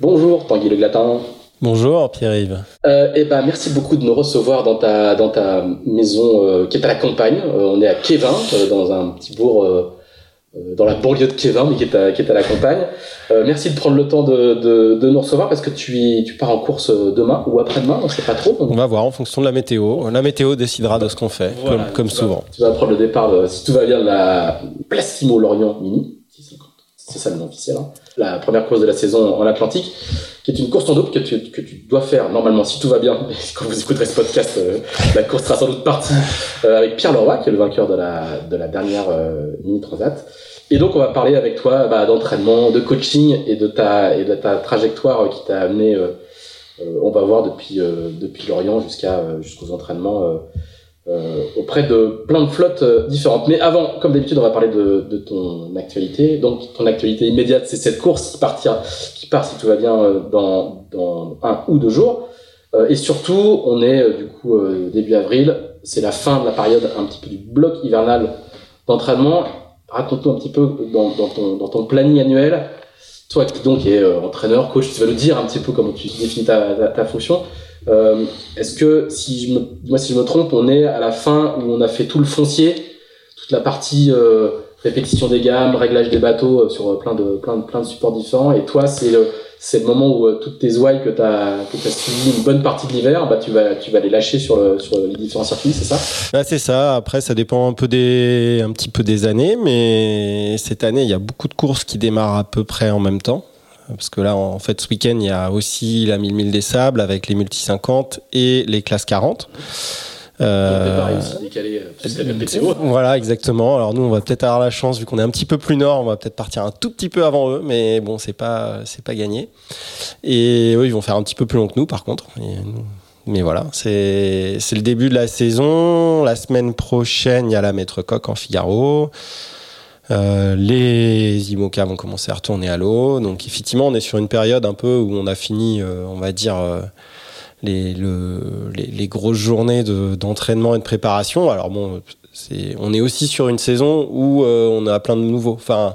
Bonjour Tanguy Le Glatin. Bonjour Pierre-Yves. Euh, eh ben, merci beaucoup de nous recevoir dans ta, dans ta maison euh, qui est à la campagne. Euh, on est à Kévin, dans un petit bourg dans la banlieue de Kévin, mais qui est à, qui est à la campagne. merci de prendre le temps de, de, de, nous recevoir parce que tu, tu pars en course demain ou après-demain, on ne sait pas trop. On va voir en fonction de la météo. La météo décidera de ce qu'on fait, comme, comme souvent. tu vas prendre le départ, si tout va bien, de la Place Lorient Mini c'est ça le nom officiel, hein. la première course de la saison en Atlantique, qui est une course en double que tu, que tu dois faire normalement si tout va bien. Quand vous écouterez ce podcast, euh, la course sera sans doute partie euh, avec Pierre Leroy, qui est le vainqueur de la, de la dernière euh, mini transat. Et donc on va parler avec toi bah, d'entraînement, de coaching et de ta et de ta trajectoire qui t'a amené, on va voir depuis depuis Lorient jusqu'à jusqu'aux entraînements euh, auprès de plein de flottes euh, différentes. Mais avant, comme d'habitude, on va parler de, ton actualité. Donc, ton actualité immédiate, c'est cette course qui, part, si tout va bien, euh, dans, un ou deux jours. et surtout, on est du coup début avril. C'est la fin de la période un petit peu du bloc hivernal d'entraînement. Raconte-nous un petit peu dans, ton, dans planning annuel. Toi qui donc es entraîneur, coach, tu vas le dire un petit peu comment tu définis ta fonction. Euh, Est-ce que, si je me, moi si je me trompe, on est à la fin où on a fait tout le foncier, toute la partie euh, répétition des gammes, réglage des bateaux euh, sur plein de, plein, de, plein de supports différents, et toi c'est le, le moment où euh, toutes tes ouailles que tu as, que as suivies une bonne partie de l'hiver, bah, tu, vas, tu vas les lâcher sur, le, sur les différents circuits, c'est ça? Bah, C'est ça. Après, ça dépend un, peu des, un petit peu des années, mais cette année, il y a beaucoup de courses qui démarrent à peu près en même temps parce que là, en fait, ce week-end, il y a aussi la 1000 milles des sables avec les multi 50 et les classes 40. Euh, euh voilà, exactement. Alors nous, on va peut-être avoir la chance, vu qu'on est un petit peu plus nord, on va peut-être partir un tout petit peu avant eux, mais bon, c'est pas, c'est pas gagné. Et eux, ils vont faire un petit peu plus long que nous, par contre. mais voilà, c'est, c'est le début de la saison. La semaine prochaine, il y a la Maître Coq en Figaro. Euh, les IMOCA vont commencer à retourner à l'eau. Donc effectivement, on est sur une période un peu où on a fini, euh, on va dire, euh, les, le, les, les, grosses journées d'entraînement et de préparation. Alors bon, c'est, on est aussi sur une saison où on a plein de nouveaux. Enfin,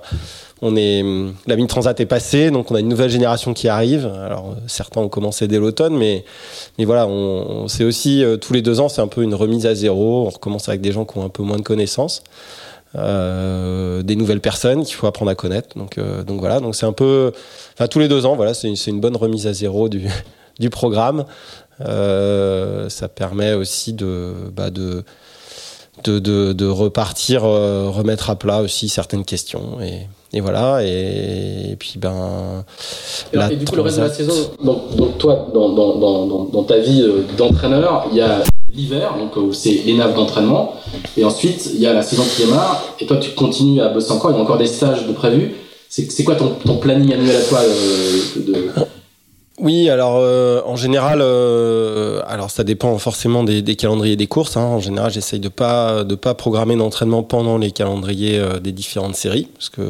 on est, la mine transat est passée, donc on a une nouvelle génération qui arrive. Alors certains ont commencé dès l'automne, mais, mais voilà, on, c'est aussi tous les deux ans, c'est un peu une remise à zéro. On recommence avec des gens qui ont un peu moins de connaissances. Euh, des nouvelles personnes qu'il faut apprendre à connaître. Donc, euh, donc voilà, donc c'est un peu, enfin tous les deux ans, voilà, c'est une, une, bonne remise à zéro du, du programme. Euh, ça permet aussi de, bah de, de, de, de, repartir, euh, remettre à plat aussi certaines questions. Et, et voilà, et, et, puis ben. Et, du coup, le reste de la saison, donc, donc toi, dans, dans, dans, dans ta vie d'entraîneur, il y a l'hiver, donc où c'est les naves d'entraînement. Et ensuite, il y a la saison qui démarre. Et toi, tu continues à bosser encore. Il y a encore des stages de prévus. C'est quoi ton, planning annuel à toi euh. Oui, alors euh, en général, euh, alors ça dépend forcément des, des calendriers des courses. Hein. En général, j'essaye de pas de pas programmer d'entraînement pendant les calendriers des différentes séries, parce que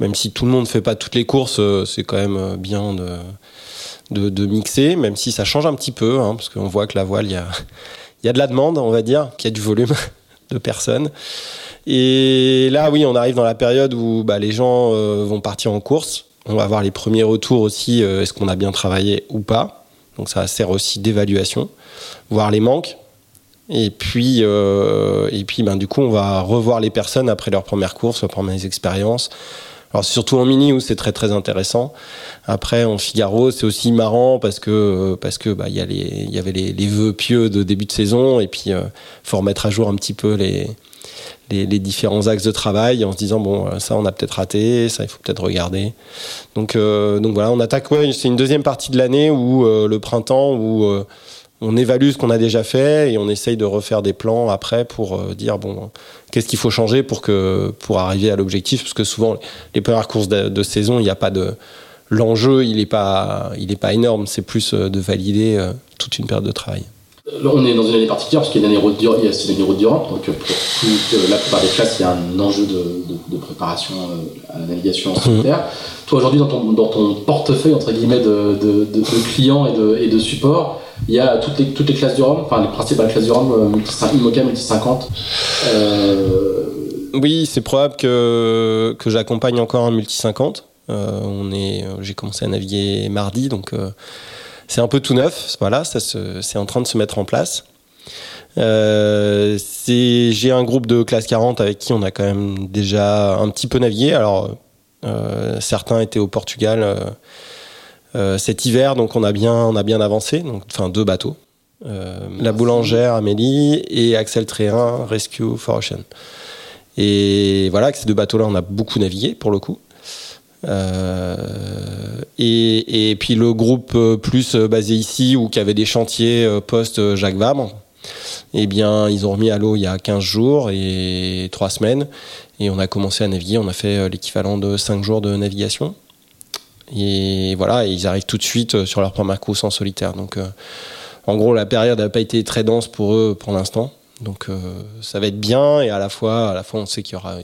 même si tout le monde fait pas toutes les courses, c'est quand même bien de de, mixer, même si ça change un petit peu, hein, parce qu'on voit que la voile, il y a, y a de la demande, on va dire, qu'il y a du volume de personnes. Et là, oui, on arrive dans la période où bah, les gens euh, vont partir en course. On va voir les premiers retours aussi, euh, est-ce qu'on a bien travaillé ou pas. Donc ça sert aussi d'évaluation, voir les manques. Et puis, euh, et puis ben, du coup, on va revoir les personnes après leur première course, leurs premières expériences, alors surtout en mini où c'est très très intéressant. Après en Figaro c'est aussi marrant parce que euh, parce que bah il y il y avait les, les vœux pieux de début de saison et puis euh, faut remettre à jour un petit peu les les, les, différents axes de travail en se disant bon euh, ça on a peut-être raté ça il faut peut-être regarder donc euh, donc voilà on attaque ouais, c'est une deuxième partie de l'année où le printemps où on évalue ce qu'on a déjà fait et on essaye de refaire des plans après pour dire bon qu'est-ce qu'il faut changer pour que pour arriver à l'objectif? Parce que souvent les premières courses de, saison il n'y a pas de l'enjeu il n'est pas il est pas énorme c'est plus de valider toute une période de travail. On est dans une année particulière parce qu'il y a une année route d'Europe, donc pour toute la plupart des classes, il y a un enjeu de, préparation à la navigation en solitaire. Toi, aujourd'hui, dans ton, dans ton portefeuille, entre guillemets, de, clients et de, et de support, il y a toutes les, toutes les classes du Rhum, enfin les principales classes du Rhum, multi IMOCA, multi 50. Euh... Oui, c'est probable que, que j'accompagne encore un multi 50. Euh, on est, j'ai commencé à naviguer mardi, donc euh, c'est un peu tout neuf. Voilà, ça c'est en train de se mettre en place. Euh, j'ai un groupe de classe 40 avec qui on a quand même déjà un petit peu navigué. Alors, euh, certains étaient au Portugal euh, cet hiver, donc on a bien, on a bien avancé. Donc, enfin, deux bateaux. la boulangère Amélie et Axel Tréhin Rescue for Ocean. Et voilà, avec ces deux bateaux-là, on a beaucoup navigué pour le coup. Euh, et, puis le groupe euh, plus euh, basé ici ou qui avait des chantiers post Jacques Vabre, eh bien, ils ont remis à l'eau il y a 15 jours et 3 semaines. Et on a commencé à naviguer. On a fait l'équivalent de 5 jours de navigation. Et voilà, ils arrivent tout de suite sur leur première course en solitaire. Donc, en gros, la période n'a pas été très dense pour eux pour l'instant. Donc, ça va être bien. Et à la fois, à la fois on sait qu'il y aura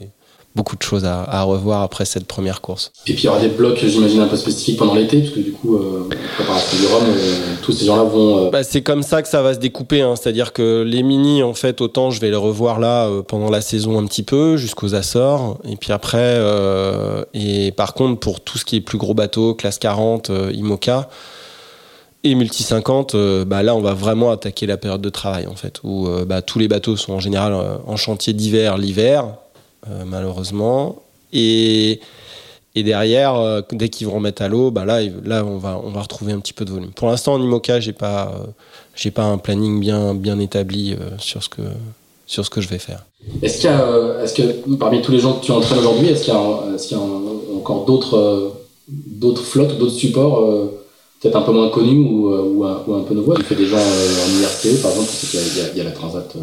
beaucoup de choses à, revoir après cette première course. Et puis il y aura des blocs, j'imagine, un peu spécifiques pendant l'été, parce que du coup, euh, préparation du Rhum, euh, tous ces gens-là vont. Euh, bah, c'est comme ça que ça va se découper, hein. c'est-à-dire que les mini, en fait, autant je vais les revoir là euh, pendant la saison un petit peu, jusqu'aux Açores, et puis après, et par contre, pour tout ce qui est plus gros bateau, classe 40, IMOCA, et multi 50, bah là on va vraiment attaquer la période de travail en fait, où bah, tous les bateaux sont en général en chantier d'hiver l'hiver, malheureusement. Et, et derrière, euh, dès qu'ils vont remettre à l'eau, bah là, là on, va, on va retrouver un petit peu de volume. Pour l'instant, en IMOCA, j'ai pas, euh, j'ai pas un planning bien, bien établi sur, ce que, sur ce que je vais faire. Est-ce a, est-ce que parmi tous les gens que tu entraînes aujourd'hui, est-ce qu'il y a, est-ce y a encore d'autres, flottes, d'autres supports peut-être un peu moins connus ou, ou, un, peu nouveaux? Tu fais des gens en université, par exemple, qu'il y il y a la Transat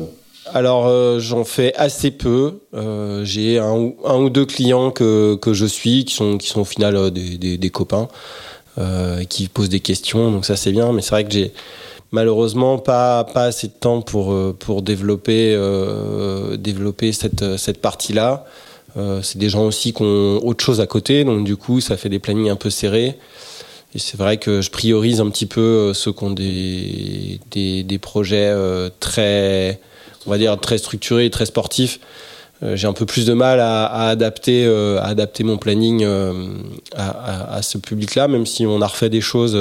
alors euh, j'en fais assez peu. Euh, j'ai un, ou deux clients que, que je suis qui sont, qui sont au final euh, des, des, copains qui posent des questions, donc ça c'est bien. Mais c'est vrai que j'ai malheureusement pas, pas assez de temps pour, pour développer, développer cette, cette partie-là. c'est des gens aussi qui ont autre chose à côté, donc du coup ça fait des plannings un peu serrés. Et c'est vrai que je priorise un petit peu ceux qui ont des, des, des projets très on va dire, très structuré et très sportif. Euh, j'ai un peu plus de mal à, adapter, euh, à adapter mon planning euh, à, ce public-là, même si on a refait des choses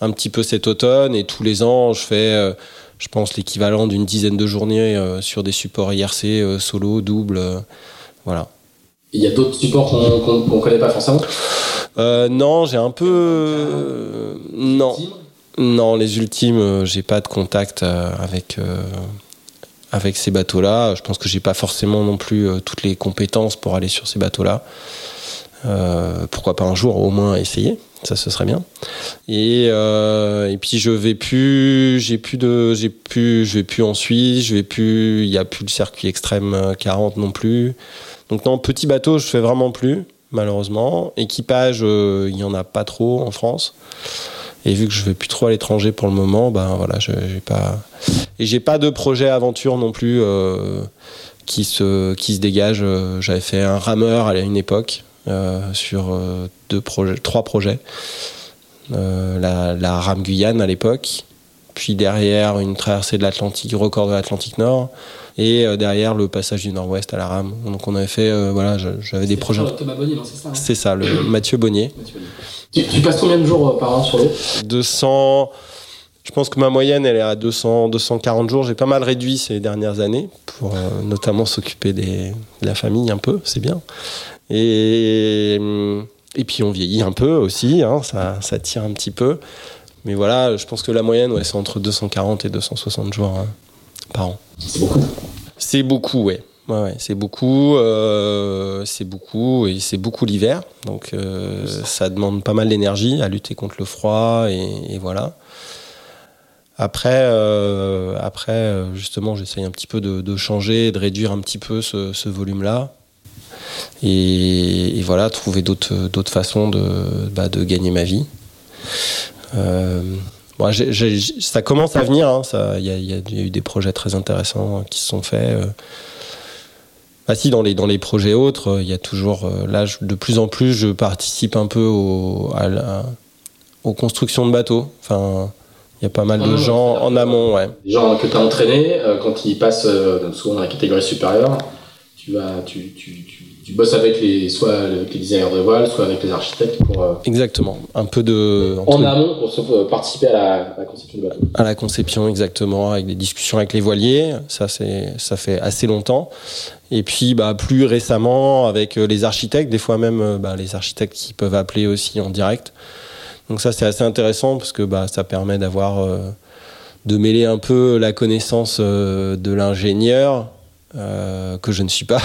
un petit peu cet automne et tous les ans, je fais, je pense, l'équivalent d'une dizaine de journées sur des supports IRC, solo, double, voilà. Il y a d'autres supports qu'on ne connaît pas forcément? Non, j'ai un peu. non. Non, les ultimes, j'ai pas de contact avec avec ces bateaux-là. Je pense que j'ai pas forcément non plus euh, toutes les compétences pour aller sur ces bateaux-là. Euh, pourquoi pas un jour au moins essayer. Ça ce serait bien. Et, euh, et puis je vais plus j'ai plus de j'ai plus je vais plus en Suisse je vais plus il y a plus le circuit extrême 40 non plus. Donc non petit bateau je fais vraiment plus malheureusement. Équipage il y en a pas trop en France et vu que je vais plus trop à l'étranger pour le moment, ben voilà, j'ai pas et j'ai pas de projet aventure non plus euh, qui se qui dégage. Euh, j'avais fait un rameur à une époque euh, sur deux projets, trois projets. la, la rame Guyane à l'époque, puis derrière une traversée de l'Atlantique, record de l'Atlantique Nord, et derrière le passage du Nord-Ouest à la rame. Donc on avait fait, voilà, j'avais des projets. Thomas Bonnier, c'est ça hein C'est ça, le Mathieu Bonnier. Mathieu Bonnier. Tu, passes combien de jours euh, par an sur l'eau? 200. Je pense que ma moyenne, elle est à 200, 240 jours. J'ai pas mal réduit ces dernières années pour euh, notamment s'occuper de la famille un peu, c'est bien. Et, et puis on vieillit un peu aussi, hein, ça, ça tire un petit peu. Mais voilà, je pense que la moyenne, ouais, c'est entre 240 et 260 jours hein, par an. C'est beaucoup. C'est beaucoup, ouais. Ouais, c'est beaucoup, euh, c'est beaucoup et c'est beaucoup l'hiver, donc euh, ça demande pas mal d'énergie à lutter contre le froid et, voilà. Après, euh, après justement, j'essaye un petit peu de, de, changer, de réduire un petit peu ce, ce volume-là. Et, et, voilà, trouver d'autres façons de, bah, de gagner ma vie. Euh, bon, j ai, j ai, ça commence à venir. Il hein, y, y, y, a eu des projets très intéressants qui se sont faits. Bah si, dans les, dans les projets autres, il y a toujours. Là, je, de plus en plus, je participe un peu au, à la, aux constructions de bateaux. Enfin, il y a pas mal de gens en amont, ouais. Des gens que tu as entraînés, euh, quand ils passent euh, souvent dans la catégorie supérieure, tu, vas, tu, tu, tu, bosses avec les, soit avec les designers de voile, soit avec les architectes pour. Euh, exactement. Un peu de. En amont pour se, participer à la, à la, conception du bateau. À la conception, exactement, avec des discussions avec les voiliers. Ça, c'est, ça fait assez longtemps. Et puis, bah, plus récemment, avec les architectes, des fois même bah, les architectes qui peuvent appeler aussi en direct. Donc ça c'est assez intéressant parce que bah, ça permet d'avoir euh, de mêler un peu la connaissance euh, de l'ingénieur euh, que je ne suis pas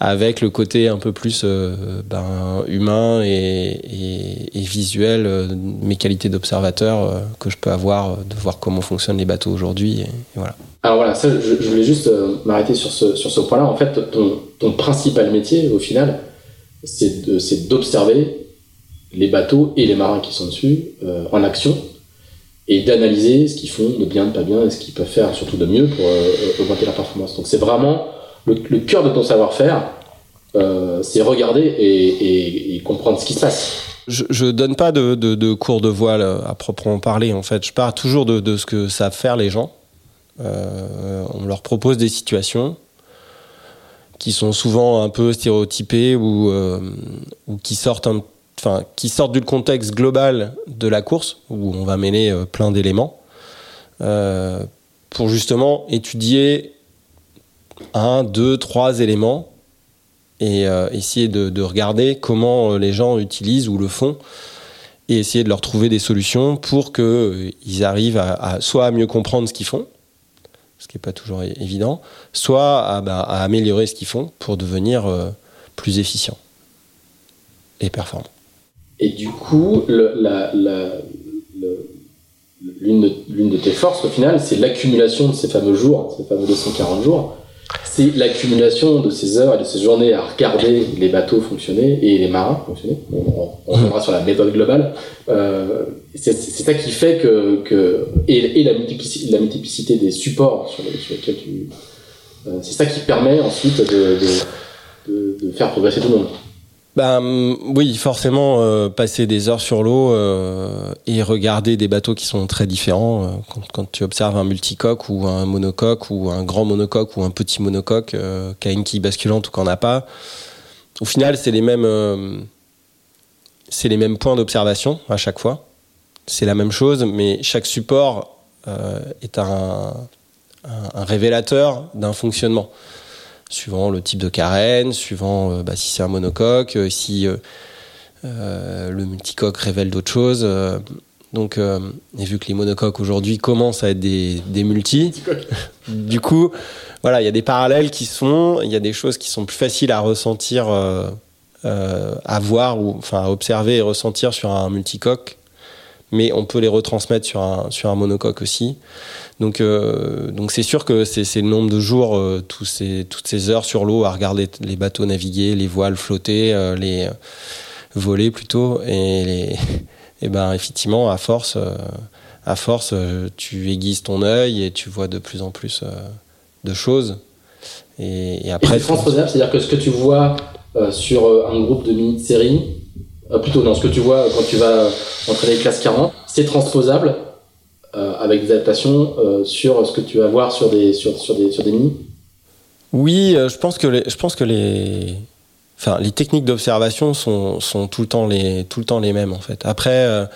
avec le côté un peu plus euh, ben, humain et, visuel, euh, mes qualités d'observateur euh, que je peux avoir, de voir comment fonctionnent les bateaux aujourd'hui. Et, voilà. Alors voilà, ça, je, voulais juste m'arrêter sur ce, sur ce point-là. En fait, ton, principal métier, au final, c'est d'observer les bateaux et les marins qui sont dessus en action et d'analyser ce qu'ils font de bien, de pas bien et ce qu'ils peuvent faire surtout de mieux pour augmenter leur performance. Donc c'est vraiment le, cœur de ton savoir-faire, euh, c'est regarder et, comprendre ce qui se passe. Je, je donne pas de, cours de voile à proprement parler en fait. Je pars toujours de, ce que savent faire les gens. Euh, on leur propose des situations qui sont souvent un peu stéréotypées ou, euh, qui sortent enfin, qui sortent du contexte global de la course, où on va mêler plein d'éléments, pour justement étudier un, deux, trois éléments et euh, essayer de, de, regarder comment euh, les gens utilisent ou le font et essayer de leur trouver des solutions pour qu'ils euh, arrivent à, soit à mieux comprendre ce qu'ils font, ce qui n'est pas toujours évident, soit à, bah, à améliorer ce qu'ils font pour devenir plus efficients et performants. Et du coup, l'une, de, de tes forces, au final, c'est l'accumulation de ces fameux jours, ces fameux 240 jours. C'est l'accumulation de ces heures et de ces journées à regarder les bateaux fonctionner et les marins fonctionner. On, on, on reviendra sur la méthode globale. Euh, c'est, c'est ça qui fait que, que et, et la, multiplicité, la multiplicité des supports sur, les, sur lesquels tu, euh, c'est ça qui permet ensuite de, de, de, de faire progresser tout le monde. Ben, oui, forcément, euh, passer des heures sur l'eau euh, et regarder des bateaux qui sont très différents. Euh, quand, tu observes un multicoque ou un monocoque ou un grand monocoque ou un petit monocoque euh, qui a une basculante ou qu'on n'a pas, au final, c'est les mêmes, points d'observation à chaque fois. C'est la même chose, mais chaque support est un révélateur d'un fonctionnement suivant le type de carène, suivant euh, bah, si c'est un monocoque, euh, si euh, le multicoque révèle d'autres choses. Donc, euh, et vu que les monocoques aujourd'hui commencent à être des, des multis, du coup, voilà, il y a des parallèles qui se font, il y a des choses qui sont plus faciles à ressentir, à voir, ou enfin à observer et ressentir sur un multicoque, mais on peut les retransmettre sur un, sur un monocoque aussi. Donc, euh, donc c'est sûr que c'est le nombre de jours, euh, toutes ces heures sur l'eau à regarder les bateaux naviguer, les voiles flotter, euh, les voler plutôt, et, les, et ben effectivement à force, à force, tu aiguises ton œil et tu vois de plus en plus de choses. Et, et après, c'est transposable, c'est-à-dire que ce que tu vois sur un groupe de mini-série, plutôt non, ce que tu vois quand tu vas entraîner classe 40, c'est transposable avec des adaptations euh, sur ce que tu vas voir sur des, sur, sur des, sur des mini Oui, euh, je pense que les, je pense que les, enfin, les techniques d'observation sont, sont tout, le temps les, tout le temps les mêmes en fait. Après, euh,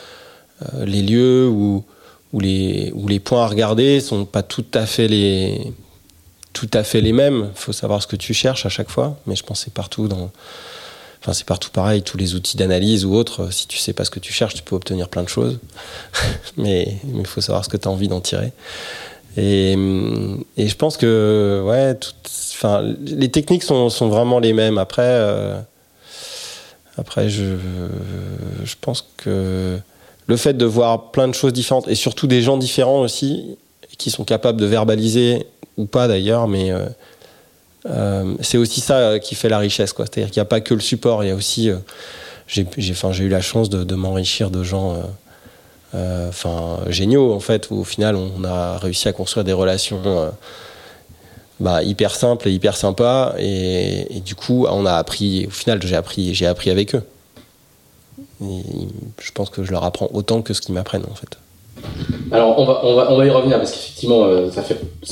les lieux ou, ou, les, ou les points à regarder sont pas tout à fait les, tout à fait les mêmes. Il faut savoir ce que tu cherches à chaque fois, mais je pense c'est partout dans Enfin, c'est partout pareil, tous les outils d'analyse ou autres. Si tu sais pas ce que tu cherches, tu peux obtenir plein de choses. mais il faut savoir ce que tu as envie d'en tirer. Et, je pense que ouais, enfin, les techniques sont, sont, vraiment les mêmes. Après, euh, après je, je pense que le fait de voir plein de choses différentes et surtout des gens différents aussi qui sont capables de verbaliser ou pas d'ailleurs, mais euh, euh, c'est aussi ça qui fait la richesse, quoi. C'est-à-dire qu'il n'y a pas que le support, il y a aussi, euh, j'ai, eu la chance de, m'enrichir de gens, enfin, géniaux en fait, où au final on a réussi à construire des relations. Bah, hyper simples et hyper sympas et, du coup on a appris au final j'ai appris appris avec eux je pense que je leur apprends autant que ce qu'ils m'apprennent en fait alors, on va, on va, on va y revenir parce qu'effectivement, euh, ça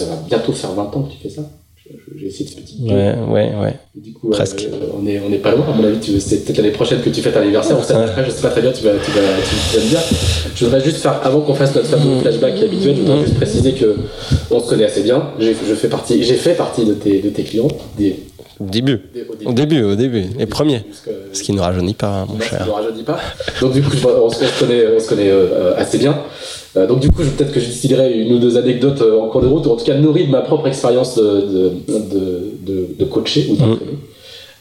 va bientôt faire 20 ans que tu fais ça. J'ai essayé de petit Ouais, ouais, ouais. Du coup, Presque. Euh, on, est, on est pas loin. À mon avis, c'est peut-être l'année prochaine que tu fais ton anniversaire. On ouais. je sais pas très bien, tu vas, tu vas, tu vas me dire. Je voudrais juste faire, avant qu'on fasse notre fameux mmh. flashback habituel, je voudrais mmh. juste préciser que on se connaît assez bien. J'ai fait partie, j'ai fait partie de tes, de tes clients, des, au début. Au début, au début, les premiers. Ce qui ne rajeunit pas, mon cher. Ce ne rajeunit pas. Donc du coup, on se connaît, on se connaît euh, assez bien. Euh, donc du coup, peut-être que je distillerai une ou deux anecdotes euh, en cours de route, ou en tout cas nourries de ma propre expérience de, de, de, coacher ou d'entraîner.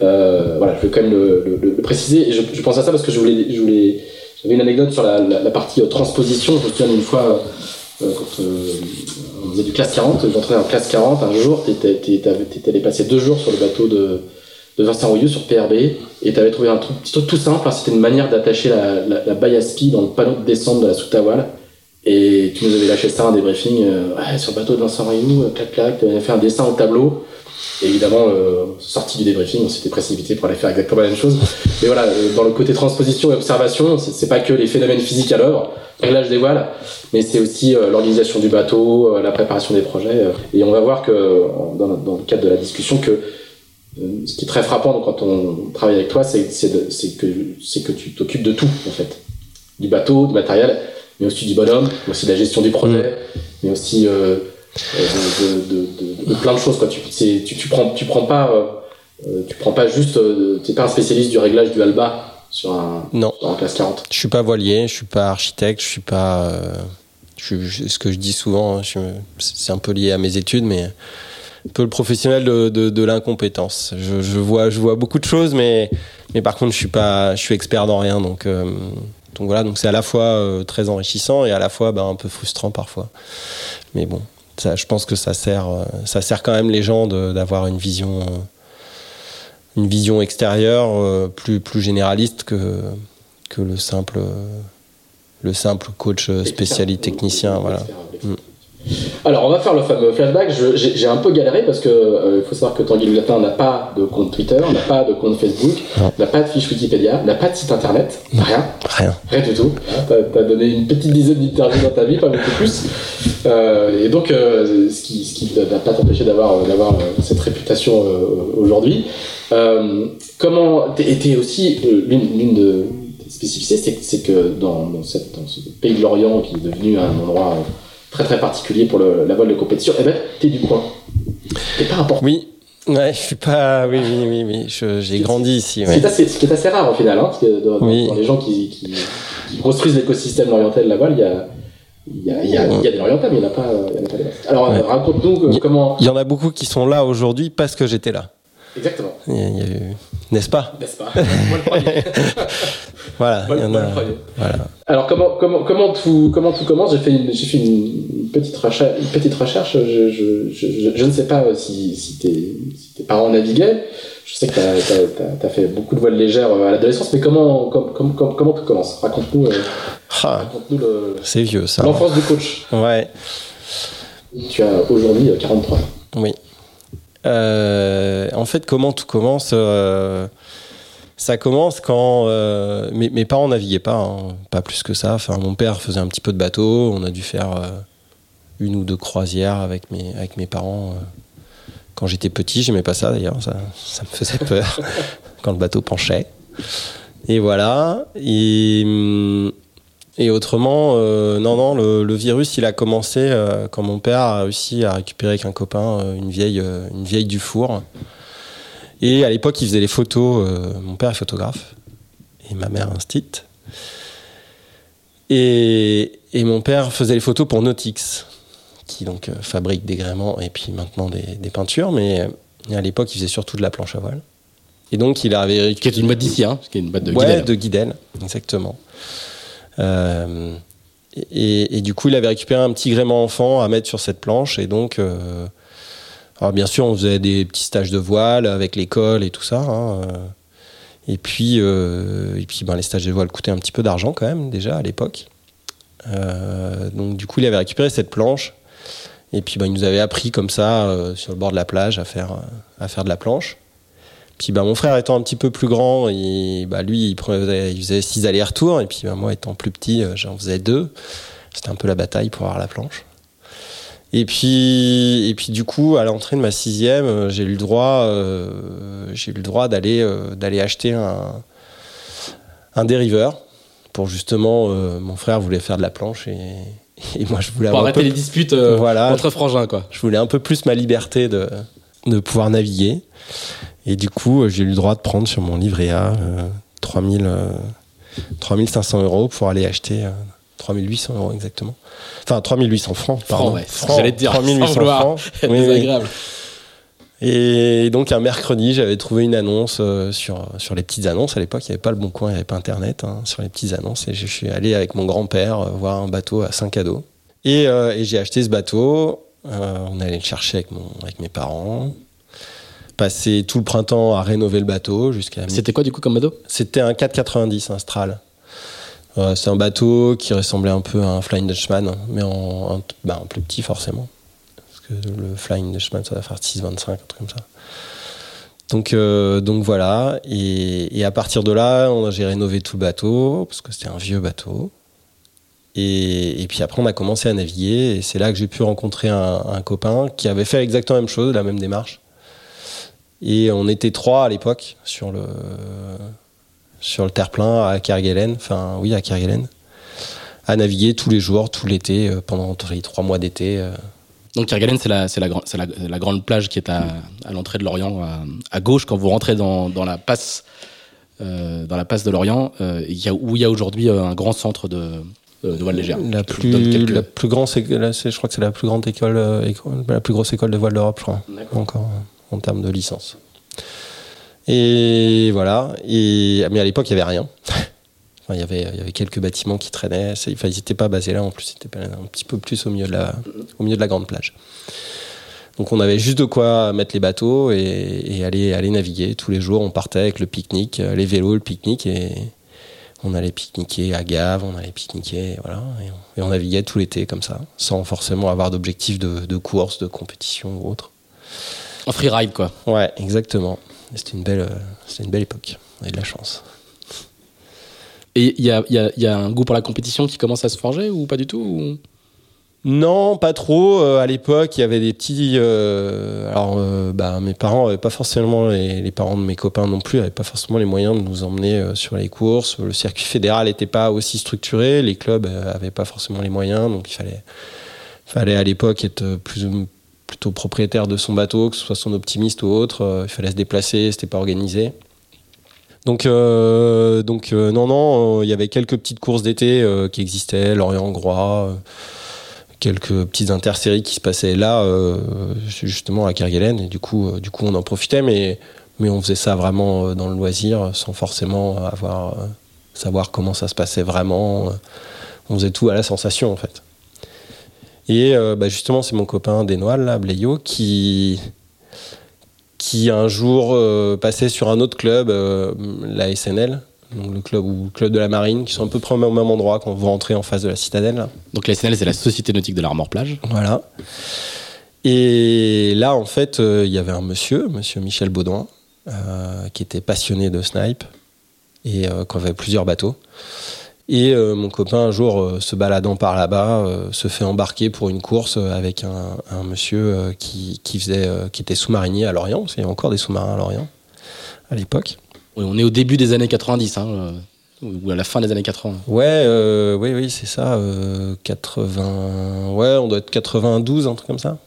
Mmh. voilà, je vais quand même le, préciser. Et je, pense à ça parce que je voulais, je voulais, j'avais une anecdote sur la, la, partie transposition. Je me souviens une fois quand on faisait du classe 40, j'entraînais en classe 40 un jour, tu étais allé passer deux jours sur le bateau de, de Vincent Rouilleux sur PRB et tu avais trouvé un truc, petit truc tout simple, hein, c'était une manière d'attacher la, la, la dans le panneau de descente de la soute voile. Et tu nous avais lâché ça, un débriefing, euh, ouais, sur le bateau de Vincent euh, clac clac, tu avais fait un dessin au tableau. Et évidemment, euh, sorti du débriefing, on s'était précipité pour aller faire exactement la même chose. Mais voilà, euh, dans le côté transposition et observation, c'est pas que les phénomènes physiques à l'œuvre, réglage des voiles, mais c'est aussi euh, l'organisation du bateau, euh, la préparation des projets. Et on va voir que, dans, dans, le cadre de la discussion, que ce qui est très frappant quand on travaille avec toi, c'est que, que tu t'occupes de tout, en fait. Du bateau, du matériel, mais aussi du bonhomme, mais aussi de la gestion du projet, mmh. mais aussi de, de, plein de choses. Quoi. Tu, tu, tu, prends, tu prends pas, tu prends pas juste, tu n'es pas un spécialiste du réglage du Alba sur un, non. Sur un classe 40 Je suis pas voilier, je suis pas architecte, je suis pas. Euh, je, ce que je dis souvent, hein, c'est un peu lié à mes études, mais un peu le professionnel de, de, de l'incompétence. Je, je, vois, je vois beaucoup de choses, mais, mais par contre, je suis pas, je suis expert dans rien, donc. Euh, donc voilà, donc c'est à la fois euh, très enrichissant et à la fois bah, un peu frustrant parfois. Mais bon, ça, je pense que ça sert, ça sert quand même les gens d'avoir une vision une vision extérieure euh, plus, plus généraliste que, que le simple, le simple coach spécialiste technicien. Voilà. Mm. Alors, on va faire le fameux flashback. J'ai un peu galéré parce que euh, il faut savoir que Tanguy Latin n'a pas de compte Twitter, n'a pas de compte Facebook, n'a pas de fiche Wikipédia, n'a pas de site internet, rien. Rien. Rien du tout. Tu as, donné une petite dizaine d'interviews dans ta vie, pas beaucoup plus. Euh, et donc, euh, ce qui, ce qui n'a pas t'empêché d'avoir cette réputation aujourd'hui. comment était aussi l'une de spécificités, c'est que dans, dans, cette, dans ce pays de l'Orient qui est devenu un endroit très très particulier pour le, la voile de compétition, eh ben, t'es du coin. T'es pas important. Oui. Ouais, je suis pas. Oui, oui, oui, oui. J'ai grandi ici. Ouais. Ce, qui est assez, rare au final, hein, parce que dans, dans les gens qui, qui, qui construisent l'écosystème oriental de la voile, il y a. Il y, a, il, y a, il y a des orientales, mais il n'y en a pas, il y en a pas des Alors, ouais. raconte-nous euh, comment. Il y en a beaucoup qui sont là aujourd'hui parce que j'étais là. Exactement. N'est-ce pas? N'est-ce pas? Moi le voilà, il y en a... voilà. Alors comment comment comment tout comment tout commence? J'ai fait une, j'ai fait une petite recherche. Une petite recherche. Je, je, je, je ne sais pas si si tes si tes parents naviguaient. Je sais que tu as, as, fait beaucoup de voiles légères à l'adolescence, mais comment comment comment, comment tout commence? Raconte-nous. Euh, ah, raconte-nous le. C'est vieux ça. L'enfance du coach. Ouais. Tu as aujourd'hui 43 ans. Oui. Euh, en fait, comment tout commence euh, Ça commence quand euh, mes, mes, parents naviguaient pas, hein, pas plus que ça. Enfin, mon père faisait un petit peu de bateau. On a dû faire euh, une ou deux croisières avec mes, parents. Euh. quand j'étais petit, j'aimais pas ça d'ailleurs. Ça, me faisait peur quand le bateau penchait. Et voilà. Et. Hum, autrement, non, non, le, virus, il a commencé quand mon père a réussi à récupérer avec un copain une vieille, une vieille du four. Et à l'époque, il faisait les photos. Euh, mon père est photographe et ma mère instite. Et, et mon père faisait les photos pour Nautix, qui donc fabrique des gréements et puis maintenant des, des peintures. Mais à l'époque, il faisait surtout de la planche à voile. Et donc, il avait. Qui est une boîte d'ici, hein Qui est une boîte de ouais, Guidel. de Guidel, exactement. Euh, et, et, du coup, il avait récupéré un petit gréement enfant à mettre sur cette planche. Et donc, euh, alors bien sûr, on faisait des petits stages de voile avec l'école et tout ça. Hein, et puis, euh, et puis ben, les stages de voile coûtaient un petit peu d'argent quand même, déjà à l'époque. Euh, donc, du coup, il avait récupéré cette planche. Et puis, ben, il nous avait appris comme ça, euh, sur le bord de la plage, à faire, à faire de la planche. Puis bah, mon frère étant un petit peu plus grand, il, bah, lui, il, il faisait six allers-retours. Et puis bah, moi, étant plus petit, j'en faisais deux. C'était un peu la bataille pour avoir la planche. Et puis, et puis du coup, à l'entrée de ma sixième, j'ai eu le droit, euh, j'ai eu le droit d'aller euh, d'aller acheter un, un dériveur pour justement, euh, mon frère voulait faire de la planche et, et moi je voulais pour arrêter les disputes euh, voilà, entre frangins quoi. Je voulais un peu plus ma liberté de de pouvoir naviguer. Et du coup, j'ai eu le droit de prendre sur mon livret A euh, 3000, euh, 3500 euros pour aller acheter euh, 3800 euros exactement. Enfin, 3800 francs, pardon. Francs, ouais. J'allais te dire, 3800 sans vouloir francs. Oui, oui. désagréable. Et donc, un mercredi, j'avais trouvé une annonce euh, sur, sur les petites annonces. À l'époque, il n'y avait pas le bon coin, il n'y avait pas Internet, hein, sur les petites annonces. Et je suis allé avec mon grand-père euh, voir un bateau à 5 cadeaux. Et, euh, et j'ai acheté ce bateau. On allait le chercher avec, mon, avec mes parents. Passé tout le printemps à rénover le bateau jusqu'à C'était quoi du coup comme bateau? C'était un 490 un Stral. C'est un bateau qui ressemblait un peu à un Flying Dutchman, mais en, en- bah, plus petit forcément. Parce que le Flying Dutchman, ça va faire 6,25, un truc comme ça. Donc, euh, voilà. Et, à partir de là, j'ai rénové tout le bateau, parce que c'était un vieux bateau. Et, puis après, on a commencé à naviguer. Et c'est là que j'ai pu rencontrer un, un copain qui avait fait exactement la même chose, la même démarche. Et on était trois à l'époque sur le, sur le terre-plein à Kerguelen, enfin oui à Kerguelen, à naviguer tous les jours, tout l'été, euh, pendant les trois mois d'été. euh. Donc Kerguelen, c'est la, la, la, la grande plage qui est à, à l'entrée de l'Orient, à, à gauche, quand vous rentrez dans, dans la passe, euh, dans la passe de l'Orient, euh, où il y a aujourd'hui un grand centre de, de, voile légère. La plus, quelques- la plus grande, là, je crois que c'est la plus grande école, école- la plus grosse école de voile d'Europe, je crois, D'accord. encore en termes de licence. Et voilà. Et mais à l'époque, il y avait rien. Enfin, il y avait, il y avait quelques bâtiments qui traînaient. Enfin, ils n'étaient pas basés là. En plus, c'était pas- un petit peu plus au milieu de la, au milieu de la grande plage. Donc, on avait juste de quoi mettre les bateaux et, et aller, aller naviguer. Tous les jours, on partait avec le pique-nique, euh, les vélos, le pique-nique et on allait pique-niquer à Gave, on allait pique-niquer, voilà. Et on, et on naviguait tout l'été comme ça, sans forcément avoir d'objectif de, de course, de compétition ou autre. En freeride, quoi. Ouais, exactement. C'était une belle, euh, c'était une belle époque. On avait de la chance. Et il y a, il y, a, il y a un goût pour la compétition qui commence à se forger ou pas du tout ou- Non, pas trop. Euh, à l'époque, il y avait des petits. euh, alors, euh, bah, mes parents n'avaient pas forcément les, les parents de mes copains non plus, n'avaient pas forcément les moyens de nous emmener euh, sur les courses. Le circuit fédéral n'était pas aussi structuré. Les clubs n'avaient pas forcément les moyens, donc il fallait, fallait à l'époque être plus ou- plutôt propriétaire de son bateau, que ce soit son optimiste ou autre. Euh, il fallait se déplacer, c'était pas organisé. Donc, euh, donc euh, non, non, il y avait quelques petites courses d'été qui existaient, Lorient-Groix, quelques petites interséries qui se passaient là, justement à Kerguelen, et du coup, du coup, on en profitait, mais, mais on faisait ça vraiment dans le loisir, sans forcément avoir savoir comment ça se passait vraiment. On faisait tout à la sensation, en fait. Et euh, bah, justement, c'est mon copain Desnoil, là, Bleyo, qui qui un jour euh, passait sur un autre club, euh, la SNL, donc le club ou le club de la marine, qui sont à peu près au même endroit quand vous rentrez en face de la citadelle. là. Donc la SNL, c'est la Société Nautique de l'Armor Plage. Voilà. Et là, en fait, il y avait un monsieur, monsieur Michel Baudouin, qui était passionné de snipe et qui avait plusieurs bateaux. Et euh, mon copain, un jour, euh, se baladant par là-bas, euh, se fait embarquer pour une course avec un, un monsieur qui, qui, faisait, qui était sous-marinier à Lorient, parce qu'il y avait encore des sous-marins à Lorient à l'époque. Oui, on est au début des années 90, hein, ou à la fin des années 80. Ouais, oui, oui, c'est ça. euh, 80. Ouais, on doit être 92, un truc comme ça.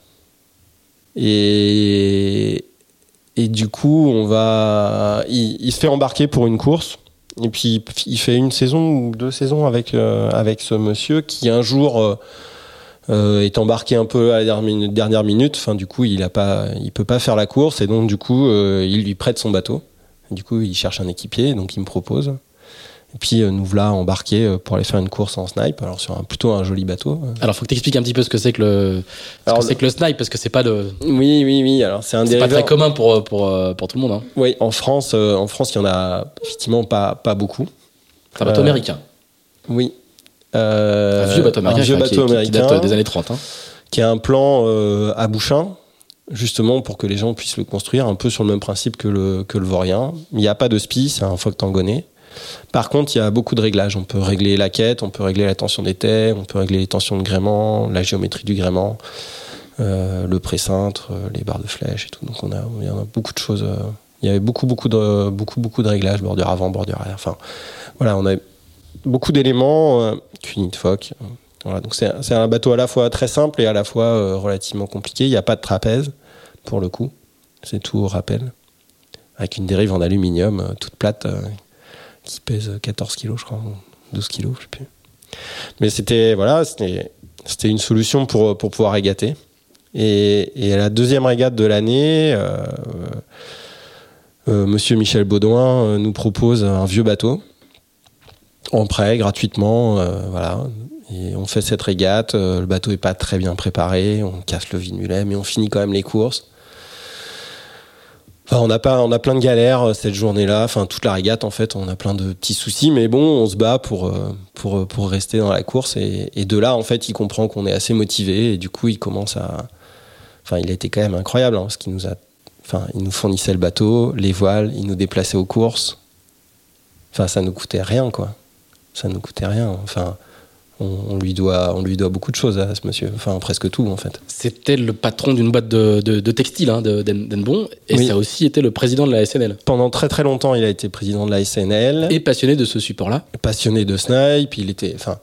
Et, et du coup, on va. Il, il se fait embarquer pour une course. Et puis, il fait une saison ou deux saisons avec, euh, ce monsieur qui, un jour, euh, euh, est embarqué un peu à la dernière minute. Enfin, du coup, il a pas, il peut pas faire la course. Et donc, du coup, il lui prête son bateau. Du coup, il cherche un équipier. Donc, il me propose. Et puis euh, nous voilà embarqués euh, pour aller faire une course en snipe, alors sur un, plutôt un joli bateau. Alors, faut que tu expliques un petit peu ce que c'est que le, ce que c'est que le snipe, parce que c'est pas de, Oui, oui, oui. Alors c'est un c'est pas très commun pour, pour, euh, pour tout le monde. Hein. Oui, en France, en France, il y en a effectivement pas, pas beaucoup. C'est un bateau Euh, américain. Oui. Euh, un vieux bateau américain, un vieux qui- bateau qui, qui américain date des années 30. Hein. qui a un plan euh, à Bouchain, justement pour que les gens puissent le construire, un peu sur le même principe que le, que le Vorien. Il n'y a pas de spi, c'est un phoque tangonné. Par contre, il y a beaucoup de réglages. On peut régler la quête, on peut régler la tension des têtes, on peut régler les tensions de gréement, la géométrie du gréement, euh, le précintre, euh, les barres de flèche et tout. Donc on a, il y en a beaucoup de choses. euh, il y avait beaucoup, beaucoup de, beaucoup, de réglages, bordure avant, bordure arrière. Enfin, voilà, on a beaucoup d'éléments, euh, de c'est un bateau à la fois très simple et à la fois relativement compliqué. Il n'y a pas de trapèze, pour le coup. C'est tout au rappel. Avec une dérive en aluminium toute plate pèse 14 kilos, je crois, ou 12 kilos, je sais plus. Mais c'était voilà, c'était une solution pour, pour pouvoir régater. Et, à la deuxième régate de l'année, euh, euh, Monsieur Michel Baudouin euh, nous propose un vieux bateau en prêt gratuitement, euh, voilà. Et on fait cette régate. euh, le bateau est pas très bien préparé, on casse le vinulet, mais on finit quand même les courses. On a pas, on a plein de galères euh, cette journée-là. Enfin, toute la régate, en fait, on a plein de petits soucis, mais bon, on se bat pour euh, euh, rester dans la course. Et, de là, en fait, il comprend qu'on est assez motivé, et du coup, il commence à. Enfin, il a été quand même incroyable, hein, qu'il nous a, enfin, il nous fournissait le bateau, les voiles, il nous déplaçait aux courses. Enfin, ça nous coûtait rien, quoi. Ça nous coûtait rien. Enfin, on, lui doit, on lui doit beaucoup de choses à ce monsieur. Enfin, presque tout, en fait. C'était le patron d'une boîte de, de, de textile hein, de- d'En- d'Enbon, et Oui. ça a aussi été le président de la SNL. Pendant très très longtemps, il a été président de la SNL. Et passionné de ce support-là. passionné de snipe, il était, enfin,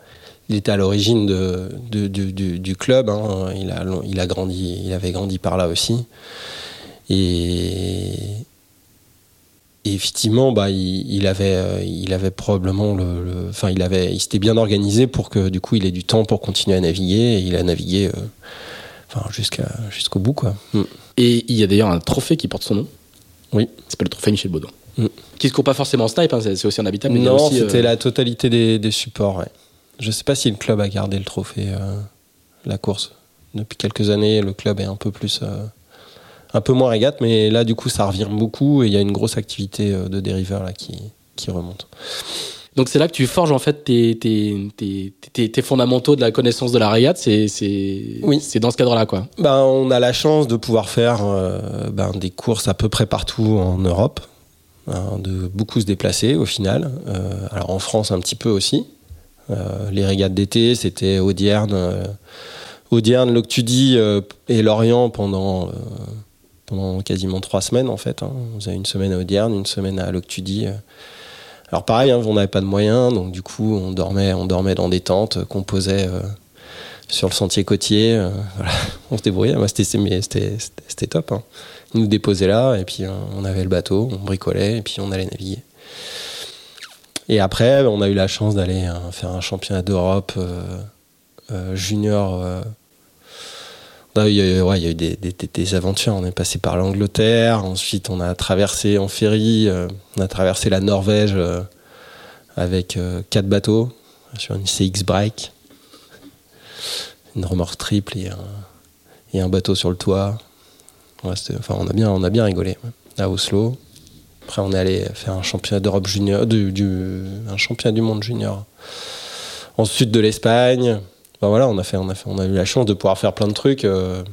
il était à l'origine de, de- du, du- du club. hein. Il a, il a grandi, il avait grandi par là aussi. Et, et effectivement, bah, il, il avait, euh, il avait probablement le, le- enfin, il avait, il s'était bien organisé pour que du coup, il ait du temps pour continuer à naviguer. Et il a navigué, euh, enfin, jusqu'à, jusqu'au bout, quoi. Mm. Et il y a d'ailleurs un trophée qui porte son nom. Oui. C'est pas le trophée Michel Baudouin. Mm. Qui se court pas forcément en snipe, hein, c'est aussi mais y a Non, aussi, euh, c'était la totalité des, des supports. Ouais. Je sais pas si le club a gardé le trophée, la course. Depuis quelques années, le club est un peu plus, un peu moins régate, mais là, du coup, ça revient beaucoup et il y a une grosse activité euh, de dériveurs là qui, qui remonte. Donc c'est là que tu forges en fait tes, tes, tes, tes- tes fondamentaux de la connaissance de la régate. C'est Oui. c'est dans ce cadre-là quoi. Ben, on a la chance de pouvoir faire euh, ben, des courses à peu près partout en Europe, hein, de beaucoup se déplacer au final. Euh, alors en France un petit peu aussi. Euh, les régates d'été, c'était Audierne, Audierne, Loctudie et Lorient pendant, pendant quasiment trois semaines en fait. hein. On faisait une semaine à Audierne, une semaine à Loctudie. euh. Alors pareil, hein, on n'avait pas de moyens, donc du coup on dormait, on dormait dans des tentes euh, qu'on posait euh, sur le sentier côtier. on se débrouillait. Moi, c'était, top. hein. Ils nous déposaient là, et puis on avait le bateau, on bricolait, et puis on allait naviguer. Et après, on a eu la chance d'aller euh, faire un championnat d'Europe junior. Il y a ouais, il y a eu des, aventures. On est passé par l'Angleterre, ensuite on a traversé en ferry, euh, on a traversé la Norvège euh, avec euh, quatre bateaux sur une CX Break, une remorque triple et un, bateau sur le toit. Enfin, on a bien, on a bien rigolé à Oslo. Après, on est allé faire un championnat d'Europe junior, du, du- un championnat du monde junior en sud de l'Espagne. Ben voilà, on a fait, on a fait, on a eu la chance de pouvoir faire plein de trucs euh,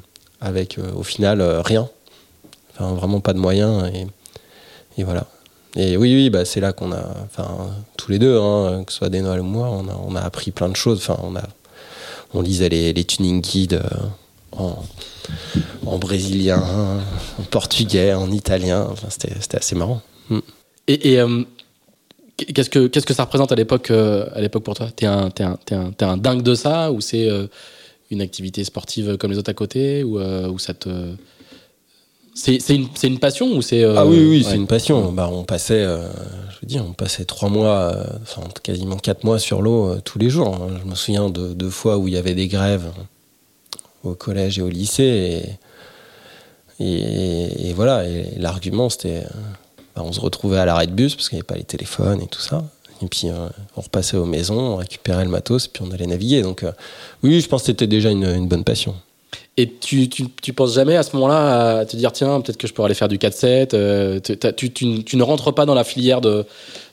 avec, euh, au final, euh, rien. Enfin, vraiment pas de moyens et, et voilà. Et oui, oui, bah, c'est là qu'on a, enfin, tous les deux, hein, que ce soit des Noël ou moi, on a, on a appris plein de choses. Enfin, on a, on lisait les, les tuning guides euh, en, en brésilien, en portugais, en italien. Enfin, c'était, c'était assez marrant. Et, et, euh, qu'est-ce que qu'est-ce que ça représente à l'époque euh, à l'époque pour toi? T'es un t'es un, un, un dingue de ça ou c'est euh, une activité sportive comme les autres à côté ou euh, ou ça te c'est une c'est une passion ou c'est Ah oui, oui, ouais. c'est une passion. Bah, on passait, je veux dire, on passait trois mois, enfin quasiment quatre mois sur l'eau tous les jours. hein. Je me souviens de deux fois où il y avait des grèves au collège et au lycée. Et, et- et voilà, et l'argument c'était, bah, on se retrouvait à l'arrêt de bus parce qu'il n'y avait pas les téléphones et tout ça. Et puis euh, on repassait aux maisons, on récupérait le matos, puis on allait naviguer. Donc euh, oui, je pense que c'était déjà une, bonne passion. Et tu, tu, tu, penses jamais à ce moment-là à te dire tiens peut-être que je pourrais aller faire du 4-7 euh, tu, ne rentres pas dans la filière de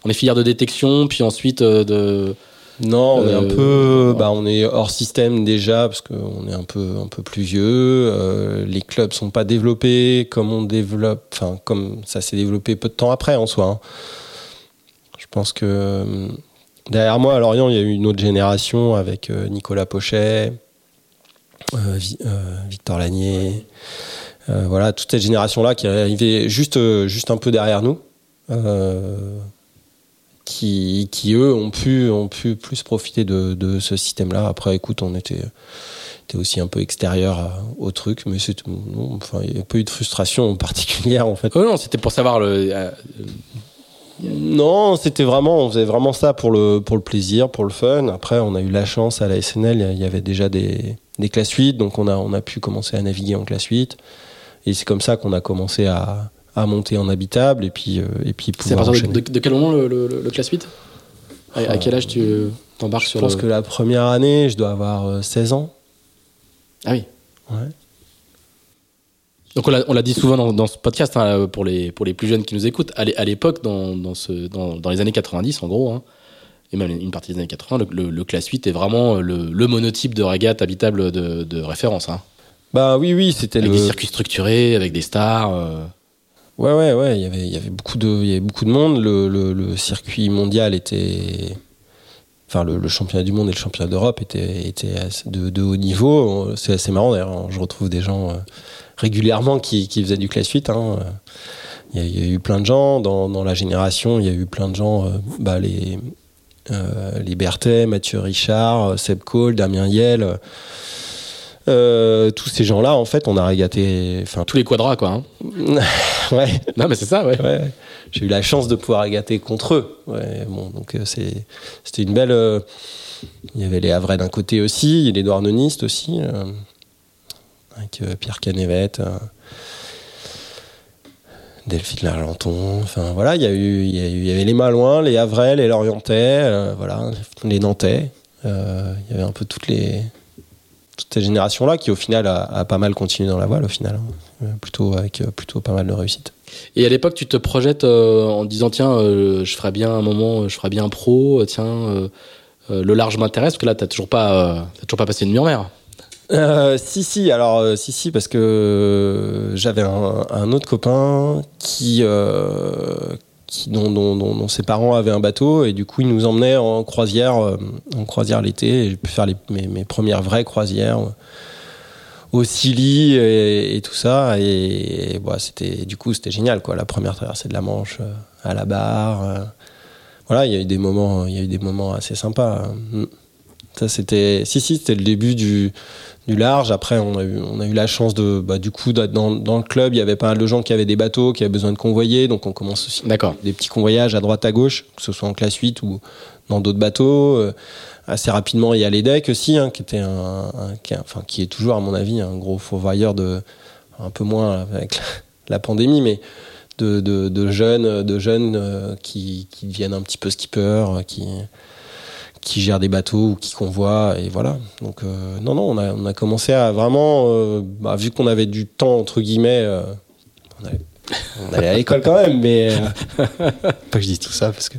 dans les filières de détection puis ensuite de non, on est un peu, bah, on est hors système déjà parce qu'on est un peu, un peu plus vieux. Euh, les clubs sont pas développés comme on développe, enfin comme ça s'est développé peu de temps après en soi. Hein. Je pense que euh, derrière moi à Lorient, il y a eu une autre génération avec euh, Nicolas Pochet, Victor Lanier, voilà toute cette génération là qui est arrivée juste, juste un peu derrière nous qui, qui, eux ont pu, ont pu plus profiter de, de ce système-là. Après, écoute, on était, était aussi un peu extérieur au truc, mais c'est enfin, il n'y a pas eu de frustration particulière en fait. Non, c'était pour savoir le. Euh, non, c'était vraiment, on faisait vraiment ça pour le, pour le plaisir, pour le fun. Après, on a eu la chance à la SNL, il y avait déjà des, des classes 8, donc on a, on a pu commencer à naviguer en classe 8. Et c'est comme ça qu'on a commencé à, à monter en habitable et puis euh, et puis C'est à partir de, de, quel moment le, le, le class 8 à, quel âge tu t'embarques sur Je pense que la première année, je dois avoir 16 euh, ans. Ah oui. Ouais. Donc on l'a dit souvent dans, dans ce podcast hein, pour les pour les plus jeunes qui nous écoutent. À l'époque, dans dans, ce, dans, dans les années 90 en gros, hein, et même une partie des années 80, le, le, class 8 est vraiment le, le monotype de régate habitable de, de référence. Hein. Bah oui oui, c'était avec des circuits structurés, avec des stars. Euh... Ouais, ouais, ouais. Il y avait, beaucoup de, y avait beaucoup de monde. Le, circuit mondial était, enfin, le, championnat du monde et le championnat d'Europe étaient, de, haut niveau. C'est assez marrant d'ailleurs. Je retrouve des gens euh, régulièrement qui, faisaient du class 8. Hein. Il, y a, eu plein de gens dans, la génération. Il y a eu plein de gens, euh, bah, les, euh, les Berthet, Mathieu Richard, Seb Cole, Damien Yel. Euh, tous ces gens-là, en fait, on a régaté. Enfin, tous les quadras, quoi. Hein. ouais. Non, mais c'est ça, ouais. ouais. J'ai eu la chance de pouvoir régater contre eux. Ouais, bon, donc euh, c'est, c'était une belle. Euh... Il y avait les Havrais d'un côté aussi, les Douarnenistes aussi, avec Pierre Canevette. Delphine Largenton, enfin voilà, il y, a eu, il, y a eu, il y avait les Malouins, les Havrais, les Lorientais, voilà, les Nantais. il y avait un peu toutes les, toute cette génération-là qui au final a, a, pas mal continué dans la voile au final, hein. plutôt avec euh, plutôt pas mal de réussite. Et à l'époque, tu te projettes euh, en disant tiens, euh, je ferais bien un moment, je ferais bien un pro, euh, tiens, euh, le large m'intéresse parce que là, t'as toujours pas, t'as toujours pas passé une mur mer. Euh, si si alors si si parce que j'avais un, un, autre copain qui dont, ses parents avaient un bateau et du coup ils nous emmenaient en croisière euh, en croisière l'été j'ai pu faire les, mes, mes, premières vraies croisières euh, au Scilly et, et, tout ça et, et bah, c'était du coup c'était génial quoi la première traversée de la Manche euh, à la barre voilà il y a eu des moments il y a eu des moments assez sympas hein. ça c'était si si c'était le début du du large. Après, on a eu, on a eu la chance de, bah, du coup, dans, dans le club, il y avait pas mal de gens qui avaient des bateaux, qui avaient besoin de convoyer. Donc, on commence aussi des petits convoyages à droite, à gauche, que ce soit en classe 8 ou dans d'autres bateaux. Euh, assez rapidement, il y a les decks aussi, hein, qui était un, un qui, enfin, qui est toujours, à mon avis, un gros fourvoyeur de, un peu moins avec la, la pandémie, mais de, de, de, jeunes, de jeunes euh, qui, qui deviennent un petit peu skippers, qui, qui gère des bateaux ou qui convoie et voilà donc euh, non non on a, on a commencé à vraiment euh, bah, vu qu'on avait du temps entre guillemets euh, on, allait, on, allait, à l'école quand même mais pas que je dise tout ça parce que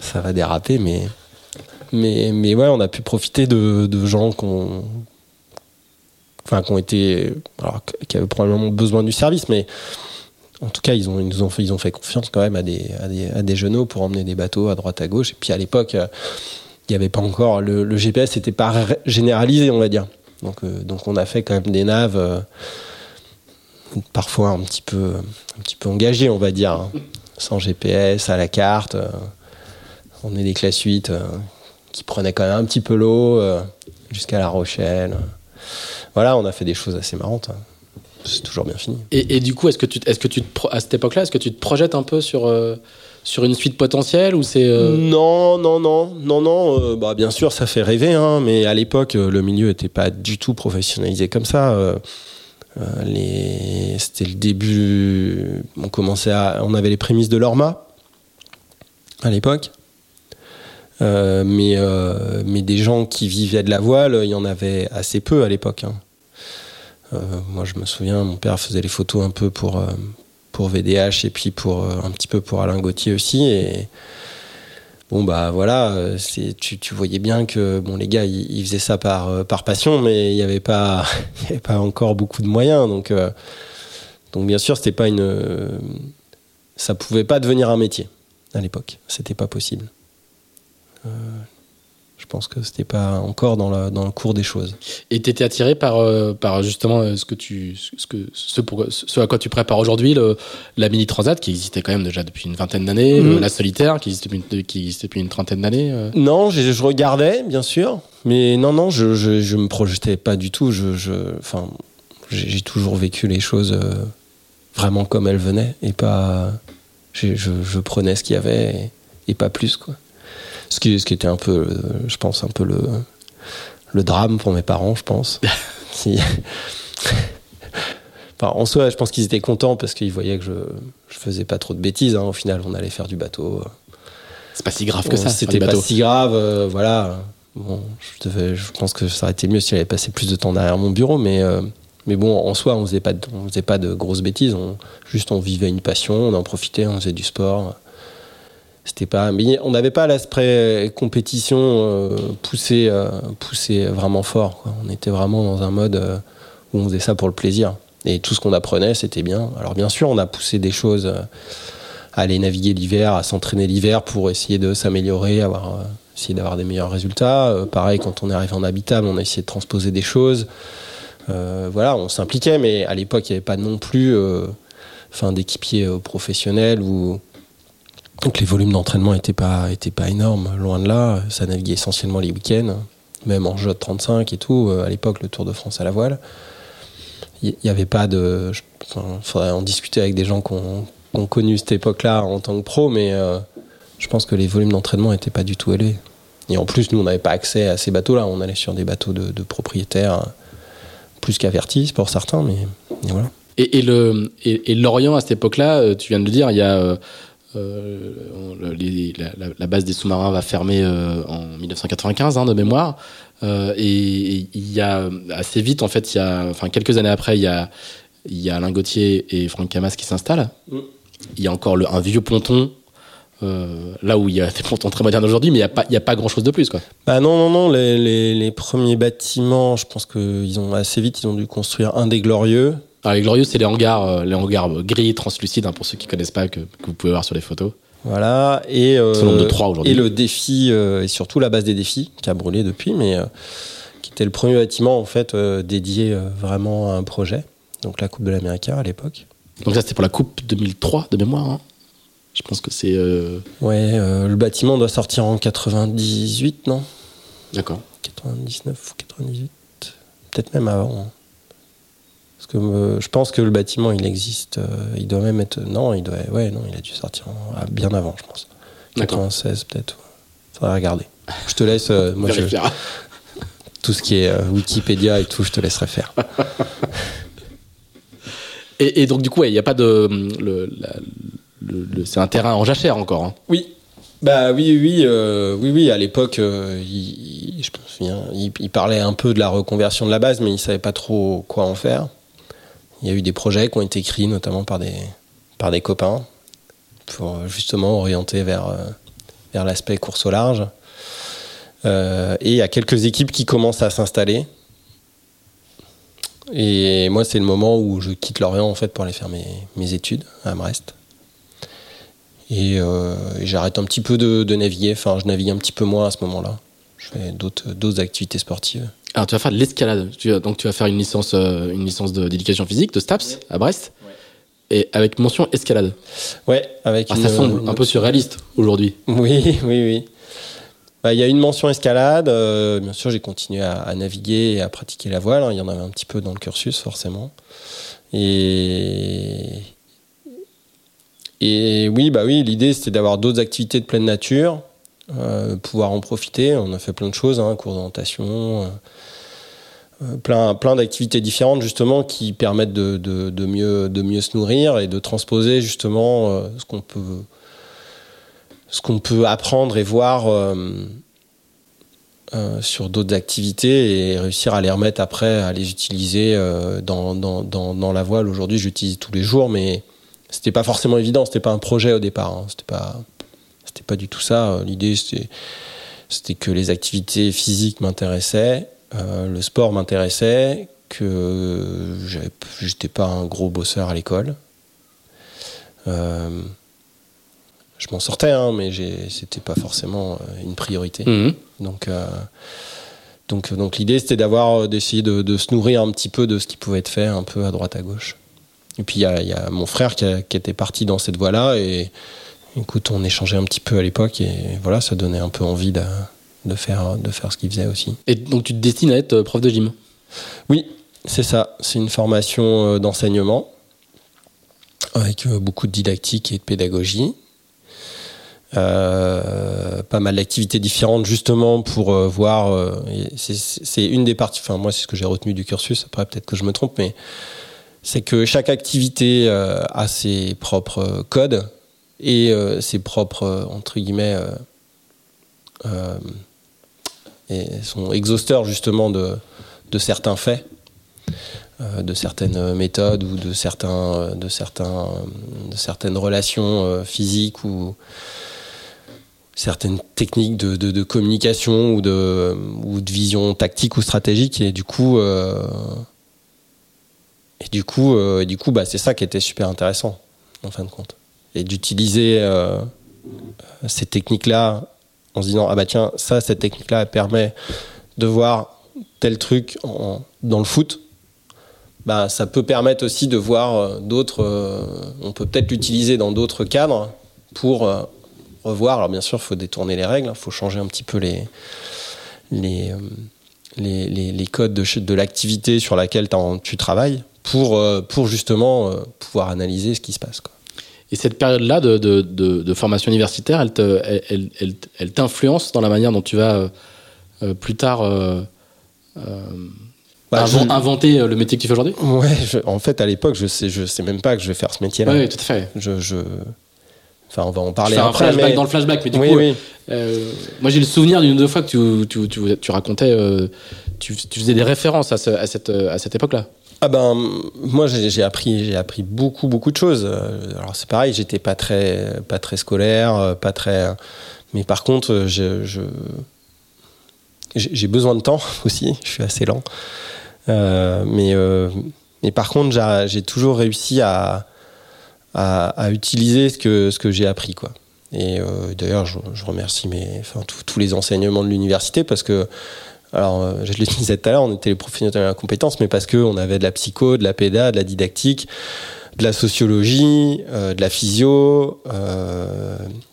ça va déraper mais mais mais ouais on a pu profiter de, de gens qu'on enfin qui ont été alors qui avaient probablement besoin du service mais en tout cas, ils, ont, ils, nous ont fait, ils ont fait confiance quand même à des, à des, à des jeunes pour emmener des bateaux à droite à gauche. Et puis à l'époque, il n'y avait pas encore le, GPS n'était pas généralisé on va dire donc euh, donc on a fait quand même des naves euh, parfois un petit peu un petit peu engagées on va dire hein. sans GPS à la carte euh, on est des classes 8 euh, qui prenaient quand même un petit peu l'eau jusqu'à La Rochelle voilà on a fait des choses assez marrantes hein. c'est toujours bien fini et, du coup est-ce que tu est-ce que tu à cette époque là est-ce que tu te projettes un peu sur sur une suite potentielle ou c'est euh... non non non non non euh, bah bien sûr ça fait rêver hein, mais à l'époque euh, le milieu était pas du tout professionnalisé comme ça euh, les c'était le début on commençait à on avait les prémices de l'orma à l'époque Euh, mais, euh, mais des gens qui vivaient de la voile, il y en avait assez peu à l'époque. hein. Euh, moi, je me souviens, mon père faisait les photos un peu pour, euh, pour VDH et puis pour euh, un petit peu pour Alain Gauthier aussi. Et bon, bah voilà, euh, tu, voyais bien que bon, les gars, ils, faisaient ça par, euh, par passion, mais il n'y avait, pas- pas encore beaucoup de moyens. Donc, donc bien sûr, c'était pas une. ça pouvait pas devenir un métier à l'époque. C'était pas possible. Je pense que c'était pas encore dans, la, dans le cours des choses. Et t'étais attiré par, euh, par justement euh, ce que tu, ce que, ce, pour, ce à quoi tu prépares aujourd'hui, la mini transat qui existait quand même déjà depuis une vingtaine d'années, Mhm. la solitaire qui existait depuis, une- qui existait depuis une trentaine d'années. euh. Non, je, je regardais, bien sûr, mais non, non, je, je, je me projetais pas du tout. Je, enfin, j'ai toujours vécu les choses vraiment comme elles venaient et pas. je prenais ce qu'il y avait et, et pas plus, quoi. Ce qui, ce qui était un peu, euh, je pense, un peu le, le drame pour mes parents, je pense. Qui- Enfin, en soi, je pense qu'ils étaient contents parce qu'ils voyaient que je, je faisais pas trop de bêtises. hein. Au final, on allait faire du bateau. C'est pas si grave que ça. C'était pas si grave, euh, voilà. Bon, je, devais, je pense que ça aurait été mieux si j'avais passé plus de temps derrière mon bureau, mais, euh, mais bon, en soi, on faisait pas de, on faisait pas de grosses bêtises. On, juste, on vivait une passion, on en profitait, on faisait du sport. C'était pas, mais on n'avait pas l'aspect compétition euh, poussé, euh, poussé vraiment fort. On était vraiment dans un mode euh, où on faisait ça pour le plaisir. Et tout ce qu'on apprenait, c'était bien. Alors bien sûr, on a poussé des choses. euh, à aller naviguer l'hiver, à s'entraîner l'hiver pour essayer de s'améliorer, avoir, euh, essayer d'avoir des meilleurs résultats. Euh, pareil, quand on est arrivé en habitable, on a essayé de transposer des choses. Euh, voilà, on s'impliquait, mais à l'époque, il n'y avait pas non plus euh, enfin, d'équipiers euh, professionnels ou donc les volumes d'entraînement n'étaient pas, étaient pas énormes, loin de là. Ça naviguait essentiellement les week-ends, même en jeu de 35 et tout. Euh, À l'époque, le Tour de France à la voile. Il n'y avait pas de. je- Enfin, faudrait en discuter avec des gens qui ont, connu cette époque-là en tant que pro, mais euh, je pense que les volumes d'entraînement n'étaient pas du tout élevés. Et en plus, nous, on n'avait pas accès à ces bateaux-là. On allait sur des bateaux de, propriétaires, euh, plus qu'avertis pour certains, mais et voilà. Et, le, et, l'Orient, à cette époque-là, tu viens de le dire, il y a. euh, les- la, base des sous-marins va fermer euh, en 1995 hein, de mémoire Euh, et il y a assez vite en fait il y a enfin quelques années après il y a y a Alain Gauthier et Franck Camas qui s'installent Mm. il y a encore le- un vieux ponton là où il y a des pontons très modernes aujourd'hui mais il y a pas il y a pas grand chose de plus quoi Bah non, non, non. Les, les- les premiers bâtiments, je pense qu'ils ont assez vite, ils ont dû construire un des glorieux. Alors, les glorieux c'est les hangars euh, les hangars gris translucides hein, pour ceux qui connaissent pas que, que vous pouvez voir sur les photos Voilà. Et, euh, nombre de trois aujourd'hui. Et le défi, euh, et surtout la base des défis, qui a brûlé depuis, mais euh, qui était le premier bâtiment en fait dédié vraiment à un projet. Donc la Coupe de l'Amérique à l'époque. Donc ça, c'était pour la Coupe 2003 de mémoire. hein. Je pense que c'est... Ouais, le bâtiment doit sortir en 98, non? D'accord. 99 ou 98 Peut-être même avant. Parce que euh, je pense que le bâtiment, il existe. euh, il doit même être. Non, il doit. Ouais, non, il a dû sortir en- ah, bien avant, je pense. D'accord. 96 peut-être. Faudrait regarder. Je te laisse. euh, moi, je- tout ce qui est Wikipédia et tout, je te laisserai faire. Et, et donc, du coup, ouais, il n'y a pas de... Le, la- le- le- c'est un terrain en jachère encore. hein. Oui. Bah oui, oui, euh, oui, oui. À l'époque, euh, il, il- je me souviens, il, il parlait un peu de la reconversion de la base, mais il savait pas trop quoi en faire. Il y a eu des projets qui ont été écrits, notamment par des par des copains, pour euh, justement orienter vers euh, vers l'aspect course au large. Euh, et il y a quelques équipes qui commencent à s'installer. Et moi, c'est le moment où je quitte Lorient en fait pour aller faire mes, mes études à Brest. Et, j'arrête un petit peu de, de naviguer. Enfin, je navigue un petit peu moins à ce moment-là. Je fais d'autres d'autres activités sportives. Alors, tu vas faire de l'escalade. Donc, tu vas faire une licence, euh, une licence de- d'éducation physique, de STAPS, à Brest. Et avec mention escalade. Ouais, avec Ah, une, ça semble une un peu surréaliste aujourd'hui. Oui, oui, oui. Bah, Il y a une mention escalade. euh, bien sûr, j'ai continué à, à naviguer et à pratiquer la voile. hein. Il y en avait un petit peu dans le cursus, forcément. Et, et oui, bah oui, l'idée c'était d'avoir d'autres activités de pleine nature, euh, pouvoir en profiter. On a fait plein de choses, hein, cours d'orientation, euh, euh, plein, plein d'activités différentes justement qui permettent de, mieux, de mieux se nourrir et de transposer justement euh, ce qu'on peut ce qu'on peut apprendre et voir sur d'autres activités et réussir à les remettre après, à les utiliser dans, dans, dans, dans, la voile. Aujourd'hui, j'utilise tous les jours, mais c'était pas forcément évident. C'était pas un projet au départ. Hein. C'était pas, c'était pas du tout ça. L'idée, c'était, c'était que les activités physiques m'intéressaient, le sport m'intéressait, que j'étais pas un gros bosseur à l'école. Euh, je m'en sortais, hein, mais c'était pas forcément euh, une priorité. Mhm. Donc, euh, donc, donc l'idée c'était d'avoir d'essayer de, se nourrir un petit peu de ce qui pouvait être fait un peu à droite à gauche. Et puis il y a, mon frère qui, était parti dans cette voie-là et écoute, on échangeait un petit peu à l'époque et voilà, ça donnait un peu envie de, de faire, de faire ce qu'il faisait aussi. Et donc tu te destines à être prof de gym? Oui, c'est ça, c'est une formation euh, d'enseignement avec euh, beaucoup de didactique et de pédagogie. Euh, pas mal d'activités différentes justement pour voir. c'est une des parties. Enfin, moi, c'est ce que j'ai retenu du cursus. Après, peut-être que je me trompe, mais c'est que chaque activité a ses propres codes et ses propres entre guillemets et sont exhausteurs justement de, certains faits. Euh, de certaines méthodes ou de, certains, de, certains, de certaines relations euh, physiques ou certaines techniques de, de, communication ou de, ou de vision tactique ou stratégique et du coup euh, et du coup du coup bah, c'est ça qui était super intéressant en fin de compte et d'utiliser ces techniques là en se disant ah bah tiens ça cette technique là permet de voir tel truc dans le foot bah, ça peut permettre aussi de voir euh, d'autres. Euh, on peut peut-être l'utiliser dans d'autres cadres pour euh, revoir. Alors bien sûr, faut détourner les règles, faut changer un petit peu les, les, les, codes de, de l'activité sur laquelle tu travailles pour, pour justement pouvoir analyser ce qui se passe. Quoi. Et cette période-là de, de, de, formation universitaire, elle, elle, elle, elle t'influence dans la manière dont tu vas plus tard bah, inventer euh, le métier que tu fais aujourd'hui? Ouais, en fait, à l'époque, je sais, je sais même pas que je vais faire ce métier-là. Oui, tout à fait. Je, je... Enfin, on va en parler après. Un flashback dans le flashback, mais du coup, euh, moi j'ai le souvenir d'une ou deux fois que tu, tu, tu, tu racontais, euh, tu, faisais des références à, à cette, à cette époque-là. Ah ben, moi j'ai appris, appris beaucoup, beaucoup de choses. Alors c'est pareil, j'étais pas très, pas très scolaire, pas très. Mais par contre, je, j'ai besoin de temps aussi. Je suis assez lent. Euh, mais, euh, mais par contre, j'ai toujours réussi à, à, utiliser ce que, ce que j'ai appris. Quoi. Et euh, d'ailleurs, je, remercie mes, enfin, tous les enseignements de l'université parce que, alors, je le disais tout à l'heure, on était les professionnels de la compétence, mais parce qu'on avait de la psycho, de la péda, de la didactique, de la sociologie, de la physio,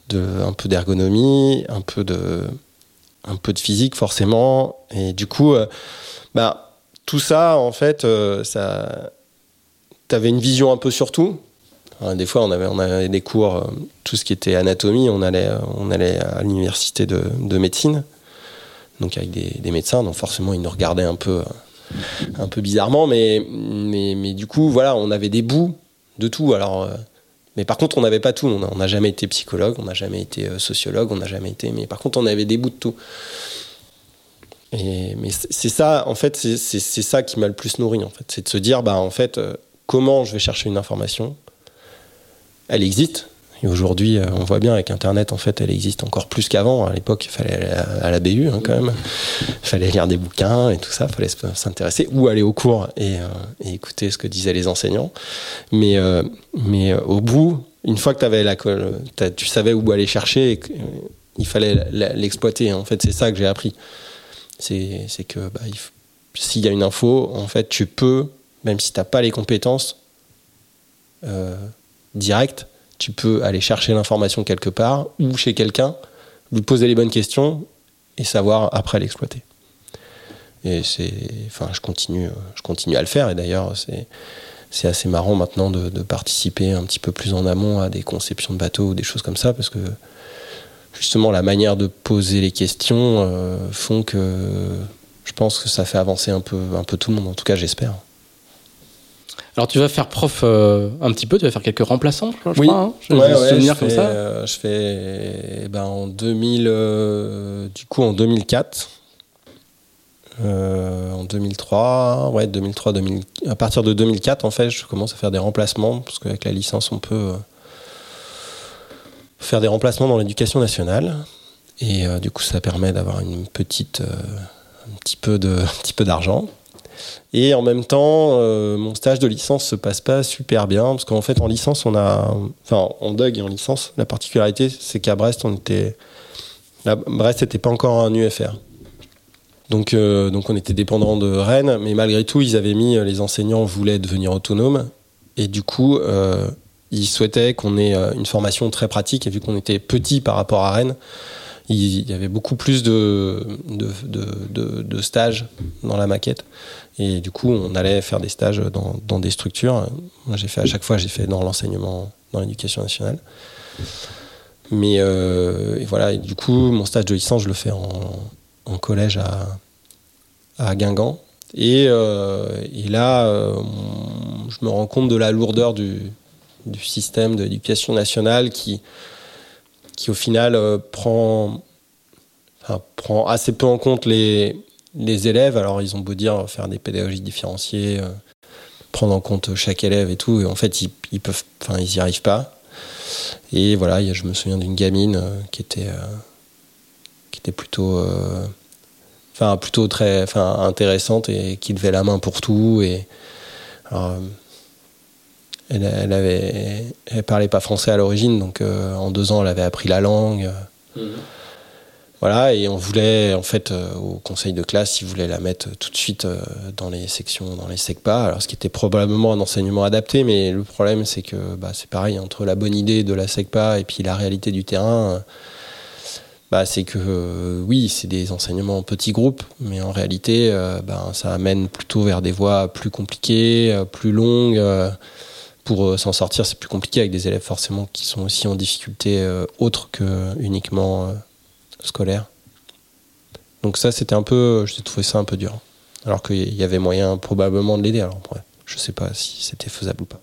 de, un peu d'ergonomie, un peu de, un peu de physique forcément. Et du coup, bah, tout ça, en fait, euh, ça, t'avais une vision un peu sur tout. des fois, on avait, on avait des cours, euh, tout ce qui était anatomie, on allait, euh, on allait à l'université de, médecine, donc avec des, médecins, donc forcément, ils nous regardaient un peu, un peu bizarrement, mais, du coup, voilà, on avait des bouts de tout. Alors, mais par contre, on n'avait pas tout. On n'a jamais été psychologue, on n'a jamais été sociologue, on n'a jamais été. Mais par contre, on avait des bouts de tout mais c'est ça, en fait, c'est ça qui m'a le plus nourri, en fait. C'est de se dire, bah, en fait, euh, comment je vais chercher une information? Elle existe. Et aujourd'hui, euh, on voit bien avec Internet, en fait, elle existe encore plus qu'avant. À l'époque, il fallait aller à, la BU, hein, quand même. Il fallait lire des bouquins et tout ça, il fallait s'intéresser ou aller au cours et, euh, écouter ce que disaient les enseignants. Mais, mais au bout, une fois que tu avais la tu savais où aller chercher, et, il fallait l'exploiter. En fait, c'est ça que j'ai appris. C'est que bah, s'il y a une info, en fait, tu peux, même si tu n'as pas les compétences euh, directes, tu peux aller chercher l'information quelque part ou chez quelqu'un, lui poser les bonnes questions et savoir après l'exploiter. Et c'est, enfin, je continue, je continue à le faire. Et d'ailleurs, c'est, c'est assez marrant maintenant de, participer un petit peu plus en amont à des conceptions de bateaux ou des choses comme ça, parce que justement la manière de poser les questions euh, font que je pense que ça fait avancer un peu, un peu tout le monde, en tout cas j'espère. Alors tu vas faire prof euh, un petit peu, tu vas faire quelques remplaçants, je Oui. crois. Hein Ouais, souvenirs je comme fais, ça. euh, je fais eh ben, en 2000, euh, du coup en 2004, euh, en 2003, ouais 2003, 2000, à partir de 2004 en fait, je commence à faire des remplacements parce qu'avec la licence on peut euh, faire des remplacements dans l'éducation nationale et euh, du coup ça permet d'avoir une petite, euh, un petit peu de, un petit peu d'argent. Et en même temps, euh, mon stage de licence se passe pas super bien parce qu'en fait en licence on a, enfin en Doug et en licence, la particularité c'est qu'à Brest on était, Brest n'était pas encore un UFR. Donc, euh, donc on était dépendant de Rennes, mais malgré tout ils avaient mis, les enseignants voulaient devenir autonomes et du coup euh, ils souhaitaient qu'on ait une formation très pratique et vu qu'on était petit par rapport à Rennes, il y avait beaucoup plus de stages dans la maquette. Et du coup, on allait faire des stages dans, dans des structures. Moi, j'ai fait à chaque fois, j'ai fait dans l'enseignement, dans l'éducation nationale. Mais euh, voilà, et du coup, mon stage de licence, je le fais en, collège à, à Guingamp. Et, euh, là, euh, je me rends compte de la lourdeur du, du système de l'éducation nationale qui, qui au final prend, enfin, prend assez peu en compte les, les élèves. Alors ils ont beau dire faire des pédagogies différenciées, euh, prendre en compte chaque élève et tout, et en fait ils, ils peuvent, enfin ils arrivent pas. Et voilà, je me souviens d'une gamine euh, qui était, euh, qui était plutôt, euh, enfin plutôt très, enfin intéressante et qui levait la main pour tout et euh, elle, elle avait, elle parlait pas français à l'origine, donc euh, en deux ans elle avait appris la langue. euh, voilà, et on voulait, en fait, euh, au conseil de classe, ils voulaient la mettre tout de suite euh, dans les sections, dans les SECPA, alors ce qui était probablement un enseignement adapté, mais le problème, c'est que bah, c'est pareil, entre la bonne idée de la SECPA et puis la réalité du terrain, euh, bah, c'est que euh, oui, c'est des enseignements en petits groupes, mais en réalité, euh, bah, ça amène plutôt vers des voies plus compliquées, euh, plus longues. euh, pour euh, s'en sortir, c'est plus compliqué avec des élèves forcément qui sont aussi en difficulté euh, autre que uniquement euh, scolaire. Donc ça, c'était un peu, j'ai trouvé ça un peu dur. Alors qu'il y avait moyen probablement de l'aider. Alors ouais, je sais pas si c'était faisable ou pas.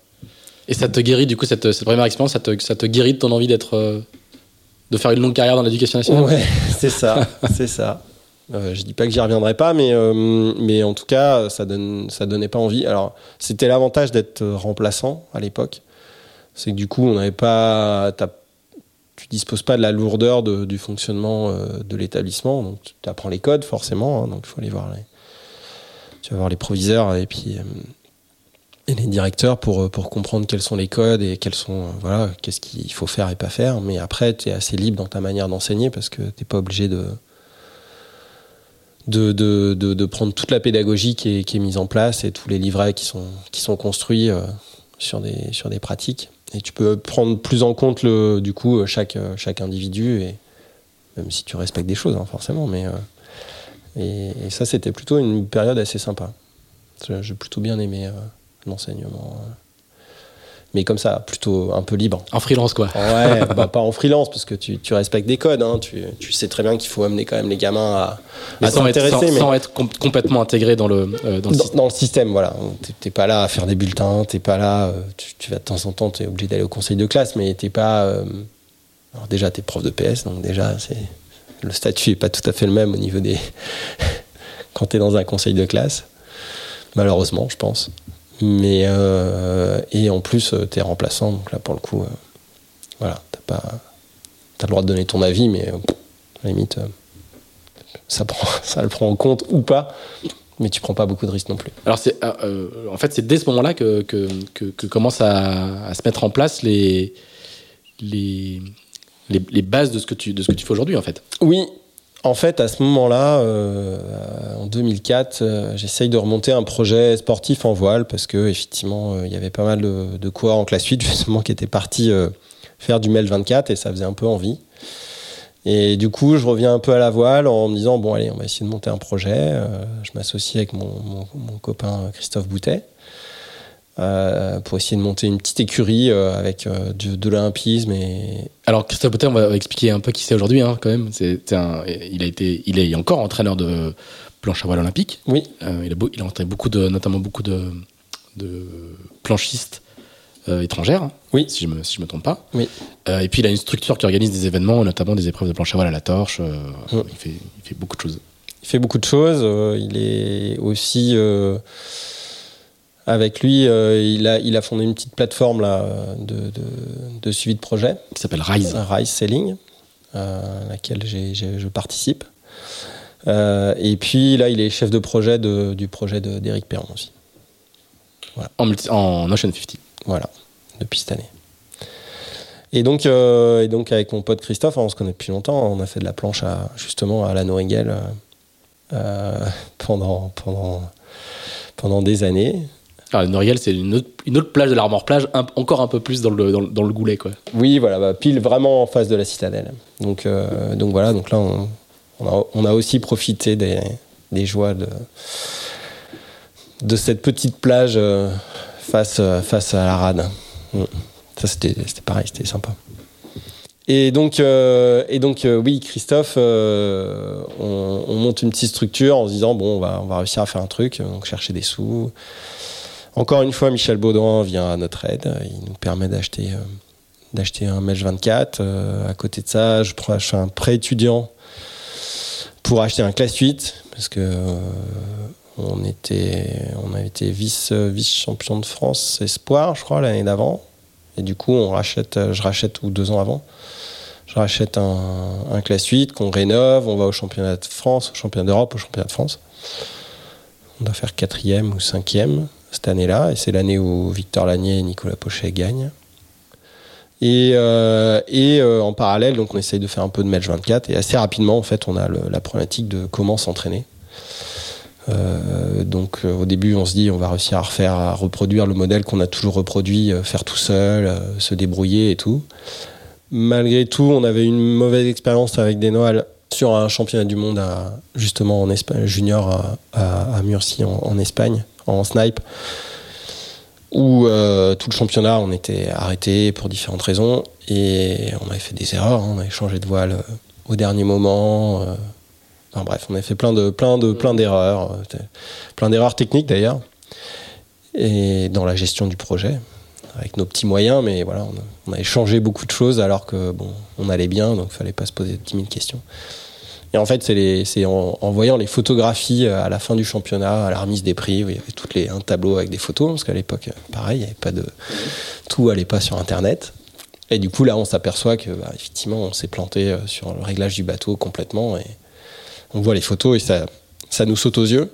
Et ça te guérit, du coup, cette, cette première expérience, ça te, ça te guérit de ton envie d'être. euh, de faire une longue carrière dans l'éducation nationale? Ouais, c'est ça, c'est ça. Euh, je dis pas que j'y reviendrai pas, mais, euh, mais en tout cas, ça, donne, ça donnait pas envie. Alors, c'était l'avantage d'être remplaçant à l'époque. C'est que du coup, on n'avait pas. t'as- Tu disposes pas de la lourdeur de- du fonctionnement euh, de l'établissement. Donc, tu apprends les codes, forcément. hein, donc, il faut aller voir les. Tu vas voir les proviseurs et puis. euh, les directeurs pour, pour comprendre quels sont les codes et quels sont, euh, voilà, qu'est-ce qu'il faut faire et pas faire. Mais après, tu es assez libre dans ta manière d'enseigner parce que tu pas obligé de, prendre toute la pédagogie qui est, mise en place et tous les livrets qui sont, construits euh, sur des pratiques. Et tu peux prendre plus en compte, le, du coup, euh, chaque, euh, chaque individu, et même si tu respectes des choses, hein, forcément. Mais, euh, et, ça, c'était plutôt une période assez sympa. J'ai plutôt bien aimé euh, l'enseignement. Mais comme ça, plutôt un peu libre. En freelance, quoi. Ouais, bah, pas en freelance, parce que tu, tu respectes des codes. Hein. Tu, tu sais très bien qu'il faut amener quand même les gamins à, à être, sans, s'intéresser. mais sans être com- complètement intégré dans le, euh, dans le dans, système. dans le système, voilà. T'es- T'es pas là à faire des bulletins, t'es pas là. euh, Tu, tu vas de temps en temps, t'es obligé d'aller au conseil de classe, mais t'es pas. euh, alors déjà, t'es prof de PS, donc déjà, c'est le statut est pas tout à fait le même au niveau des. quand t'es dans un conseil de classe, malheureusement, je pense. Mais euh, et en plus, euh, t'es remplaçant, donc là, pour le coup, euh, voilà, t'as pas. T'as le droit de donner ton avis, mais euh, à la limite, ça, prend, ça le prend en compte ou pas, mais tu prends pas beaucoup de risques non plus. Alors, c'est, en fait, c'est dès ce moment-là que, que, que, que commencent à, à se mettre en place les, les, les, les bases de ce que tu, de ce que tu fais aujourd'hui, en fait. Oui, en fait, à ce moment-là, euh, en 2004, euh, j'essaye de remonter un projet sportif en voile parce que effectivement, euh, il y avait pas mal de, de coureurs en classe 8 justement qui étaient partis faire du MEL 24 et ça faisait un peu envie. Et du coup, je reviens un peu à la voile en me disant bon allez, on va essayer de monter un projet. Je m'associe avec mon copain Christophe Boutet. Euh, pour essayer de monter une petite écurie euh, avec euh, de l'olympisme et, Alors, Christophe Boutet, on va expliquer un peu qui c'est aujourd'hui, hein, quand même. C'est, c'est un, il, a été, il est encore entraîneur de planche à voile olympique. oui il, a beau- il a entraîné beaucoup de, notamment beaucoup de, de planchistes étrangères, Oui. si je me, si je me trompe pas. Oui. Et puis il a une structure qui organise des événements, notamment des épreuves de planche à voile à la torche. il, fait, il fait beaucoup de choses. Il fait beaucoup de choses. il est aussi avec lui, euh, il a il a fondé une petite plateforme là de, de, de suivi de projet, Qui s'appelle Rise. Rise Selling, euh, à laquelle je participe. Euh, et puis là, il est chef de projet de- du projet d'Éric Perron aussi. En, Ocean 50. Voilà, depuis cette année. Et donc, euh, et donc avec mon pote Christophe, on se connaît depuis longtemps. On a fait de la planche à, justement à la Noringel euh, euh, pendant, pendant, pendant des années. Alors, Noriel, c'est une autre, plage de l'Armor Plage, encore un peu plus dans le, goulet. Quoi. Oui, voilà, bah, pile vraiment en face de la citadelle. Donc, euh, donc voilà, donc là, on, a, aussi profité des, des joies de, de cette petite plage euh, face, euh, face à la rade. Mm. Ça, c'était pareil, c'était sympa. Et donc, et donc oui, Christophe, on, on monte une petite structure en se disant, bon, on va, on va réussir à faire un truc, donc chercher des sous. Encore une fois, Michel Baudouin vient à notre aide. Il nous permet d'acheter euh, un Mesh 24. Euh, à côté de ça, je, prends, un prêt étudiant pour acheter un classe 8 parce que euh, on a été vice vice champion de France espoir, je crois, l'année d'avant. Et du coup, on rachète, je rachète ou deux ans avant, je rachète un, un classe 8 qu'on rénove. On va au championnat de France, au championnat d'Europe, au championnat de France. On doit faire quatrième ou cinquième cette année-là, et c'est l'année où Victor Lanier et Nicolas Pochet gagnent. Et, euh, euh, en parallèle, donc on essaye de faire un peu de match 24 et assez rapidement, en fait, on a la problématique de comment s'entraîner. Euh, donc au début, on se dit on va réussir à refaire, à reproduire le modèle qu'on a toujours reproduit, faire tout seul, se débrouiller et tout. Malgré tout, on avait une mauvaise expérience avec des Noël sur un championnat du monde justement en Espagne, junior à, Murcie en Espagne, en snipe où euh, tout le championnat on était arrêté pour différentes raisons et on avait fait des erreurs, hein. on avait changé de voile euh, au dernier moment. euh. Enfin, bref, on avait fait plein de plein de plein d'erreurs, plein d'erreurs techniques d'ailleurs, et dans la gestion du projet avec nos petits moyens, mais voilà, on avait changé beaucoup de choses alors que bon, on allait bien, donc il fallait pas se poser 10 000 questions. Et en fait, c'est en, voyant les photographies euh, à la fin du championnat, à la remise des prix, où il y avait toutes un tableau avec des photos, parce qu'à l'époque, euh, pareil, il n'y avait pas de. Tout allait pas sur Internet. Et du coup, là, on s'aperçoit que, bah, effectivement, on s'est planté euh, sur le réglage du bateau complètement. Et on voit les photos et ça, ça nous saute aux yeux.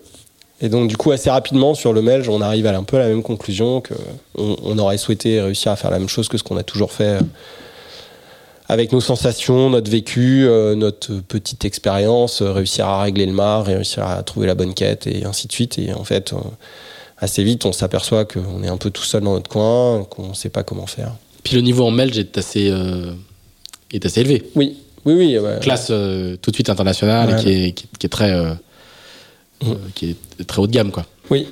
Et donc, du coup, assez rapidement, sur le Melge, on arrive à un peu la même conclusion que on, aurait souhaité réussir à faire la même chose que ce qu'on a toujours fait avec nos sensations, notre vécu, euh, notre petite expérience, euh, réussir à régler le mât, réussir à trouver la bonne quête et ainsi de suite. Et en fait, assez vite, on s'aperçoit qu'on est un peu tout seul dans notre coin, qu'on ne sait pas comment faire. Puis le niveau en Melge est assez, euh, est assez élevé. Oui, oui, oui. Classe tout de suite internationale Ouais. qui est, qui, qui est très, euh, qui est très haut de gamme. Quoi. Oui.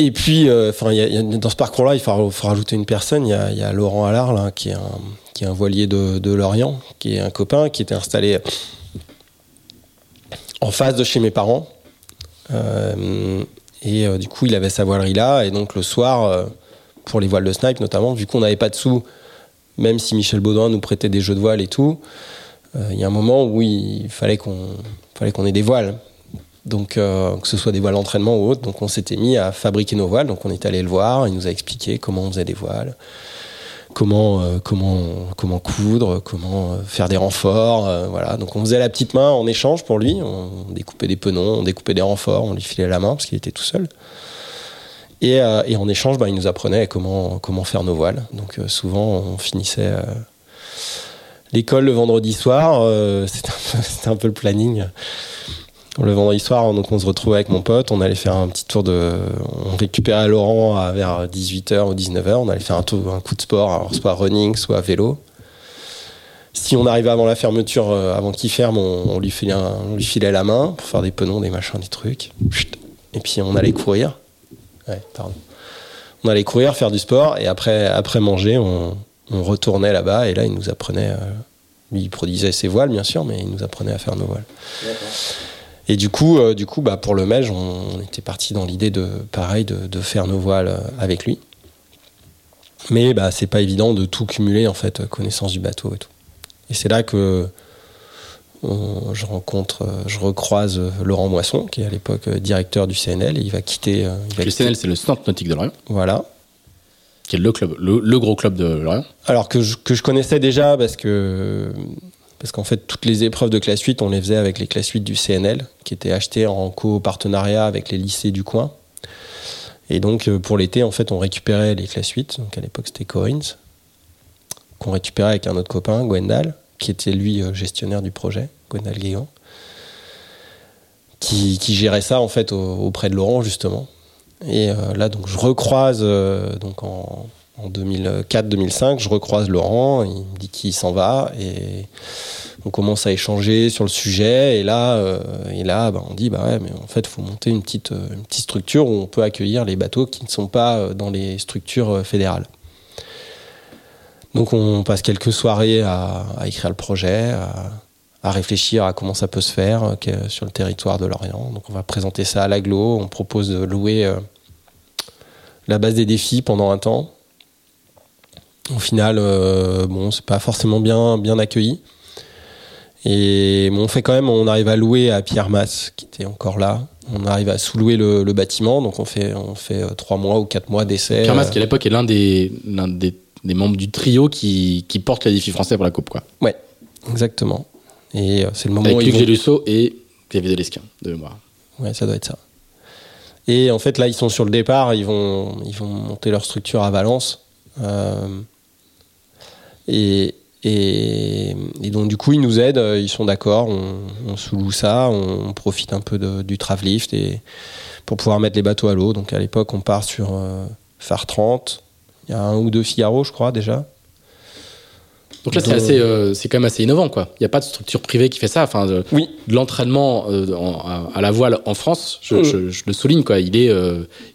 Et puis, euh, enfin, dans ce parcours-là, il faut, rajouter une personne. Il y a, Laurent Allard, qui est un, voilier de, Lorient, qui est un copain, qui était installé en face de chez mes parents. Euh, et euh, du coup, il avait sa voilerie là. Et donc, le soir, pour les voiles de snipe notamment, vu qu'on n'avait pas de sous, même si Michel Baudouin nous prêtait des jeux de voile et tout, il y a un moment où il fallait qu'on fallait qu'on ait des voiles. Donc, euh, que ce soit des voiles d'entraînement ou autre. Donc, on s'était mis à fabriquer nos voiles. Donc, on est allé le voir. Il nous a expliqué comment on faisait des voiles, comment, euh, comment, comment coudre, comment euh, faire des renforts. voilà. Donc, on faisait la petite main en échange pour lui. On découpait des penons, on découpait des renforts, on lui filait la main parce qu'il était tout seul. Et, en échange, bah, il nous apprenait comment, comment faire nos voiles. Donc, souvent, on finissait. L'école le vendredi soir, c'était un peu le planning. Le vendredi soir, on se retrouvait avec mon pote, on allait faire un petit tour de. On récupérait Laurent à vers 18h ou 19h, on allait faire un, tour, un coup de sport, soit running, soit vélo. Si on arrivait avant la fermeture, euh, avant qu'il ferme, on, lui filait la main pour faire des penons, des machins, des trucs. Et puis on allait courir. Ouais, pardon. On allait courir, faire du sport, et après, après manger, on, retournait là-bas, et là, il nous apprenait. euh, il produisait ses voiles, bien sûr, mais il nous apprenait à faire nos voiles. Et du coup, euh, du coup bah, pour le Melge, on, était parti dans l'idée de, pareil, de, de, faire nos voiles euh, avec lui. Mais bah, c'est pas évident de tout cumuler, en fait, connaissance du bateau et tout. Et c'est là que je rencontre, je recroise Laurent Moisson, qui est à l'époque directeur du CNL, et il va quitter. Il va le quitter, CNL, c'est le Centre Nautique de Lorient, Voilà. qui est le, club, le, le gros club de Lorient. Alors que je, que je connaissais déjà parce que parce qu'en fait toutes les épreuves de classe 8 on les faisait avec les classes 8 du CNL qui étaient achetées en co-partenariat avec les lycées du coin. Et donc euh, pour l'été en fait on récupérait les classes 8, donc à l'époque c'était Corins, qu'on récupérait avec un autre copain, Gwendal, qui était lui euh, gestionnaire du projet, Gwendal Guégan, qui, gérait ça en fait au- auprès de Laurent justement. Et euh, là donc je recroise donc en, en 2004-2005, je recroise Laurent, il me dit qu'il s'en va et on commence à échanger sur le sujet et là, euh, et là bah, on dit bah mais en fait il faut monter une petite, euh, une petite structure où on peut accueillir les bateaux qui ne sont pas euh, dans les structures fédérales. Donc on passe quelques soirées à, écrire le projet, à, à réfléchir à comment ça peut se faire sur le territoire de Lorient. Donc on va présenter ça à l'aglo, on propose de louer la base des défis pendant un temps. Au final, euh, bon, c'est pas forcément bien, bien accueilli. Et bon, on fait quand même, on arrive à louer à Pierre Masse, qui était encore là. On arrive à sous-louer le, le bâtiment, donc on fait, on fait euh, trois mois ou quatre mois d'essai. Pierre Mas, Euh, qui à l'époque est l'un des, l'un des, des membres du trio qui, qui porte les défis français pour la Coupe. Quoi. Ouais, exactement. Et c'est le moment Avec où Luc vont- Gélusso et Xavier Delesquin, de mémoire. Ouais, ça doit être ça. Et en fait, là, ils sont sur le départ, ils vont, ils vont monter leur structure à Valence. Euh, et, et, et donc, du coup, ils nous aident, euh, ils sont d'accord, on, on sous-loue ça, on, on profite un peu de- du Travelift et, pour pouvoir mettre les bateaux à l'eau. Donc, à l'époque, on part sur euh, Phare 30. Il y a un ou deux Figaro, je crois, déjà. Donc là, c'est, euh, quand même assez innovant. quoi. Il n'y a pas de structure privée qui fait ça. Enfin, de, Oui. de l'entraînement euh, à, à la voile en France, je, Mm. je- je le souligne, quoi. Il, est,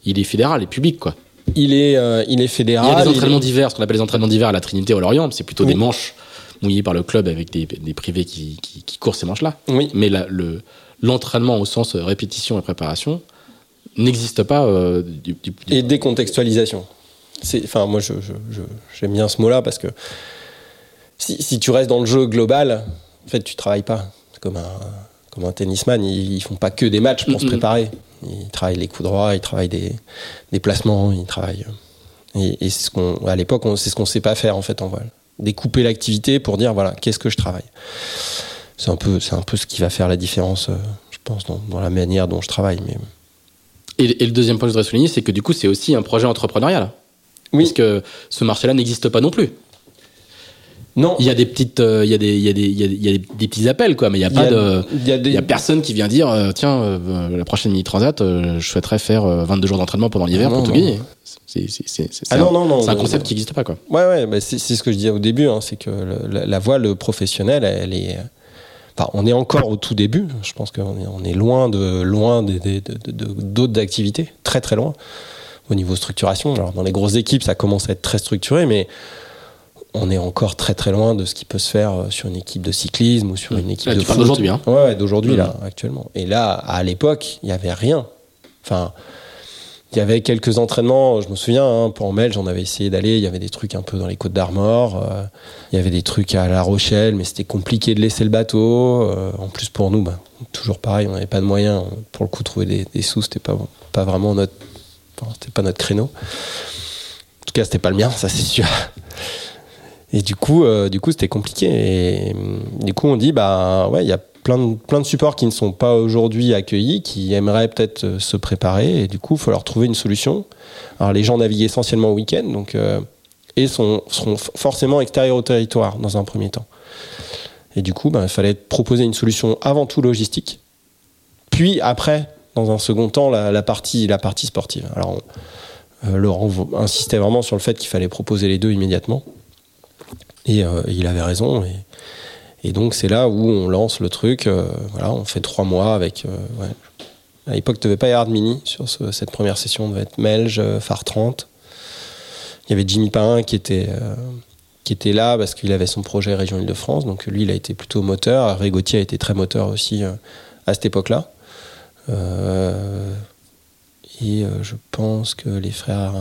il est fédéral et public. Quoi. Il est, euh, il est fédéral. Il y a des il entraînements d'hiver, ce qu'on appelle les entraînements d'hiver à la Trinité ou à Lorient. C'est plutôt Oui. des manches mouillées par le club avec des, des privés qui, qui, qui courent ces manches-là. Oui. Mais la- le, l'entraînement au sens euh, répétition et préparation n'existe pas euh, du, du- du- et décontextualisation. Enfin, moi, je, je- je- j'aime bien ce mot-là parce que si, si tu restes dans le jeu global, en fait, tu travailles pas. C'est comme un, comme un tennisman, ils, ils font pas que des matchs pour se préparer. Ils travaillent les coups droits, ils travaillent des, des placements, ils travaillent. Et, et c'est ce qu'on, à l'époque, on- c'est ce qu'on sait pas faire en fait en voile. Découper l'activité pour dire voilà, qu'est-ce que je travaille. C'est un peu, c'est un peu ce qui va faire la différence, euh, je pense, dans, dans la manière dont je travaille. Mais Et, et le deuxième point que je voudrais souligner, c'est que du coup, c'est aussi un projet entrepreneurial. Oui. Parce que ce marché-là n'existe pas non plus. Non, Il y a des petites, euh, il y a des, il y a des, il y a des, il y a des- des petits appels, quoi, mais il n'y a il y pas a- de, il y a des- il y a personne qui vient dire, euh, tiens, euh, la prochaine mini transat, je souhaiterais faire euh, 22 jours d'entraînement pendant l'hiver pour non, tout gagner. C'est, Ah un, un concept qui n'existe pas, quoi. Ouais, ouais, bah c'est ce que je disais au début, hein, c'est que la, la voile professionnelle, elle est. Enfin, on est encore au tout début. Je pense qu'on est, on est loin de loin des- de- de- de- d'autres activités, très très loin au niveau structuration. Alors dans les grosses équipes, ça commence à être très structuré, mais on est encore très très loin de ce qui peut se faire euh, sur une équipe de cyclisme ou sur une équipe Là, de foot. d'aujourd'hui, hein. Ouais, ouais, d'aujourd'hui là, actuellement. Et là, à l'époque, il y avait rien. Enfin, il y avait quelques entraînements, je me souviens, hein, pour en Belge, on avait essayé d'aller, il y avait des trucs un peu dans les côtes d'Armor, euh, il y avait des trucs à La Rochelle, mais c'était compliqué de laisser le bateau. euh, en plus, pour nous, bah, toujours pareil, on n'avait pas de moyens. Pour le coup, trouver des, des sous, c'était pas, pas vraiment notre, enfin, c'était pas notre créneau. En tout cas, c'était pas le mien, ça c'est sûr. Et du coup, euh, du coup, c'était compliqué. Et du coup, on dit, bah ouais, il y a plein de, plein de supports qui ne sont pas aujourd'hui accueillis, qui aimeraient peut-être euh, se préparer. Et du coup, il faut leur trouver une solution. Alors, les gens naviguent essentiellement au week-end, donc euh, et seront forcément extérieurs au territoire dans un premier temps. Et du coup, bah, il fallait proposer une solution avant tout logistique, puis après, dans un second temps, la, partie, la partie sportive. Alors, on- Laurent insistait vraiment sur le fait qu'il fallait proposer les deux immédiatement. Et euh, il avait raison. Et, et donc, c'est là où on lance le truc. euh, voilà, on fait trois mois avec. euh. À l'époque, il ne devait pas y avoir de mini sur ce- cette première session. Il devait être Melge, Phare 30. Il y avait Jimmy Pain qui était, qui était là parce qu'il avait son projet Région Île-de-France. Donc, lui, il a été plutôt moteur. Hervé Gauthier a été très moteur aussi à cette époque-là. Et je pense que les frères.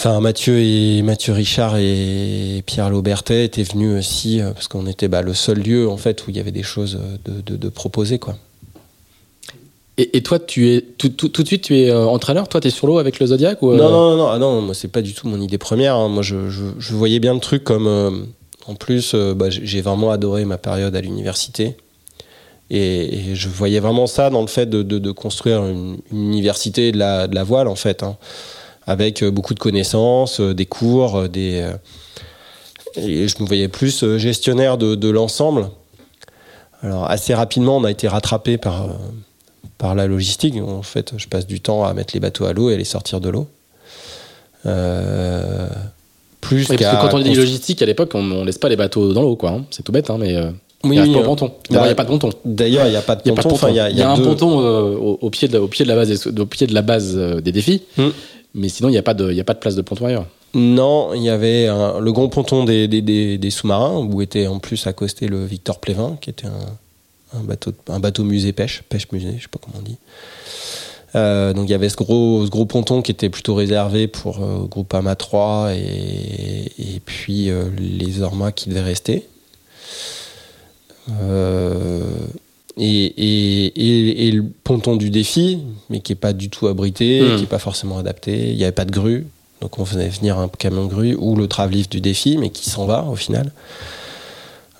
Enfin, Mathieu et Mathieu Richard et Pierre Laubertet étaient venus aussi euh, parce qu'on était bah, le seul lieu en fait où il y avait des choses euh, de, de, de proposer quoi. Et, et toi, tu es tout, tout, tout de suite, tu es euh, entraîneur. Toi, tu es sur l'eau avec le Zodiac ou, euh, Non, non, non, non, ah non, moi c'est pas du tout mon idée première. hein. Moi je, je, je voyais bien le truc comme. euh, en plus, euh, bah, j'ai vraiment adoré ma période à l'université. Et, et je voyais vraiment ça dans le fait de, de, de construire une, une université de la, de la voile en fait. hein. Avec euh, beaucoup de connaissances, euh, des cours, euh, des. et je me voyais plus gestionnaire de, de l'ensemble. Alors assez rapidement, on a été rattrapé par, par la logistique. En fait, je passe du temps à mettre les bateaux à l'eau et à les sortir de l'eau. Euh, plus Oui, parce que quand on dit logistique, à l'époque, on, on laisse pas les bateaux dans l'eau, quoi. hein. C'est tout bête, hein, mais euh, Oui, il euh, n'y a bah, pas de ponton. D'ailleurs, il n'y a pas de Il y a ponton. il y a, Il y a un ponton au, au pied de la, au pied de la base, des, au pied de la base des défis, Hmm. Mais sinon il n'y a pas de, a pas de place de ponton ailleurs. Non, il y avait le grand ponton des, sous-marins où était en plus accosté le Victor Plévin, qui était un, bateau, un bateau musée pêche, pêche musée, je sais pas comment on dit. Euh, donc il y avait ce gros, ce gros ponton qui était plutôt réservé pour euh, Groupama 3 et, puis euh, les Ormas qui devaient rester. Et, et, et, et le ponton du défi, mais qui est pas du tout abrité, Hmm. qui est pas forcément adapté. Il n'y avait pas de grue, donc on faisait venir un camion grue ou le travelift du défi, mais qui s'en va au final.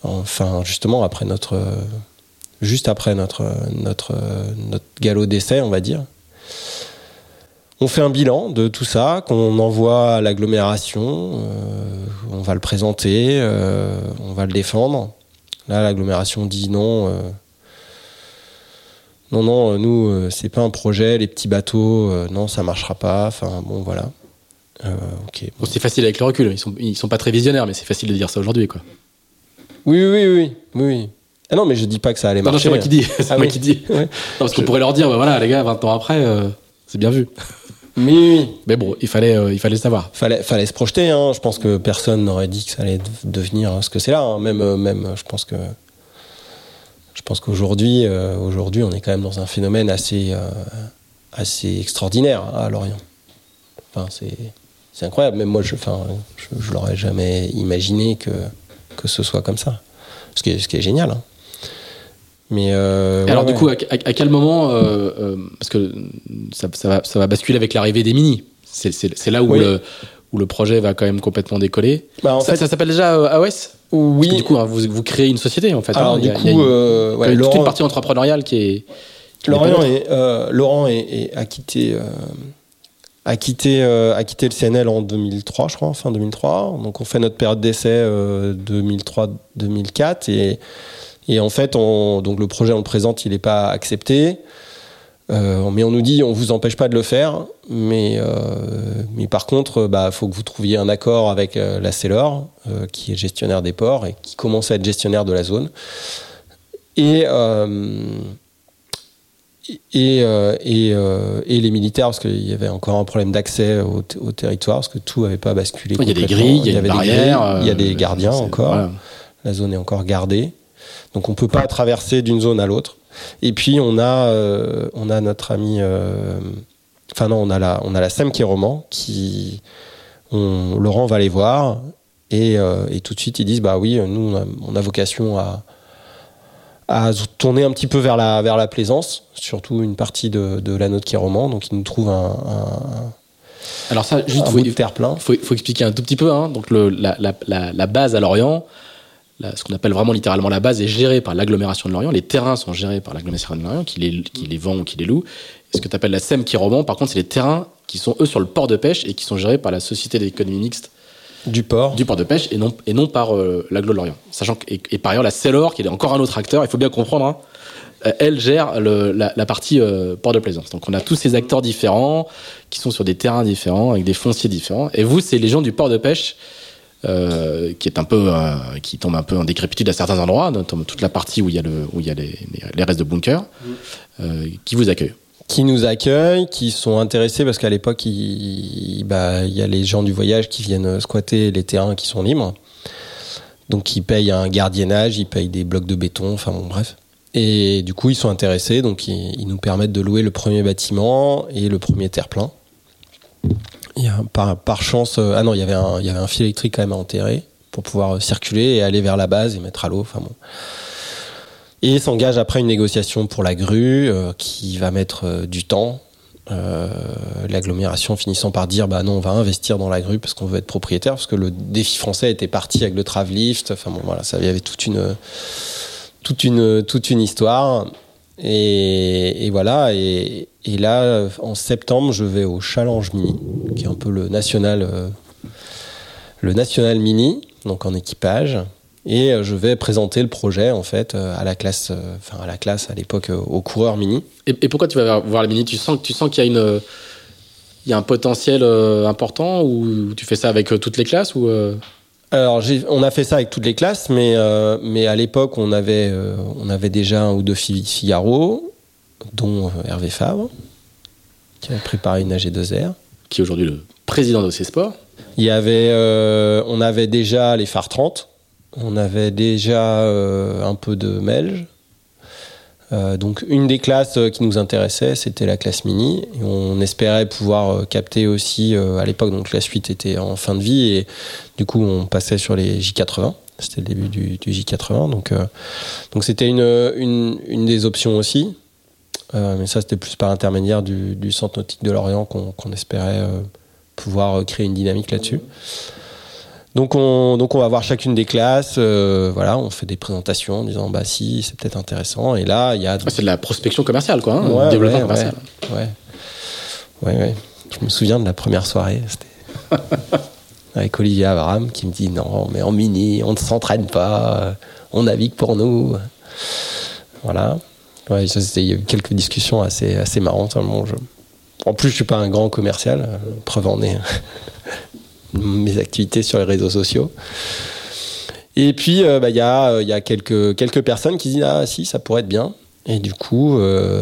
Enfin, justement après notre, juste après notre notre notre galop d'essai, on va dire. On fait un bilan de tout ça, qu'on envoie à l'agglomération, euh, on va le présenter, euh, on va le défendre. Là, l'agglomération dit non. euh, non, non, euh, nous, euh, c'est pas un projet, les petits bateaux, euh, non, ça marchera pas. Enfin, bon, voilà. Euh, ok. Bon, c'est facile avec le recul. Ils sont, ils sont pas très visionnaires, mais c'est facile de dire ça aujourd'hui, quoi. Oui, oui, oui, oui, oui. Ah non, mais je dis pas que ça allait Non, non, marcher. c'est moi qui dis. C'est Ah moi oui. qui dis. Ouais. Non, parce qu'on pourrait leur dire, bah, voilà, les gars, 20 ans après, euh, c'est bien vu. Mais oui. Mais bon, il fallait, euh, il fallait savoir. Fallait, fallait se projeter. Hein. Je pense que personne n'aurait dit que ça allait de- devenir ce que c'est là. hein. Même, même, je pense que, je pense qu'aujourd'hui, euh, aujourd'hui, on est quand même dans un phénomène assez, euh, assez extraordinaire hein, à Lorient. Enfin, c'est, c'est incroyable. Même moi, je, enfin, je, je l'aurais jamais imaginé que, que ce soit comme ça. Ce qui est, ce qui est génial. hein. Mais euh, Alors, ouais, du coup, ouais. à, à- à quel moment, euh, euh, parce que ça, ça va, ça va basculer avec l'arrivée des mini. C'est, là où, Oui. le, où le projet va quand même complètement décoller. Bah, en ça, fait, ça s'appelle déjà euh, Parce oui. que du coup, hein, vous, vous créez une société, en fait. alors hein. Il du y a- coup, il y a une- euh, ouais, toute Laurent- une partie entrepreneuriale qui est. qui Laurent, est, euh, Laurent est, est- a, quitté, euh, a, quitté, euh, a quitté le CNL en 2003, je crois, fin 2003. Donc on fait notre période d'essai euh, 2003-2004. Et, et en fait, on, donc le projet, on le présente, il n'est pas accepté. Euh, mais on nous dit, on vous empêche pas de le faire, mais, euh, mais par contre, bah, faut que vous trouviez un accord avec euh, la Cellor, qui est gestionnaire des ports et qui commence à être gestionnaire de la zone. Et, et, et, et les militaires, parce qu'il y avait encore un problème d'accès au, territoire, parce que tout n'avait pas basculé. Il y a des grilles, il y a, avait des barrières. il y a des gardiens encore. voilà. La zone est encore gardée. Donc on peut pas traverser d'une zone à l'autre. Et puis on a, euh, on a notre ami, euh, enfin non, on a la, on a la SEM qui est roman, qui, on, Laurent va les voir et, euh, et tout de suite ils disent bah oui, nous on a, on a vocation à, à tourner un petit peu vers la, vers la plaisance, surtout une partie de, de la note qui est roman. Donc ils nous trouvent un, un, Alors, ça, juste, un faut, bout de terre plein. faut, faut expliquer un tout petit peu. Hein. Donc, le, la, la, la, la base à Lorient, la- ce qu'on appelle vraiment littéralement la base, est gérée par l'agglomération de Lorient. Les terrains sont gérés par l'agglomération de Lorient, qui les, qui les vend ou qui les loue. Et ce que tu appelles la SEM qui roman, par contre, c'est les terrains qui sont, eux, sur le port de pêche et qui sont gérés par la Société d'économie mixte Du port. du port de pêche et non, et non par euh, l'agglo de Lorient. Sachant que, et, et par ailleurs, la Cellor, qui est encore un autre acteur, il faut bien comprendre, hein, euh, elle gère le- la, la partie euh, port de plaisance. Donc on a tous ces acteurs différents qui sont sur des terrains différents, avec des fonciers différents. Et vous, c'est les gens du port de pêche euh, qui est un peu, euh, qui tombe un peu en décrépitude à certains endroits, notamment toute la partie où il y a le, où il y a les, les- les restes de bunkers, euh, qui vous accueillent. qui nous accueillent, qui sont intéressés parce qu'à l'époque, il, bah, il y a les gens du voyage qui viennent squatter les terrains qui sont libres. Donc ils payent un gardiennage, ils payent des blocs de béton, enfin bon bref. Et du coup, ils sont intéressés, donc ils, ils nous permettent de louer le premier bâtiment et le premier terre-plein. Il y par, chance, euh, ah non, il y avait un, fil électrique quand même à enterrer pour pouvoir euh, circuler et aller vers la base et mettre à l'eau. Enfin bon. Et s'engage après une négociation pour la grue euh, qui va mettre du temps. L'agglomération finissant par dire bah non, on va investir dans la grue parce qu'on veut être propriétaire parce que le défi français était parti avec le Travelift. Enfin bon, voilà, il y avait toute une toute une toute une histoire. Et, voilà. Et là, en septembre, je vais au Challenge Mini, qui est un peu le national euh, le national mini, donc en équipage. Et euh, je vais présenter le projet en fait euh, à la classe, euh, enfin à la classe à l'époque euh, aux coureurs mini. Et, et pourquoi tu vas voir les mini? Tu sens que tu sens qu'il y a une il y a un potentiel euh, important ou tu fais ça avec euh, toutes les classes ou euh, Alors on a fait ça avec toutes les classes, mais euh, mais à l'époque on avait euh, on avait déjà un ou deux Figaro, dont euh, Hervé Fabre, qui a préparé une AG2R. qui est aujourd'hui le président d'OC Sport Il y avait, euh, on avait déjà les phares 30, on avait déjà euh, un peu de Melge. Euh, donc une des classes qui nous intéressait, c'était la classe mini. Et on espérait pouvoir capter aussi, à l'époque, donc la suite était en fin de vie, et du coup on passait sur les J80. C'était le début du, du J80. Donc donc c'était une, une, une des options aussi. Euh, mais ça, c'était plus par intermédiaire du, du Centre nautique de Lorient qu'on espérait euh, pouvoir euh, créer une dynamique là-dessus. Donc on, donc on va voir chacune des classes, euh, voilà, on fait des présentations en disant bah si c'est peut-être intéressant. Et là il y a C'est de la prospection commerciale quoi, hein, Ouais, développement ouais, commercial. ouais, ouais, ouais. Je me souviens de la première soirée, c'était avec Olivier Abraham qui me dit non mais en mini on ne s'entraîne pas, on navigue pour nous. Voilà. Il y a eu quelques discussions assez, assez marrantes. hein. En plus, je suis pas un grand commercial. euh, Preuve en est mes activités sur les réseaux sociaux. Et puis, euh, bah, il y a, euh, y a quelques, quelques personnes qui disent Ah, si, ça pourrait être bien. Et du coup,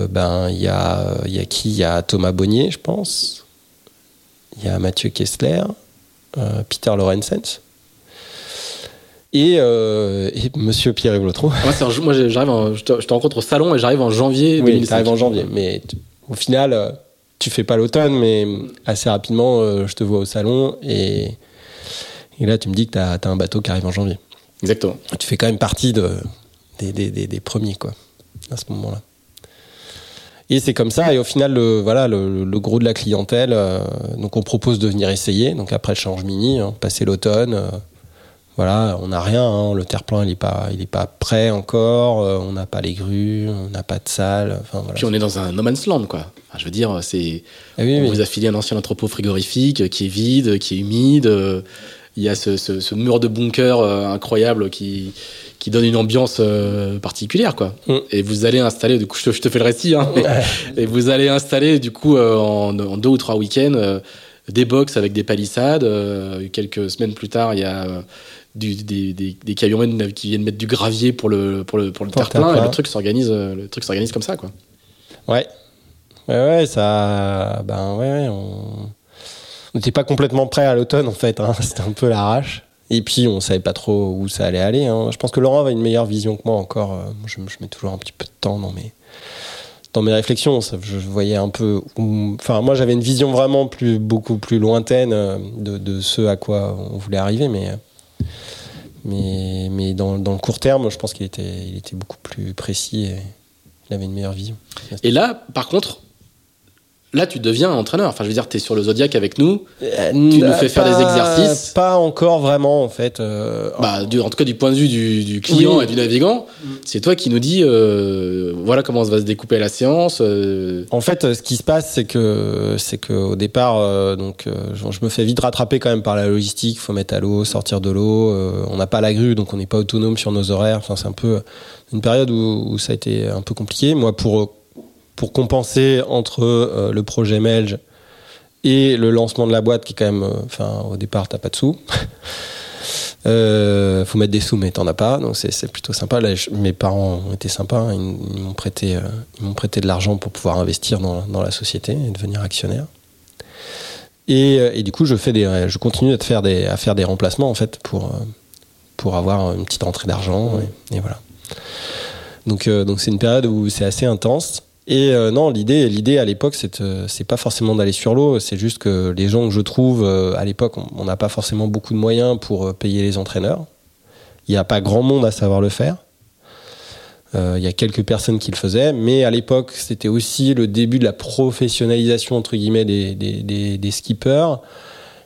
ben, il y, a, y a qui? Il y a Thomas Bonnier, je pense. Il y a Mathieu Kessler, Peter Lorenzens. Et, euh, et Monsieur Pierre Evlotro. Moi, c'est en- moi, j'arrive en- je, te, je te rencontre au salon et j'arrive en janvier Oui, 2005. t'arrives en janvier. Mais au final, euh, tu fais pas l'automne, mais assez rapidement, euh, je te vois au salon et, et là, tu me dis que t'as as un bateau qui arrive en janvier. Exactement. Tu fais quand même partie de, des, des, des, des premiers, quoi, à ce moment-là. Et c'est comme ça, et au final, le, voilà, le, le gros de la clientèle, euh, donc on propose de venir essayer, donc après le change mini, hein, passer l'automne, euh, voilà, on n'a rien, hein, le terre-plein, il n'est pas, il est pas prêt encore, euh, on n'a pas les grues, on n'a pas de salle, voilà. Puis on est dans un no man's land quoi. Enfin, je veux dire, c'est Ah oui, on oui. vous a filé un ancien entrepôt frigorifique qui est vide, qui est humide. euh, Il y a ce, ce- ce mur de bunker euh, incroyable qui, qui donne une ambiance euh, particulière, quoi. Mm. Et vous allez installer, du coup, je te, je te fais le récit, hein, et vous allez installer, du coup, euh, en, en deux ou trois week-ends, euh, des box avec des palissades. euh, quelques semaines plus tard, il y a euh, du- des, des, des camions qui viennent mettre du gravier pour le, pour le, pour le terre-plein, et le truc s'organise, euh, le truc s'organise comme ça, quoi. Ouais. Ouais, ouais, ça. Ben ouais, on. N'était pas complètement prêt à l'automne en fait, hein. c'était un peu l'arrache. Et puis on savait pas trop où ça allait aller. hein. Je pense que Laurent avait une meilleure vision que moi encore. euh, Je, je mets toujours un petit peu de temps dans mes, dans mes réflexions. Ça, je voyais un peu. où- Enfin, moi j'avais une vision vraiment plus, beaucoup plus lointaine euh, de, de ce à quoi on voulait arriver, mais. Mais, dans, le court terme, je pense qu'il était, était beaucoup plus précis et il avait une meilleure vision. Et là, par contre, là, tu deviens entraîneur. Enfin, je veux dire, tu es sur le Zodiac avec nous. Tu nous fais faire des exercices Pas encore vraiment, en fait. euh, Bah, du- en tout cas, du point de vue du, du client Oui. et du navigant, c'est toi qui nous dis euh, voilà comment ça va se découper la séance. euh, En fait, euh, ce qui se passe, c'est que c'est que au départ, euh, donc, euh, je, me fais vite rattraper quand même par la logistique. Il faut mettre à l'eau, sortir de l'eau. euh, on n'a pas la grue, donc on n'est pas autonome sur nos horaires. Enfin, c'est un peu une période où, où ça a été un peu compliqué. Moi, pour pour compenser entre euh, le projet Melge et le lancement de la boîte, qui est quand même, euh, enfin, au départ, t'as pas de sous. Euh, faut mettre des sous, mais t'en as pas, donc c'est plutôt sympa. Là, je- mes parents ont été sympas, hein. ils, ils m'ont prêté, euh, ils m'ont prêté de l'argent pour pouvoir investir dans, dans la société et devenir actionnaire. Et, et du coup, je fais des, je continue à faire des, à faire des remplacements en fait pour pour avoir une petite entrée d'argent et, et voilà. Donc, euh, donc c'est une période où c'est assez intense. Et euh, non, l'idée, l'idée à l'époque, c'est, c'est pas forcément d'aller sur l'eau. C'est juste que les gens que je trouve euh, à l'époque, on- on n'a pas forcément beaucoup de moyens pour euh, payer les entraîneurs. Il n'y a pas grand monde à savoir le faire. Euh, Il y a quelques personnes qui le faisaient, mais à l'époque, c'était aussi le début de la professionnalisation entre guillemets des, des, des, des skippers.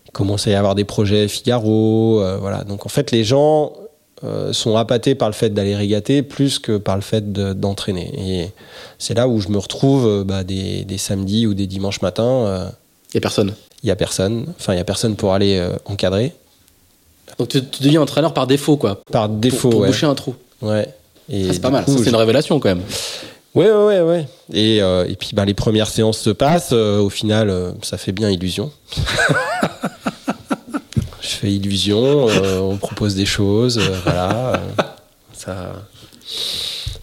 Il commençait à y avoir des projets Figaro, euh, voilà. Donc en fait, les gens euh, sont appâtés par le fait d'aller régater plus que par le fait de- d'entraîner. Et c'est là où je me retrouve euh, bah, des, des samedis ou des dimanches matins. euh, Il y a personne. Il y a personne. Enfin, il y a personne pour aller euh, encadrer. Donc tu, tu deviens entraîneur par défaut, quoi. Par Pour- défaut, pour, ouais. boucher un trou. Ouais. C'est pas mal. c'est une révélation, quand même. Ouais, ouais, ouais, ouais. Et, euh, et puis, bah, les premières séances se passent. euh, au final, euh, ça fait bien illusion. Je fais illusion. euh, on propose des choses. euh, voilà. euh, ça.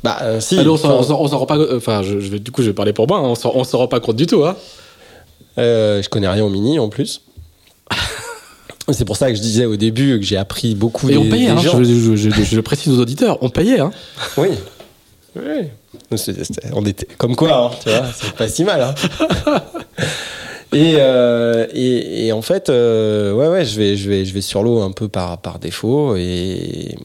Bah, euh, si. Ah, nous, on s'en- rend pas. Enfin, je, je vais, du coup, je vais parler pour moi. hein, on s'en rend pas compte du tout, hein. euh, je connais rien au mini en plus. C'est pour ça que je disais au début que j'ai appris beaucoup Et des, on payait, des hein, gens. je, je- je- je le précise aux auditeurs, on payait. Hein. Oui. Oui. On était comme quoi, hein, tu vois, c'est pas si mal. Et, euh, et, en fait, euh, ouais, ouais, je vais, je vais, je vais sur l'eau un peu par, par défaut. Et,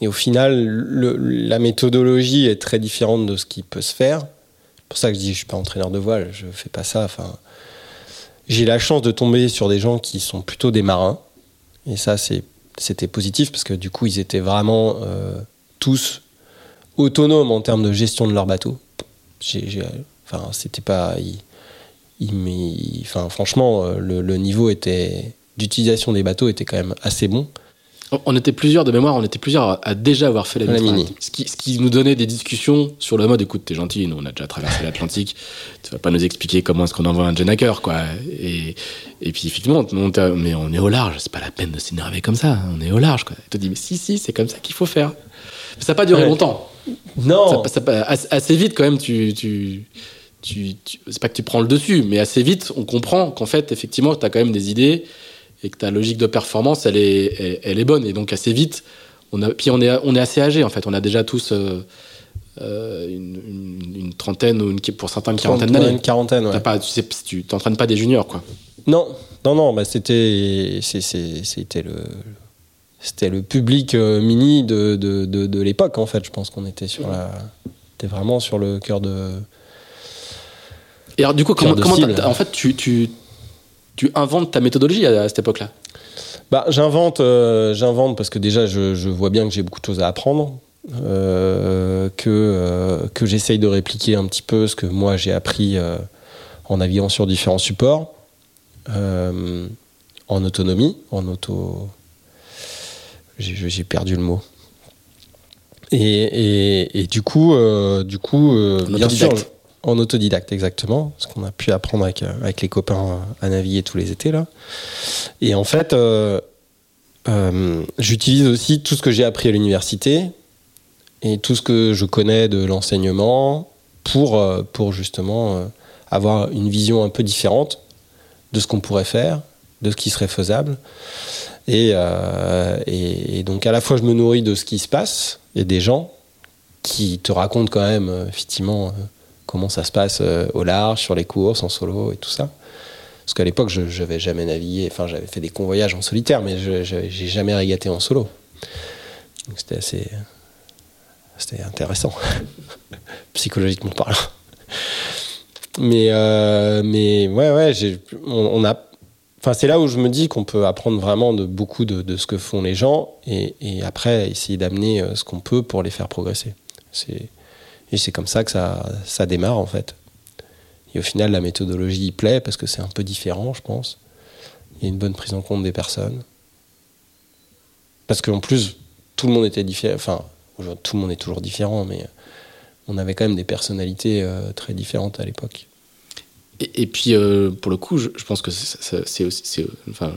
et au final, la méthodologie est très différente de ce qui peut se faire. C'est pour ça que je dis, je suis pas entraîneur de voile, je fais pas ça. J'ai la chance de tomber sur des gens qui sont plutôt des marins. Et ça, c'était positif parce que du coup, ils étaient vraiment euh, tous autonomes en termes de gestion de leur bateau. J'ai, j'ai- enfin, c'était pas. Mais enfin, franchement, euh, le, le niveau était d'utilisation des bateaux était quand même assez bon. On- était plusieurs de mémoire, on était plusieurs à, déjà avoir fait la, La mini. Ce qui, ce qui nous donnait des discussions sur le mode écoute, t'es gentil, nous on a déjà traversé l'Atlantique, tu vas pas nous expliquer comment est-ce qu'on envoie un Jenaker, quoi. Et, et puis effectivement, on mais on est au large, c'est pas la peine de s'énerver comme ça, on est au large, quoi. Tu te dis, mais si, si, c'est comme ça qu'il faut faire. Mais ça n'a pas duré Ouais. longtemps. Non, Ça- ça- ça- assez, assez vite, quand même, tu. tu tu, tu- c'est pas que tu prends le dessus, mais assez vite, on comprend qu'en fait, effectivement, tu as quand même des idées et que ta logique de performance, elle est, elle, elle est bonne. Et donc, assez vite, on a, puis on est, on est assez âgé, en fait. On a déjà tous euh, euh, une, une- une trentaine ou une, pour certains une quarantaine d'années. Une quarantaine, ouais. Pas, tu sais, tu t'entraînes pas des juniors, quoi. Non, non, non, bah c'était, c'était le, c'était le public euh, mini de, de, de, de l'époque en fait. Je pense qu'on était sur la, était vraiment sur le cœur de. Et alors, du coup, comment, comment cible. t'as- t'as- en fait, tu, tu, tu inventes ta méthodologie à, à cette époque-là? Bah, j'invente, euh, j'invente parce que déjà je, je vois bien que j'ai beaucoup de choses à apprendre, euh, que euh, que j'essaye de répliquer un petit peu ce que moi j'ai appris euh, en naviguant sur différents supports, euh, en autonomie, en auto. J'ai j'ai perdu le mot. Et, et, et du coup, euh, du coup, euh, En bien sûr. En autodidacte exactement, ce qu'on a pu apprendre avec, euh, avec les copains à naviguer tous les étés là. Et en fait, euh, euh, j'utilise aussi tout ce que j'ai appris à l'université et tout ce que je connais de l'enseignement pour, euh, pour justement euh, avoir une vision un peu différente de ce qu'on pourrait faire, de ce qui serait faisable. Et, euh, et, et donc à la fois je me nourris de ce qui se passe et des gens qui te racontent quand même euh, effectivement euh, comment ça se passe euh, au large, sur les courses, en solo et tout ça. Parce qu'à l'époque, je n'avais jamais navigué, enfin j'avais fait des convoyages en solitaire, mais j'ai jamais régaté en solo. Donc c'était assez. C'était intéressant, psychologiquement parlant. Mais, euh, mais ouais, ouais, on, a. Enfin, c'est là où je me dis qu'on peut apprendre vraiment de beaucoup de, de ce que font les gens et, et après essayer d'amener euh, ce qu'on peut pour les faire progresser. C'est, et c'est comme ça que ça, ça démarre en fait. Et au final, la méthodologie y plaît parce que c'est un peu différent, je pense. Il y a une bonne prise en compte des personnes. Parce qu'en plus, tout le monde était différent. Enfin, tout le monde est toujours différent, mais on avait quand même des personnalités euh, très différentes à l'époque. Et, et puis, euh, pour le coup, je, je pense que c'est- aussi. Enfin,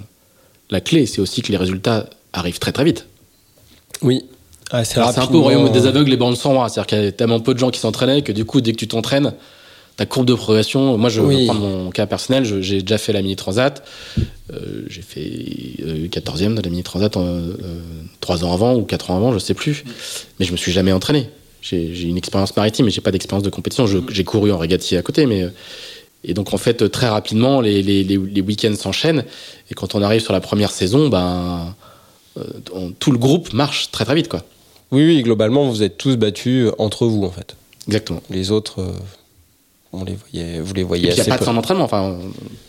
la clé, c'est aussi que les résultats arrivent très très vite. Oui. C'est un peu au royaume des aveugles, les bancs de sang. hein. C'est-à-dire qu'il y a tellement peu de gens qui s'entraînaient que du coup, dès que tu t'entraînes, ta courbe de progression. Moi, je Oui. prendre mon cas personnel. J'ai déjà fait la mini transat. Euh, j'ai fait euh, 14e de la mini transat 3 ans avant ou 4 ans avant, je sais plus. Mais je me suis jamais entraîné. J'ai une expérience maritime, mais j'ai pas d'expérience de compétition. J'ai couru en régatier à côté, mais euh, et donc en fait très rapidement les, les, les, les week-ends s'enchaînent. Et quand on arrive sur la première saison, ben euh, on- tout le groupe marche très très vite, quoi. Oui, oui, globalement, vous êtes tous battus entre vous, en fait. Exactement. Les autres, euh, on les voyait, vous les voyez il n'y a pas de peu. centre d'entraînement. Enfin,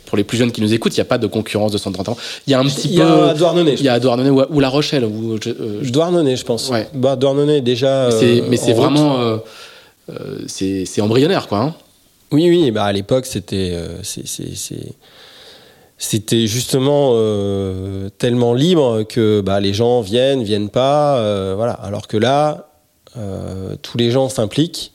pour les plus jeunes qui nous écoutent, il n'y a pas de concurrence de centre d'entraînement. Il y a un petit Il y a peu. Douarnenez, Il y a Douarnenez ou, ou La Rochelle. Je- euh, je- Douarnenez, je pense. Ouais. Bah, Douarnenez, déjà. euh, mais c'est vraiment. euh, euh, c'est embryonnaire, quoi. hein. Oui, oui, bah à l'époque, c'était. euh, C'était justement euh, tellement libre que bah, les gens viennent, viennent pas, euh, voilà. Alors que là, euh, tous les gens s'impliquent.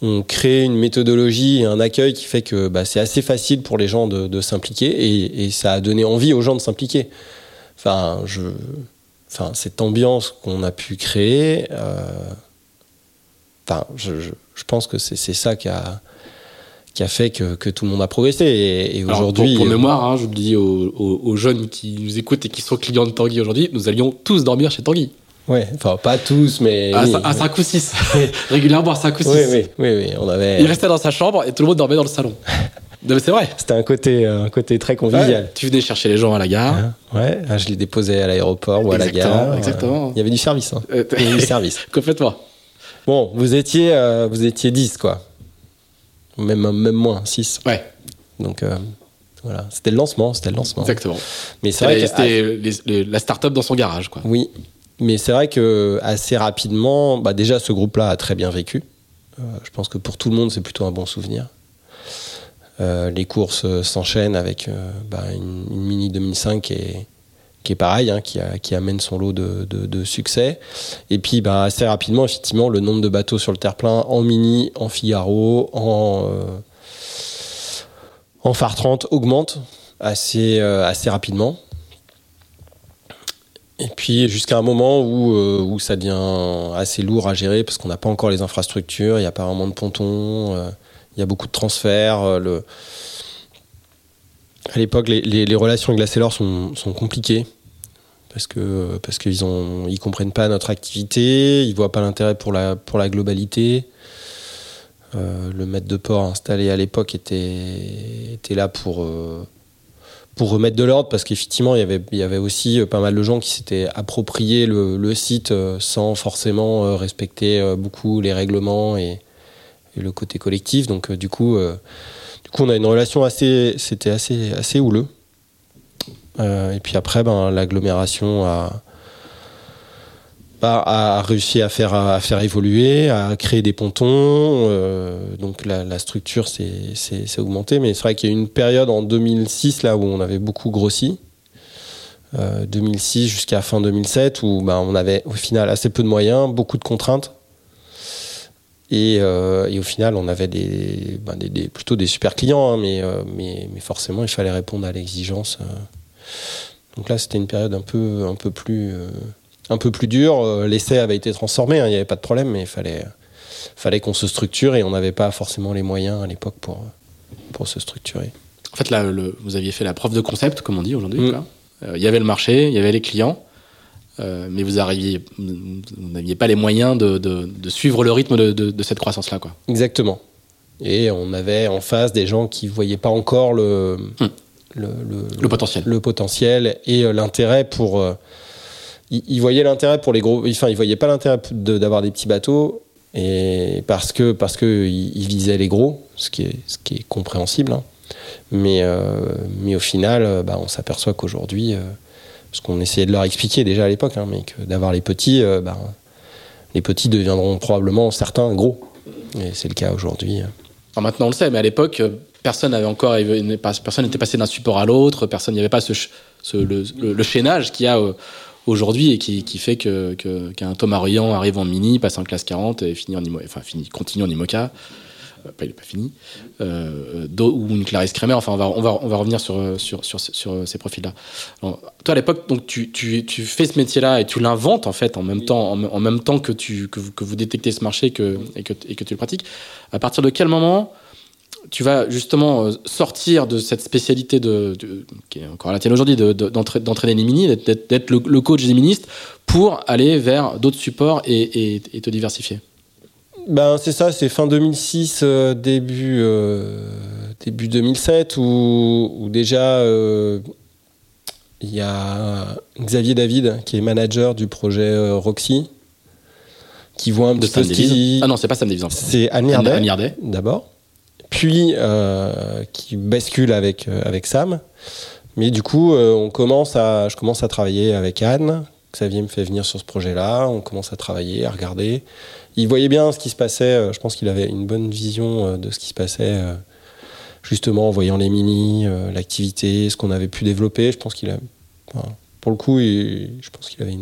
On crée une méthodologie et un accueil qui fait que bah, c'est assez facile pour les gens de, s'impliquer et, ça a donné envie aux gens de s'impliquer. Enfin, cette ambiance qu'on a pu créer, enfin, je, pense que c'est ça qui a, qui a fait que, que tout le monde a progressé. Et, aujourd'hui, pour, pour euh, mémoire, hein, je le dis aux, aux- aux jeunes qui nous écoutent et qui sont clients de Tanguy aujourd'hui, nous allions tous dormir chez Tanguy. ouais, enfin pas tous, mais À, oui, cin- à 5 ou 6. Régulièrement à 5 ou 6. oui, oui, oui, oui, on avait. Il restait dans sa chambre et tout le monde dormait dans le salon. Non, mais c'est vrai. C'était un côté, un côté très convivial. Tu venais chercher les gens à la gare. Hein, Ouais, ah, je les déposais à l'aéroport ou à la gare. exactement. Il y avait du service. Hein. Euh, Il y avait du service. Complètement. Bon, vous étiez, euh, vous étiez 10, quoi. Même, même moins, 6. Ouais, Donc, euh, voilà. C'était le lancement, c'était le lancement. exactement. Mais c'est vrai C'était la start-up dans son garage, quoi. Oui, mais c'est vrai que assez rapidement, bah déjà ce groupe-là a très bien vécu. Euh, je pense que pour tout le monde, c'est plutôt un bon souvenir. Euh, les courses s'enchaînent avec bah, une, une Mini 2005 qui est, qui est pareil, hein, qui, amène son lot de, succès. Et puis bah, assez rapidement, effectivement, le nombre de bateaux sur le terre-plein en Mini, en Figaro, en, euh, phare 30 augmente assez, euh, assez rapidement. Et puis jusqu'à un moment où, euh, où ça devient assez lourd à gérer parce qu'on n'a pas encore les infrastructures, il n'y a pas vraiment de pontons, euh, il y a beaucoup de transferts. le... À l'époque, les, relations avec la Sailor sont compliquées parce que parce qu'ils ont ils comprennent pas notre activité, ils voient pas l'intérêt pour la pour la globalité. Euh, le maître de port installé à l'époque était était là pour euh, pour remettre de l'ordre parce qu'effectivement il y avait il y avait aussi euh, pas mal de gens qui s'étaient approprié le, le site sans forcément respecter beaucoup les règlements et, le côté collectif donc du coup du coup on a une relation assez c'était assez assez houleux et puis après ben l'agglomération a a réussi à faire à faire évoluer, à créer des pontons. euh, donc la, structure s'est augmentée, mais c'est vrai qu'il y a eu une période en 2006 là où on avait beaucoup grossi. Euh, 2006 jusqu'à fin 2007 où bah, on avait au final assez peu de moyens, beaucoup de contraintes. Et, euh, et au final, on avait des, bah, des- plutôt des super clients, hein, mais, euh, mais, mais forcément, il fallait répondre à l'exigence. Donc là, c'était une période un peu, un peu plus, euh, un peu plus dure. Euh, L'essai avait été transformé, hein, il n'y avait pas de problème, mais il fallait, fallait qu'on se structure et on n'avait pas forcément les moyens à l'époque pour, pour se structurer. En fait, là, le- vous aviez fait la preuve de concept, comme on dit aujourd'hui. Mm. Euh, Il y avait le marché, il y avait les clients, euh, mais vous arriviez, vous n'aviez pas les moyens de, de- de suivre le rythme de, de- cette croissance-là, quoi. Exactement. Et on avait en face des gens qui ne voyaient pas encore le, Hmm. Le, le- Le potentiel. le potentiel et euh, l'intérêt pour. euh, ils, ils voyaient l'intérêt pour les gros. Enfin, ils voyaient pas l'intérêt de- d'avoir des petits bateaux et parce que parce que ils, ils visaient les gros, ce qui est ce qui est compréhensible. hein. Mais euh, mais au final, bah, on s'aperçoit qu'aujourd'hui, euh, ce qu'on essayait de leur expliquer déjà à l'époque, hein, mais que d'avoir les petits, bah, les petits deviendront probablement certains gros. Et c'est le cas aujourd'hui. Alors maintenant, on le sait, mais à l'époque, personne n'avait encore, personne n'était passé d'un support à l'autre, personne, il n'y avait pas ce, ce- le, le- le chaînage qu'il y a euh, aujourd'hui et qui, qui fait que, que- qu'un Thomas Ruyant arrive en mini, passe en classe 40 et finit en IMO, enfin finit, continue en IMOCA. Euh, Pas, il n'est pas fini. Euh, ou une Clarisse Crémer. Enfin, on va, on va, on va revenir sur, sur, sur, sur ces profils-là. Alors, Toi, à l'époque, donc tu, tu, tu fais ce métier-là et tu l'inventes en fait en même temps, en, en même temps que, tu, que, vous, que vous détectez ce marché que, et, que, et que tu le pratiques. À partir de quel moment tu vas justement euh, sortir de cette spécialité de, de- qui est encore la tienne aujourd'hui, de- de- d'entra- d'entraîner les mini, d'être- le, le coach des ministres, pour aller vers d'autres supports et, et- et te diversifier. Ben, c'est ça, c'est fin 2006, euh, début, euh, début 2007, où, où déjà euh, il y a Xavier David, qui est manager du projet Roxy, qui voit un petit peu ce qui... Ah non, c'est pas Sam Davies. C'est Anne Liardet. d'abord, puis euh, qui bascule avec, euh, avec Sam. Mais du coup, euh, on commence à, je commence à travailler avec Anne. Xavier me fait venir sur ce projet-là. On commence à travailler, à regarder. Il voyait bien ce qui se passait. Je pense qu'il avait une bonne vision de ce qui se passait, justement en voyant les mini, euh, l'activité, ce qu'on avait pu développer. Je pense qu'il a, pour le coup, il- je pense qu'il avait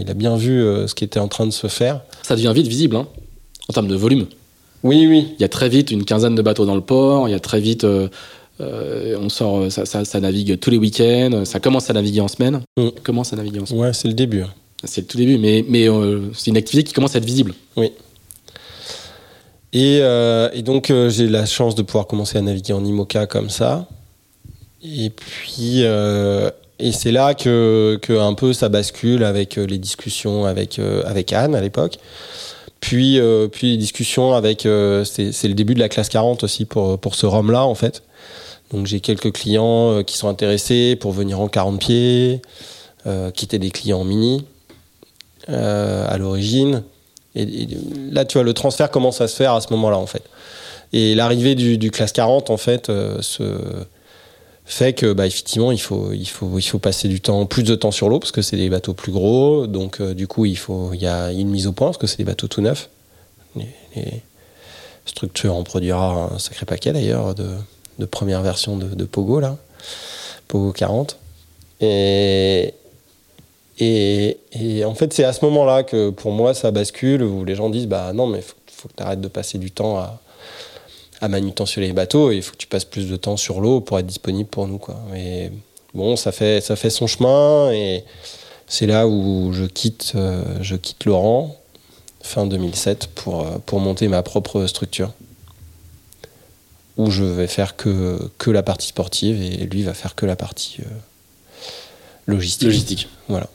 il a bien vu ce qui était en train de se faire. Ça devient vite visible, hein, en termes de volume. Oui, oui. Il y a très vite une quinzaine de bateaux dans le port, il y a très vite, euh, euh, on sort, euh, ça, ça- ça navigue tous les week-ends, ça commence à naviguer en semaine. Mm. Commence à naviguer en semaine. Ouais, c'est le début. C'est le tout début, mais, mais euh, c'est une activité qui commence à être visible. Et, euh, et donc, j'ai la chance de pouvoir commencer à naviguer en IMOCA comme ça. Et puis, et c'est là que, que un peu ça bascule avec les discussions avec, avec Anne à l'époque. Puis, euh, puis les discussions avec. euh, c'est le début de la classe 40 aussi pour, pour ce rhum-là, en fait. Donc, j'ai quelques clients euh, qui sont intéressés pour venir en 40 pieds, qui étaient des clients mini à l'origine. Et, là, tu vois, le transfert commence à se faire à ce moment-là, en fait. Et l'arrivée du, du classe 40, en fait, euh, se fait que, bah, effectivement, il faut, il faut, il passer du temps, plus de temps sur l'eau, parce que c'est des bateaux plus gros. Donc, euh, du coup, il faut, il y a une mise au point, parce que c'est des bateaux tout neufs. Les, structures en produira un sacré paquet, d'ailleurs, de, de première version de, Pogo, là. Pogo 40. Et, et, en fait, c'est à ce moment-là que pour moi, ça bascule, où les gens disent Bah non, mais faut, faut que tu arrêtes de passer du temps à, à manutentionner les bateaux et il faut que tu passes plus de temps sur l'eau pour être disponible pour nous. Quoi. Et bon, ça fait, ça fait son chemin et c'est là où je quitte, euh, je quitte Laurent fin 2007 pour, euh, pour monter ma propre structure où je vais faire que, que la partie sportive et lui va faire que la partie euh, logistique. Logistique. Voilà.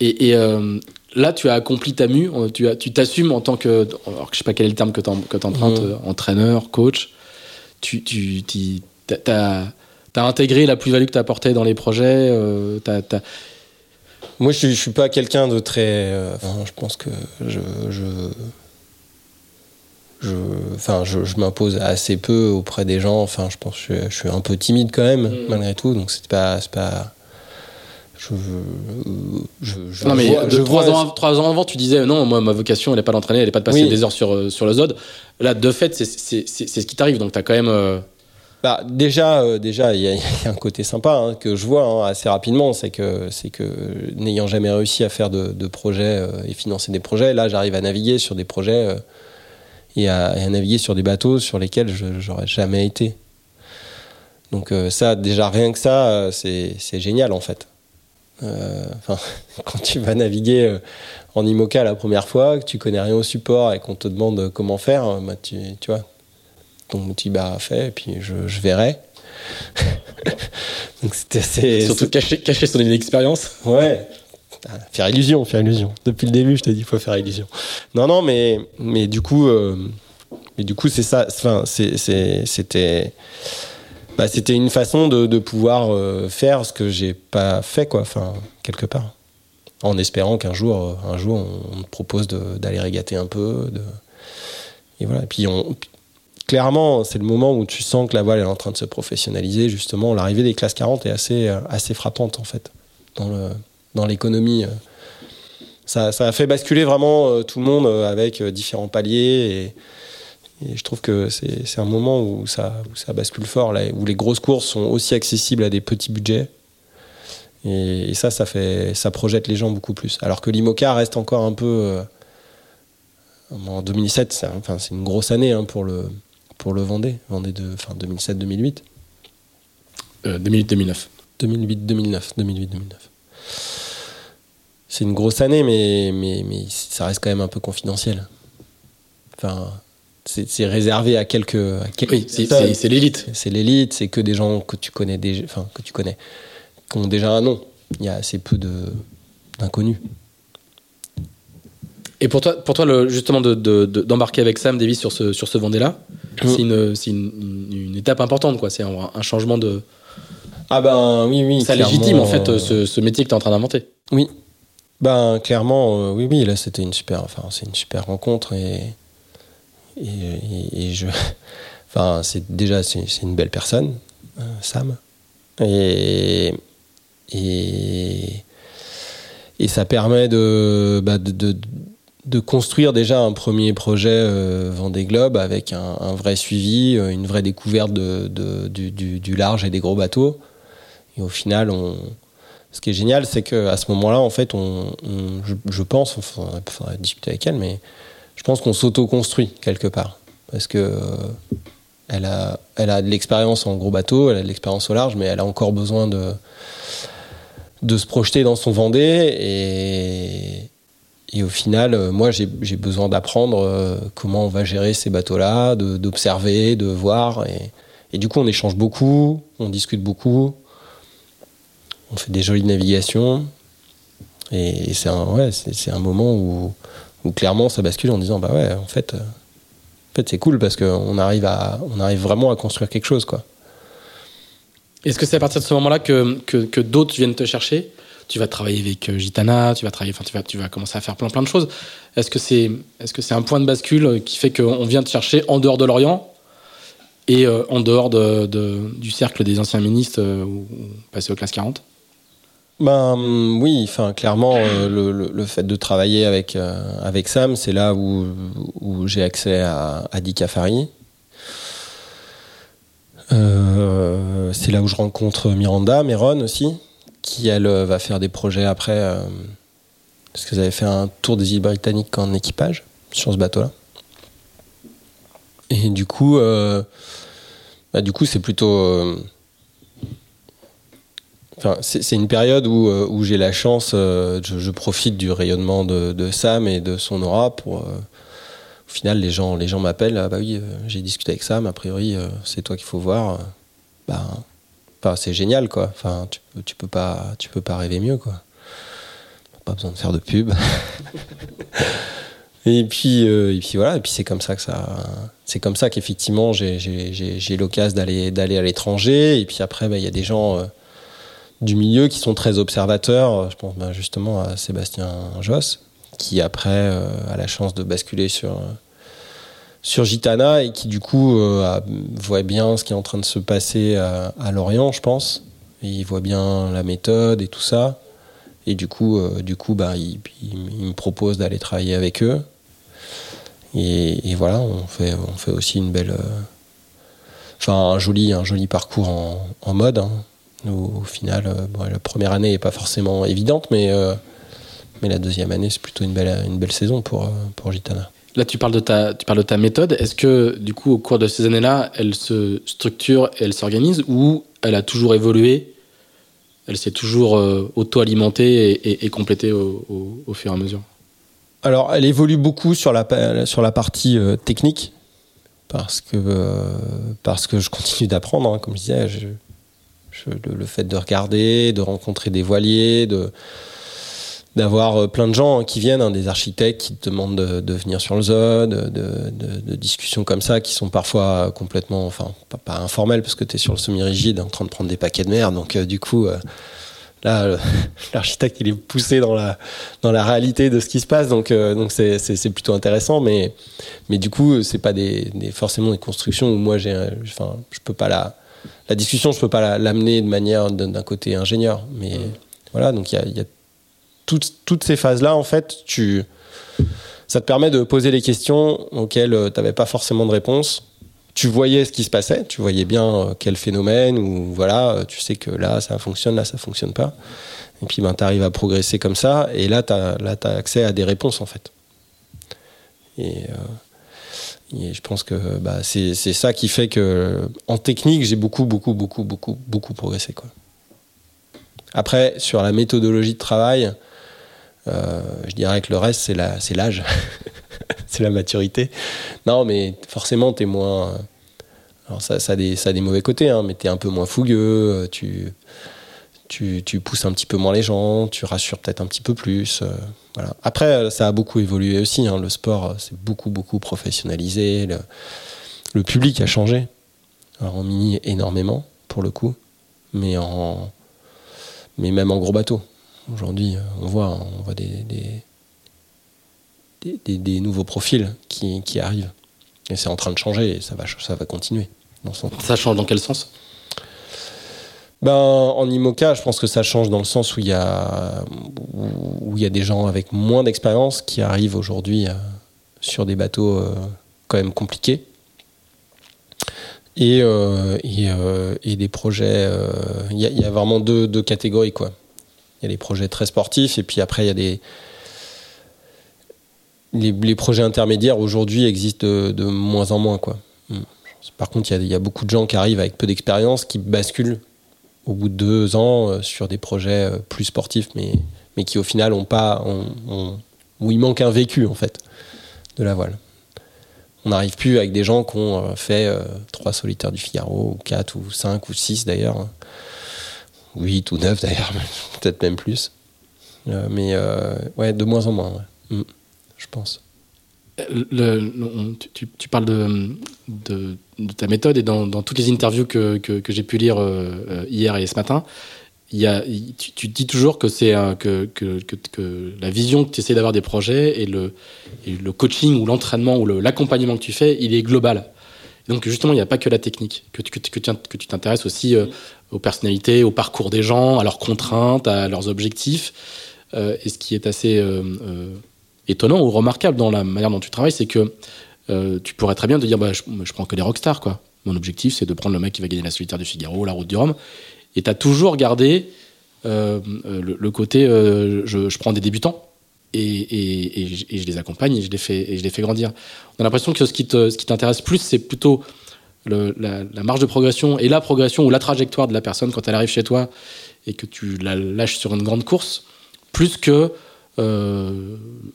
Et, et, euh, là, tu as accompli ta mue, euh, tu as- tu t'assumes en tant que, alors que je sais pas quel est le terme que tu empruntes, Mhm. entraîneur, coach. Tu, t'as intégré la plus-value que tu as apportée dans les projets. euh, Moi, je, je suis pas quelqu'un de très. euh, enfin, je pense que je. je je, enfin, je, je m'impose assez peu auprès des gens. Enfin, je pense que je, je suis un peu timide quand même, Mm. malgré tout. Donc, c'est pas, pas. Je, je, je non, mais vois- de je trois, vois- ans, trois ans avant, tu disais non, moi, ma vocation, elle n'est pas d'entraîner, elle n'est pas de passer Oui. des heures sur, euh, sur le ZOD. Là, de fait, c'est, ce qui t'arrive. Donc, tu as quand même. euh, Bah, déjà, euh, déjà, il y, a- il y a un côté sympa hein, que je vois hein, assez rapidement, c'est que c'est que n'ayant jamais réussi à faire de, de projets euh, et financer des projets, là, j'arrive à naviguer sur des projets euh, et, à, et à naviguer sur des bateaux sur lesquels je j'aurais jamais été. Donc euh, ça, déjà rien que ça, euh, c'est génial en fait. Euh, enfin, quand tu vas naviguer euh, en IMOCA la première fois, que tu connais rien au support et qu'on te demande comment faire, euh, bah, tu, tu vois, ton outil bah fait et puis je, je verrai. Donc c'était assez. surtout cacher, cacher son expérience. Ouais. Ah, Faire illusion, faire illusion. Depuis le début, je t'ai dit, il faut faire illusion. Non, non, mais, mais du coup, euh, mais du coup, c'est ça. Enfin, c'était, bah, c'était une façon de, pouvoir euh, faire ce que j'ai pas fait, quoi. Enfin, quelque part, en espérant qu'un jour, euh, un jour, on, te propose d'aller régater un peu. Et voilà. Et puis, clairement, c'est le moment où tu sens que la voile est en train de se professionnaliser. Justement, l'arrivée des classes 40 est assez, euh, assez frappante, en fait, dans l'économie. Ça, a fait basculer vraiment tout le monde avec différents paliers. Et je trouve que c'est un moment où ça, où ça bascule fort, là, où les grosses courses sont aussi accessibles à des petits budgets. Et, et ça, ça, fait, ça projette les gens beaucoup plus. Alors que l'IMOCA reste encore un peu. euh, en 2007, c'est enfin, une grosse année hein, pour, le, pour le Vendée. Vendée de, enfin, 2007-2008. Euh, 2008-2009. 2008-2009. 2008-2009. C'est une grosse année, mais, mais, mais ça reste quand même un peu confidentiel. Enfin, c'est réservé à quelques. À quelques oui, c'est l'élite. C'est l'élite, c'est que des gens que tu connais déjà, enfin que tu connais, qui ont déjà un nom. Il y a assez peu d'inconnus. Et pour toi, pour toi le, justement, d'embarquer de, avec Sam Davis sur ce, sur ce Vendée-là, mm. c'est une, une, une, étape importante, quoi. C'est un, un, changement de. Ah ben oui, oui. Ça légitime en fait ce, ce métier que tu es en train d'inventer. Oui. Ben clairement, euh, oui, oui. Là, c'était une super, enfin, c'est une super rencontre et et, je, enfin, c'est déjà c'est une belle personne, euh, Sam, et et et ça permet de, bah, de, de, de, construire déjà un premier projet euh, Vendée Globe avec un, vrai suivi, euh, une vraie découverte de, du, large et des gros bateaux. Et au final, on, ce qui est génial, c'est qu'à ce moment-là, en fait, on, je, pense, il faudrait discuter avec elle, mais je pense qu'on s'auto-construit quelque part. Parce que euh, elle, a, elle a de l'expérience en gros bateau, elle a de l'expérience au large, mais elle a encore besoin de, de se projeter dans son Vendée. Et, et au final, euh, moi, j'ai besoin d'apprendre euh, comment on va gérer ces bateaux-là, d'observer, de, voir. Et, et, du coup, on échange beaucoup, on discute beaucoup, on fait des jolies navigations. Et c'est ouais, un moment où, où clairement ça bascule en disant bah ouais en fait, euh, c'est cool parce qu'on arrive vraiment à construire quelque chose quoi. Est-ce que c'est à partir de ce moment-là que, d'autres viennent te chercher? Tu vas travailler avec euh, Gitana, tu vas travailler, enfin tu vas, tu vas commencer à faire plein plein de choses. Est-ce que c'est est-ce que c'est un point de bascule qui fait qu'on vient te chercher en dehors de l'Orient et euh, en dehors de, de, du cercle des anciens ministres ou passer aux classes 40 ben oui, enfin clairement euh, le, le, fait de travailler avec euh, avec Sam, c'est là où, où j'ai accès à, à Dicafari. Euh, c'est là où je rencontre Miranda, Méron aussi, qui elle va faire des projets après, parce que vous avez fait un tour des îles britanniques en équipage sur ce bateau-là. Et du coup, bah, du coup c'est plutôt c'est une période où, euh, j'ai la chance, euh, je, profite du rayonnement de, Sam et de son aura pour. Euh, au final, les gens, les gens m'appellent. Ah bah oui, j'ai discuté avec Sam. A priori, c'est toi qu'il faut voir. Bah, c'est génial, quoi. Enfin, tu, tu peux pas, tu peux pas rêver mieux, quoi. Pas besoin de faire de pub. et puis, et puis voilà. Et puis c'est comme ça que ça, c'est comme ça qu'effectivement j'ai l'occasion d'aller d'aller à l'étranger. Et puis après, bah, il y a des gens du milieu qui sont très observateurs. Je pense ben, justement à Sébastien Josse, qui après euh, a la chance de basculer sur, sur Gitana et qui du coup euh, voit bien ce qui est en train de se passer à, Lorient, je pense. il voit bien la méthode et tout ça. Et du coup, euh, du coup bah, il, me propose d'aller travailler avec eux. Et, voilà, on fait, on fait aussi une belle. Enfin, un joli, un joli parcours en, mode. Hein au final, euh, la première année n'est pas forcément évidente, mais, euh, mais la deuxième année, c'est plutôt une belle, une belle saison pour, euh, pour Gitana. Là, tu parles de ta, tu parles de ta méthode. Est-ce que, du coup, au cours de ces années-là, elle se structure et elle s'organise ou elle a toujours évolué Elle s'est toujours auto-alimentée et, et, complétée au, au, fur et à mesure? Alors, elle évolue beaucoup sur la, sur la partie technique parce que, parce que je continue d'apprendre. Hein, comme je disais, je, le, fait de regarder, de rencontrer des voiliers, de d'avoir euh, plein de gens qui viennent, hein, des architectes qui te demandent de, venir sur le ZOD, de, discussions comme ça qui sont parfois complètement, enfin pas, informelles parce que tu es sur le semi-rigide en train de prendre des paquets de merde. Donc euh, du coup, euh, là, l'architecte il est poussé dans la dans la réalité de ce qui se passe. Donc donc c'est, c'est, plutôt intéressant, mais mais du coup c'est pas des, forcément des constructions où moi j'ai, enfin je peux pas la la discussion, je peux pas l'amener de manière d'un côté ingénieur, mais voilà, donc il y a, toutes, ces phases-là, en fait, tu, ça te permet de poser les questions auxquelles euh, tu n'avais pas forcément de réponse. Tu voyais ce qui se passait, tu voyais bien euh, quel phénomène, ou voilà, euh, tu sais que là ça fonctionne, là ça fonctionne pas. Et puis ben, tu arrives à progresser comme ça, et là tu as, as, accès à des réponses en fait. Et, et je pense que bah, c'est ça qui fait que, en technique, j'ai beaucoup, beaucoup, beaucoup, beaucoup, beaucoup progressé. Quoi. Après, sur la méthodologie de travail, euh, je dirais que le reste, c'est l'âge. c'est la maturité. Non, mais forcément, t'es moins. Alors ça, ça, a des, ça a des mauvais côtés, hein, mais t'es un peu moins fougueux, tu, tu, pousses un petit peu moins les gens, tu rassures peut-être un petit peu plus. euh. Après, ça a beaucoup évolué aussi. hein, le sport, c'est beaucoup, beaucoup professionnalisé. Le, public a changé. Alors en mini, énormément, pour le coup. Mais, en, mais même en gros bateau. Aujourd'hui, euh, on voit, on voit des, des, des, nouveaux profils qui, qui arrivent. Et c'est en train de changer et ça va, ça va continuer. Dans sens. Ça change dans quel sens? Ben, en IMOCA, je pense que ça change dans le sens où il y a, où il y a des gens avec moins d'expérience qui arrivent aujourd'hui euh, sur des bateaux euh, quand même compliqués. Et, euh, et, des projets. Il y, a- vraiment deux, deux catégories. Il y a les projets très sportifs et puis après, il y a des. Les, projets intermédiaires aujourd'hui existent de, moins en moins, quoi. Mm. Par contre, il y, y a beaucoup de gens qui arrivent avec peu d'expérience qui basculent au bout de deux ans euh, sur des projets euh, plus sportifs, mais, mais qui au final ont pas, où il manque un vécu en fait de la voile. On n'arrive plus avec des gens qui ont euh, fait trois solitaires du Figaro, ou quatre, ou cinq, ou six d'ailleurs, ou huit ou neuf d'ailleurs, peut-être même plus. Mais euh, ouais, de moins en moins. Mm, je pense. Tu, parles de, de ta méthode et dans, toutes les interviews que, que, j'ai pu lire euh, euh, hier et ce matin, y a, tu, tu dis toujours que c'est que, que, que, la vision que tu essaies d'avoir des projets et le, le coaching ou l'entraînement ou l'accompagnement que tu fais, il est global. Donc justement, il n'y a pas que la technique, que, que, que, tu- t'intéresses aussi euh, aux personnalités, au parcours des gens, à leurs contraintes, à leurs objectifs. Et ce qui est assez étonnant ou remarquable dans la manière dont tu travailles, c'est que euh, tu pourrais très bien te dire bah, je, je prends que des rockstars. Quoi. Mon objectif, c'est de prendre le mec qui va gagner la solitaire du Figaro, la route du Rhum. Et tu as toujours gardé euh, euh, le, côté je, je prends des débutants et, et, et je, les accompagne et je les fais, et je les fais grandir. On a l'impression que ce qui t'intéresse plus, c'est plutôt la, la marge de progression et la progression ou la trajectoire de la personne quand elle arrive chez toi et que tu la lâches sur une grande course, plus que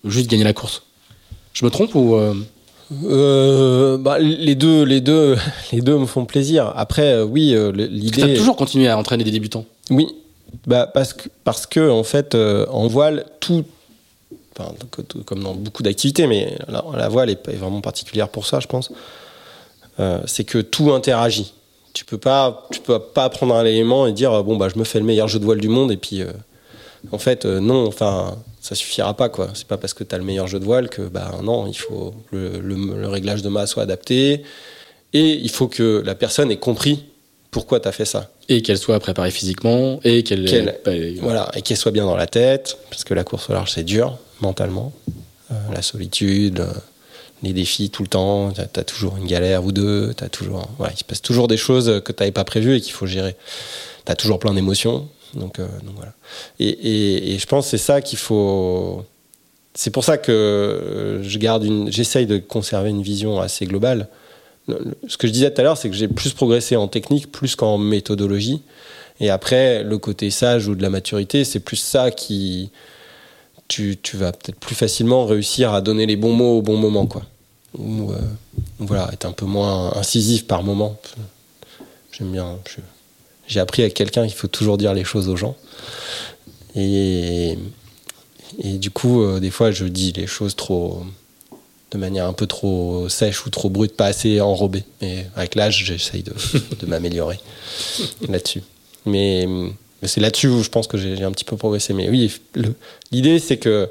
juste gagner la course. Je me trompe ou Euh, bah, les deux, les deux, les deux me font plaisir. Après, euh, oui, euh, tu as l'idée. toujours continué à entraîner des débutants Oui, bah parce que parce que en fait en voile tout, enfin, comme dans beaucoup d'activités, mais la, la voile est, est vraiment particulière pour ça, je pense. Euh, c'est que tout interagit. Tu peux pas, tu peux pas prendre un élément et dire bon bah je me fais le meilleur jeu de voile du monde et puis euh, en fait euh, non, enfin ça suffira pas quoi. C'est pas parce que tu as le meilleur jeu de voile que bah non, il faut le, le- le réglage de masse soit adapté et il faut que la personne ait compris pourquoi tu as fait ça. et qu'elle soit préparée physiquement et qu'elle Voilà, et qu'elle soit bien dans la tête, parce que la course au large, c'est dur, mentalement. Euh, la solitude, euh, les défis tout le temps, t'as as toujours une galère ou deux, t'as toujours, il se passe toujours des choses que t'avais pas prévues et qu'il faut gérer. T'as toujours plein d'émotions, donc, euh, donc voilà. Et, je pense que c'est ça qu'il faut. C'est pour ça que euh, je garde j'essaye de conserver une vision assez globale. Le- le- Ce que je disais tout à l'heure, c'est que j'ai plus progressé en technique plus qu'en méthodologie. Et après, le côté sage ou de la maturité, c'est plus ça qui. Tu, vas peut-être plus facilement réussir à donner les bons mots au bon moment, quoi. Ou euh, voilà, être un peu moins incisif par moment. J'aime bien. J'ai appris avec quelqu'un qu'il faut toujours dire les choses aux gens. Et, et du coup, euh, des fois, je dis les choses trop. de manière un peu trop sèche ou trop brute, pas assez enrobée. Mais avec l'âge, j'essaye de, de m'améliorer là-dessus. Mais, mais c'est là-dessus où je pense que j'ai un petit peu progressé. Mais oui, l'idée c'est que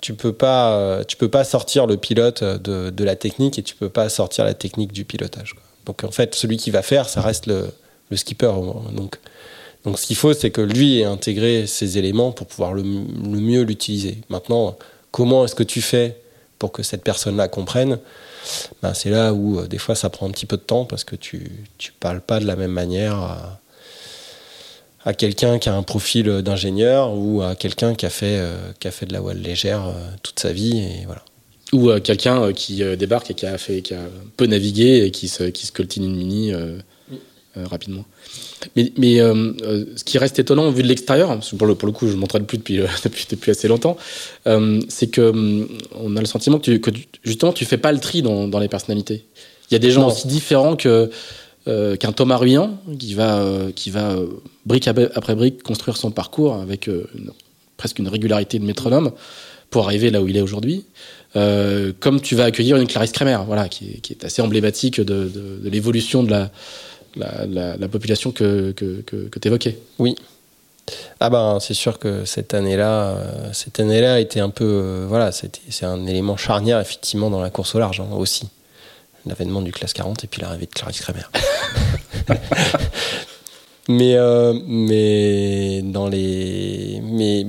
tu peux pas, tu peux pas sortir le pilote de, de la technique et tu peux pas sortir la technique du pilotage. quoi. Donc en fait, celui qui va faire, ça reste le, le skipper. Donc, donc ce qu'il faut, c'est que lui ait intégré ces éléments pour pouvoir le, mieux l'utiliser. Maintenant, comment est-ce que tu fais pour que cette personne-là comprenne? Ben, C'est là où euh, des fois ça prend un petit peu de temps parce que tu tu parles pas de la même manière à, quelqu'un qui a un profil d'ingénieur ou à quelqu'un qui a fait euh, qui a fait de la voile légère euh, toute sa vie et voilà. ou euh, quelqu'un qui débarque et qui a fait qui a peu navigué et qui se qui se coltine une mini rapidement. Mais, mais ce qui reste étonnant vu de l'extérieur, pour le, pour le coup, je ne m'entraîne plus depuis, depuis, depuis, assez longtemps, c'est que on a le sentiment que, tu, que justement tu fais pas le tri dans, dans les personnalités. Il y a des gens aussi différents que qu'un Thomas Ruyant qui va qui va brique après brique construire son parcours avec presque une régularité de métronome pour arriver là où il est aujourd'hui. Euh, comme tu vas accueillir une Clarisse Kremer, voilà, qui est, assez emblématique de, l'évolution de la, la, population que, que, que, tu évoquais. Oui. Ah ben, c'est sûr que cette année-là, euh, cette année-là a été un peu, euh, voilà, c'est un élément charnière effectivement dans la course au large hein, aussi. L'avènement du classe 40 et puis l'arrivée de Clarisse Kremer. mais, mais dans les, mais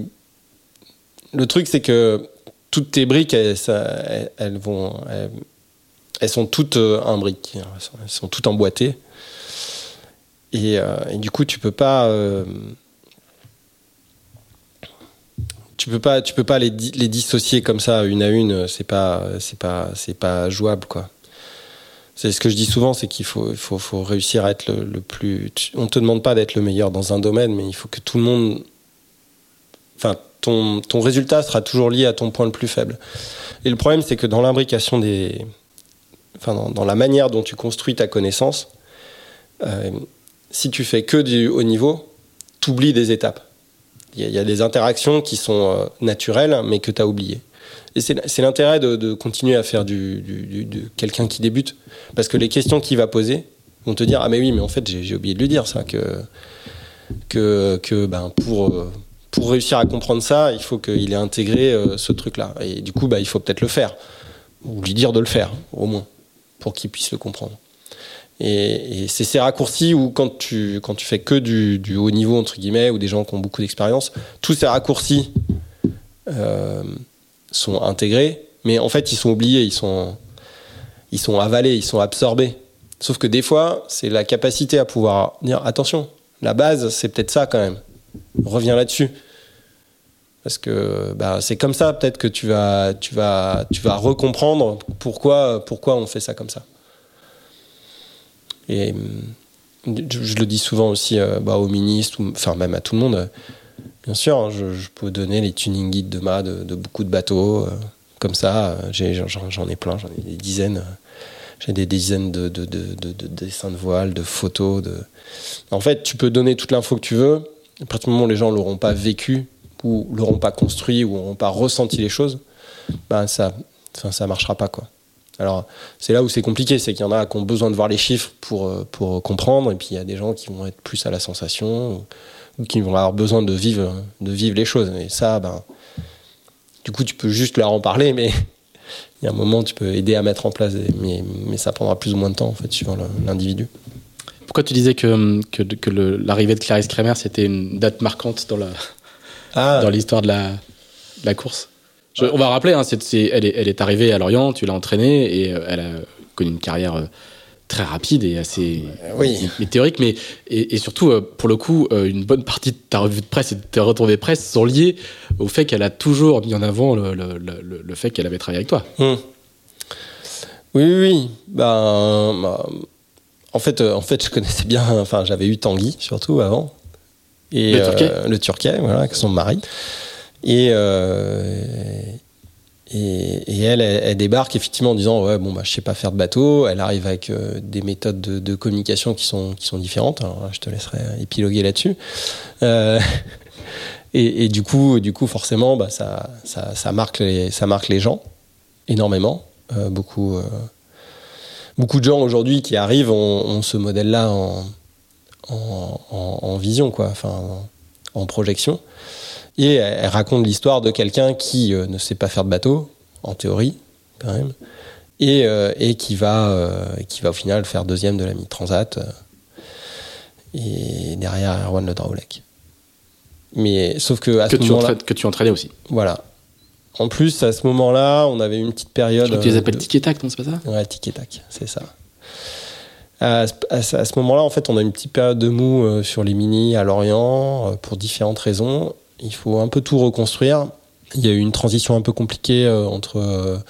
le truc c'est que toutes tes briques, elles, vont, elles, sont toutes euh, un brique, elles sont, toutes emboîtées. Et, euh, et, du coup, tu peux pas, euh, tu peux pas, tu peux pas les, dissocier comme ça une à une. C'est pas, c'est pas, c'est pas jouable, quoi. C'est ce que je dis souvent, c'est qu'il faut, faut, faut, réussir à être le, plus. On te demande pas d'être le meilleur dans un domaine, mais il faut que tout le monde, enfin ton, ton résultat sera toujours lié à ton point le plus faible. Et le problème, c'est que dans l'imbrication des. Enfin, dans, la manière dont tu construis ta connaissance, euh, si tu fais que du haut niveau, tu oublies des étapes. Il y, a des interactions qui sont euh, naturelles, mais que tu as oubliées. Et c'est l'intérêt de, continuer à faire du, quelqu'un qui débute. Parce que les questions qu'il va poser vont te dire Ah, mais oui, mais en fait, j'ai oublié de lui dire ça, que, que, que ben, pour. Euh, pour réussir à comprendre ça, il faut qu'il ait intégré euh, ce truc-là. Et du coup, bah, il faut peut-être le faire. Ou lui dire de le faire, au moins, pour qu'il puisse le comprendre. Et, c'est ces raccourcis où, quand tu, quand tu fais que du, haut niveau, entre guillemets, ou des gens qui ont beaucoup d'expérience, tous ces raccourcis euh, sont intégrés, mais en fait, ils sont oubliés, ils sont, ils sont avalés, ils sont absorbés. Sauf que des fois, c'est la capacité à pouvoir dire attention, la base, c'est peut-être ça quand même reviens là-dessus. Parce que bah, c'est comme ça peut-être que tu vas, tu vas, tu vas recomprendre pourquoi, pourquoi on fait ça comme ça. Et je, le dis souvent aussi euh, bah, aux ministres, enfin même à tout le monde. Bien sûr, hein, je, peux donner les tuning guides de ma de, beaucoup de bateaux euh, comme ça. J'en ai plein, j'en ai des dizaines. J'ai des dizaines de, de, dessins de voile, de photos. De... En fait, tu peux donner toute l'info que tu veux à partir du moment où les gens l'auront pas vécu, ou l'auront pas construit, ou n'auront pas ressenti les choses, ben ça, ça marchera pas quoi. Alors c'est là où c'est compliqué, c'est qu'il y en a qui ont besoin de voir les chiffres pour, euh, pour comprendre, et puis il y a des gens qui vont être plus à la sensation, ou, qui vont avoir besoin de vivre, de vivre les choses. Et ça, ben, du coup, tu peux juste leur en parler, mais il y a un moment, tu peux aider à mettre en place, mais, mais ça prendra plus ou moins de temps, en fait, suivant l'individu. Pourquoi tu disais que, que, que l'arrivée de Clarisse Kremer, c'était une date marquante dans, ah. dans l'histoire de la, la course? On va rappeler, hein, elle, est, elle est arrivée à Lorient, tu l'as entraînée et euh, elle a connu une carrière euh, très rapide et assez oui. météorique, mais et, surtout euh, pour le coup, une bonne partie de ta revue de presse et de tes retombées presse sont liées au fait qu'elle a toujours mis en avant le, le, le, fait qu'elle avait travaillé avec toi. Hum. Oui, oui, oui. Ben, bah, en fait, en fait, je connaissais bien. Enfin, j'avais eu Tanguy surtout avant. Et, le Turquet. Euh, le Turquet, voilà, avec son mari. Euh, et, et, elle, elle, débarque effectivement en disant ouais bon bah je sais pas faire de bateau. Elle arrive avec des méthodes de, communication qui sont qui sont différentes. Je te laisserai épiloguer là-dessus. et, du coup du coup forcément bah ça, ça, marque les ça marque les gens énormément. beaucoup beaucoup de gens aujourd'hui qui arrivent ont, ce modèle-là en, en, vision, quoi, en, projection. Et elle, raconte l'histoire de quelqu'un qui euh, ne sait pas faire de bateau, en théorie, quand même, et, euh, et qui, va, euh, qui va au final faire deuxième de la mi-transat, et derrière Erwan Le Draoulec. Mais sauf que à que, ce tu que tu entraînais aussi. Voilà. En plus, à ce moment-là, on avait une petite période. Tu les appelles de... tic tac, non, c'est pas ça Ouais, tic tac, c'est ça. À, ce moment-là, en fait, on a une petite période de mou sur les mini à Lorient pour différentes raisons. Il faut un peu tout reconstruire. Il y a eu une transition un peu compliquée euh, entre.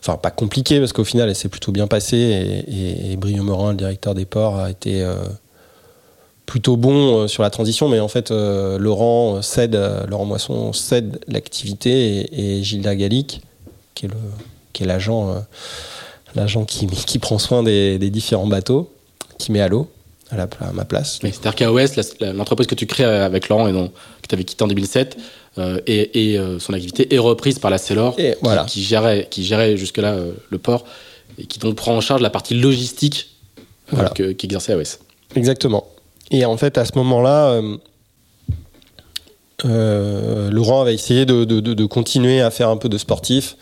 Enfin, pas compliquée parce qu'au final, elle s'est plutôt bien passée et, et, Brio Morin, le directeur des ports, a été plutôt bon sur la transition, mais en fait, Laurent cède, Laurent Moisson cède l'activité et, Gilda Gallic, qui est l'agent, qui, prend soin des, différents bateaux, qui met à l'eau à, ma place. C'est-à-dire qu'AOS, l'entreprise que tu crées avec Laurent et dont, que tu avais quitté en 2007, et, son activité est reprise par la voilà. qui, gérait, qui gérait jusque-là le port et qui donc prend en charge la partie logistique voilà. qu'exerçait AOS. Exactement. Et en fait, à ce moment-là, euh, euh, Laurent avait essayé de, de, de, continuer à faire un peu de sportif.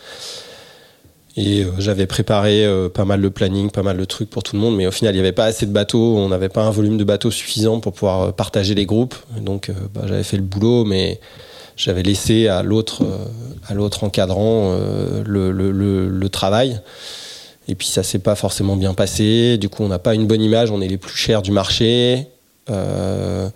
Et euh, j'avais préparé pas mal de planning, pas mal de trucs pour tout le monde, mais au final, il n'y avait pas assez de bateaux, on n'avait pas un volume de bateaux suffisant pour pouvoir partager les groupes. Donc, bah, j'avais fait le boulot, mais j'avais laissé à l'autre, à l'autre encadrant le, le, le, travail. Et puis ça s'est pas forcément bien passé. Du coup, on n'a pas une bonne image. On est les plus chers du marché. Euh,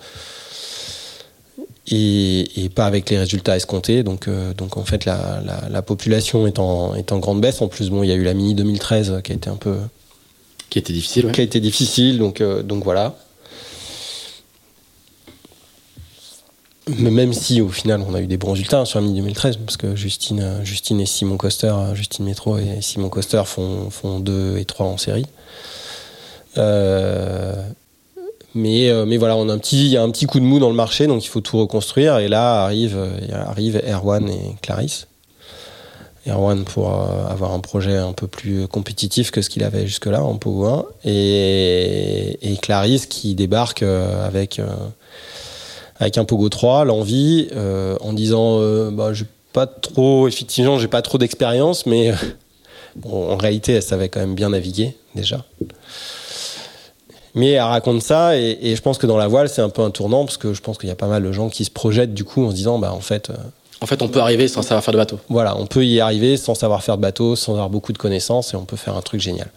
et, pas avec les résultats escomptés. Donc, euh, donc en fait, la, la, population est en, est en grande baisse. En plus, bon, il y a eu la Mini 2013 qui a été un peu. Qui a été difficile, Qui a été difficile. Donc, euh, donc voilà. même si au final on a eu des bons résultats sur la 2013 parce que Justine, euh, Justine et Simon Coster, euh, Justine Métro et Simon Coster font, font deux et trois en série. Euh, mais, mais voilà, il y a un petit coup de mou dans le marché, donc il faut tout reconstruire. Et là arrive, arrive Erwan et Clarisse. Erwan pour avoir un projet un peu plus compétitif que ce qu'il avait jusque-là en Pogo 1. Et, Clarisse qui débarque avec un Pogo 3, l'envie, euh, en disant euh, bah, j'ai pas trop, effectivement, j'ai pas trop d'expérience, mais euh, en réalité, elle savait quand même bien naviguer déjà. Mais elle raconte ça, et, je pense que dans la voile, c'est un peu un tournant, parce que je pense qu'il y a pas mal de gens qui se projettent du coup en se disant bah en fait. en fait, on peut arriver sans savoir faire de bateau. Voilà, on peut y arriver sans savoir faire de bateau, sans avoir beaucoup de connaissances, et on peut faire un truc génial.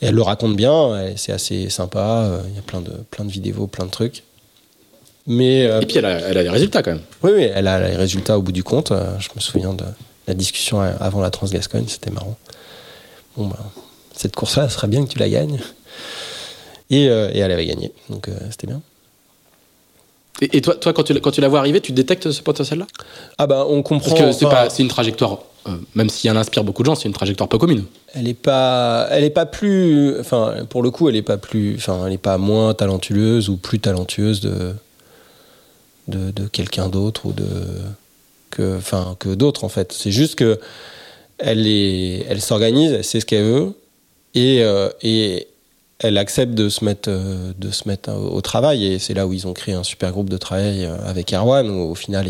Et elle le raconte bien, c'est assez sympa, il y a plein de, plein de vidéos, plein de trucs. Mais, euh, et puis elle a, elle a, les résultats quand même. Oui, oui, elle a les résultats au bout du compte. Euh, je me souviens de la discussion avant la Transgascogne, c'était marrant. Bon, bah, cette course-là, ce serait bien que tu la gagnes. Et, euh, et elle avait gagné, donc c'était bien. Et, toi, toi, quand tu, quand tu la vois arriver, tu détectes ce potentiel-là? Ah bah on comprend. Parce que c'est, c'est une trajectoire, même si elle inspire beaucoup de gens, c'est une trajectoire pas commune. Elle est pas, elle est pas plus, enfin pour le coup, elle est pas plus, enfin elle est pas moins talentueuse ou plus talentueuse de, de, quelqu'un d'autre ou de que enfin que d'autres en fait c'est juste que elle est elle s'organise elle sait ce qu'elle veut et, euh, et elle accepte de se mettre euh, de se mettre au, travail et c'est là où ils ont créé un super groupe de travail euh, avec Erwan où au final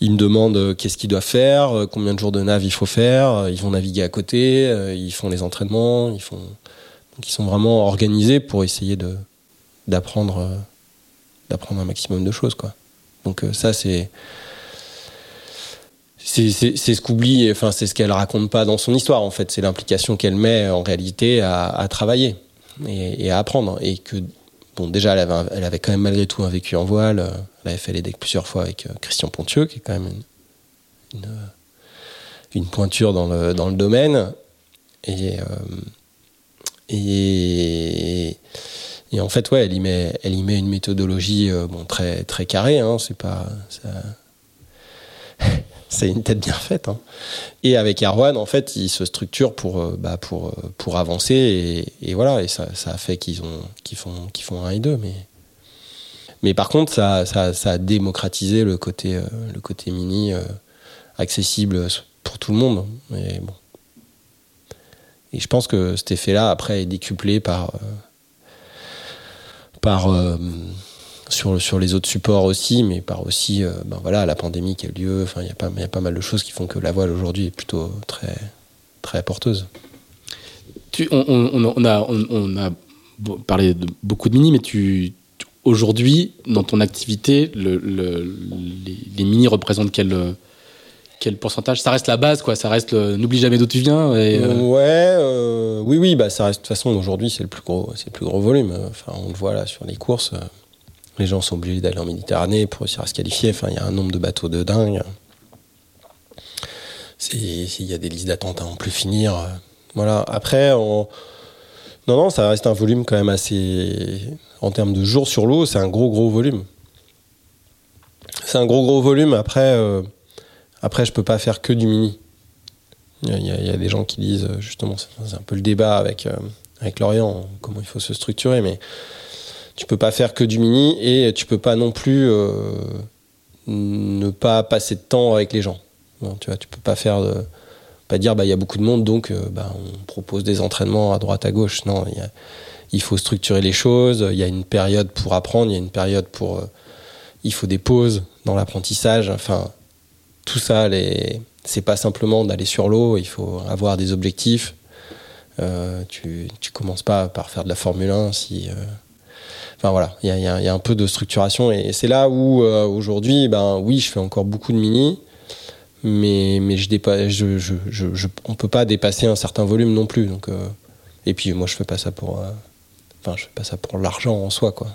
ils me demandent qu'est-ce qu'ils doivent faire, combien de jours de nav il faut faire, ils vont naviguer à côté, ils font les entraînements, ils font donc ils sont vraiment organisés pour essayer de d'apprendre d'apprendre un maximum de choses quoi. Donc euh, ça c'est c'est ce qu'oublie, enfin c'est ce qu'elle raconte pas dans son histoire en fait, c'est l'implication qu'elle met en réalité à, travailler et, à apprendre et que bon déjà elle avait, elle avait quand même malgré tout un vécu en voile, elle avait fait les decks plusieurs fois avec euh, Christian Pontieux qui est quand même une, une, pointure dans le, dans le domaine et, euh, et et en fait, ouais, elle y met, elle met une méthodologie euh, bon, très, très carrée. Hein, c'est pas. C'est une tête bien faite. Hein. Et avec Arwan, en fait, il se structure pour, euh, bah, pour, euh, pour avancer. Et, voilà, et ça, a fait qu'ils ont, qu'ils font, font un et deux. Mais, mais par contre, ça, ça, ça a démocratisé le côté, le côté mini accessible pour tout le monde. Et, bon. et je pense que cet effet-là, après, est décuplé par par euh, sur, sur les autres supports aussi, mais par aussi euh, ben voilà, la pandémie qui a eu lieu. Enfin, il y, a pas, y a pas mal de choses qui font que la voile aujourd'hui est plutôt très, très porteuse. Tu, on, on, a, on, a parlé de beaucoup de mini, mais tu, aujourd'hui, dans ton activité, le, les, les, mini représentent quel, quel pourcentage? Ça reste la base, quoi. Ça reste n'oublie jamais d'où tu viens. Et, euh, Ouais, euh, oui, oui, bah ça reste. De toute façon, aujourd'hui, c'est le plus gros, c'est le plus gros volume. Enfin, on le voit là sur les courses. Les gens sont obligés d'aller en Méditerranée pour réussir à se qualifier. Enfin, il y a un nombre de bateaux de dingue. Il y a des listes d'attente à en plus finir. Voilà. Après, Non, non, ça reste un volume quand même assez. En termes de jours sur l'eau, c'est un gros, gros volume. C'est un gros, gros volume. Après, euh, après je peux pas faire que du mini. Il y, a, des gens qui disent, euh, justement, c'est c'est un peu le débat avec, euh, avec Lorient, comment il faut se structurer, mais tu peux pas faire que du mini et tu peux pas non plus euh, ne pas passer de temps avec les gens. Tu vois, tu peux pas faire pas dire bah il y a beaucoup de monde donc euh, bah, on propose des entraînements à droite à gauche. Non, il faut structurer les choses. Il y a une période pour apprendre, il y a une période pour, euh, il faut des pauses dans l'apprentissage. Enfin, tout ça, les, c'est pas simplement d'aller sur l'eau. Il faut avoir des objectifs. Tu, tu commences pas par faire de la Formule 1 si. Enfin voilà, il y a, un peu de structuration et c'est là où euh, aujourd'hui, ben oui, je fais encore beaucoup de mini, mais mais je dépasse, on peut pas dépasser un certain volume non plus. Donc euh, et puis moi je fais pas ça pour, euh, je fais pas ça pour l'argent en soi quoi.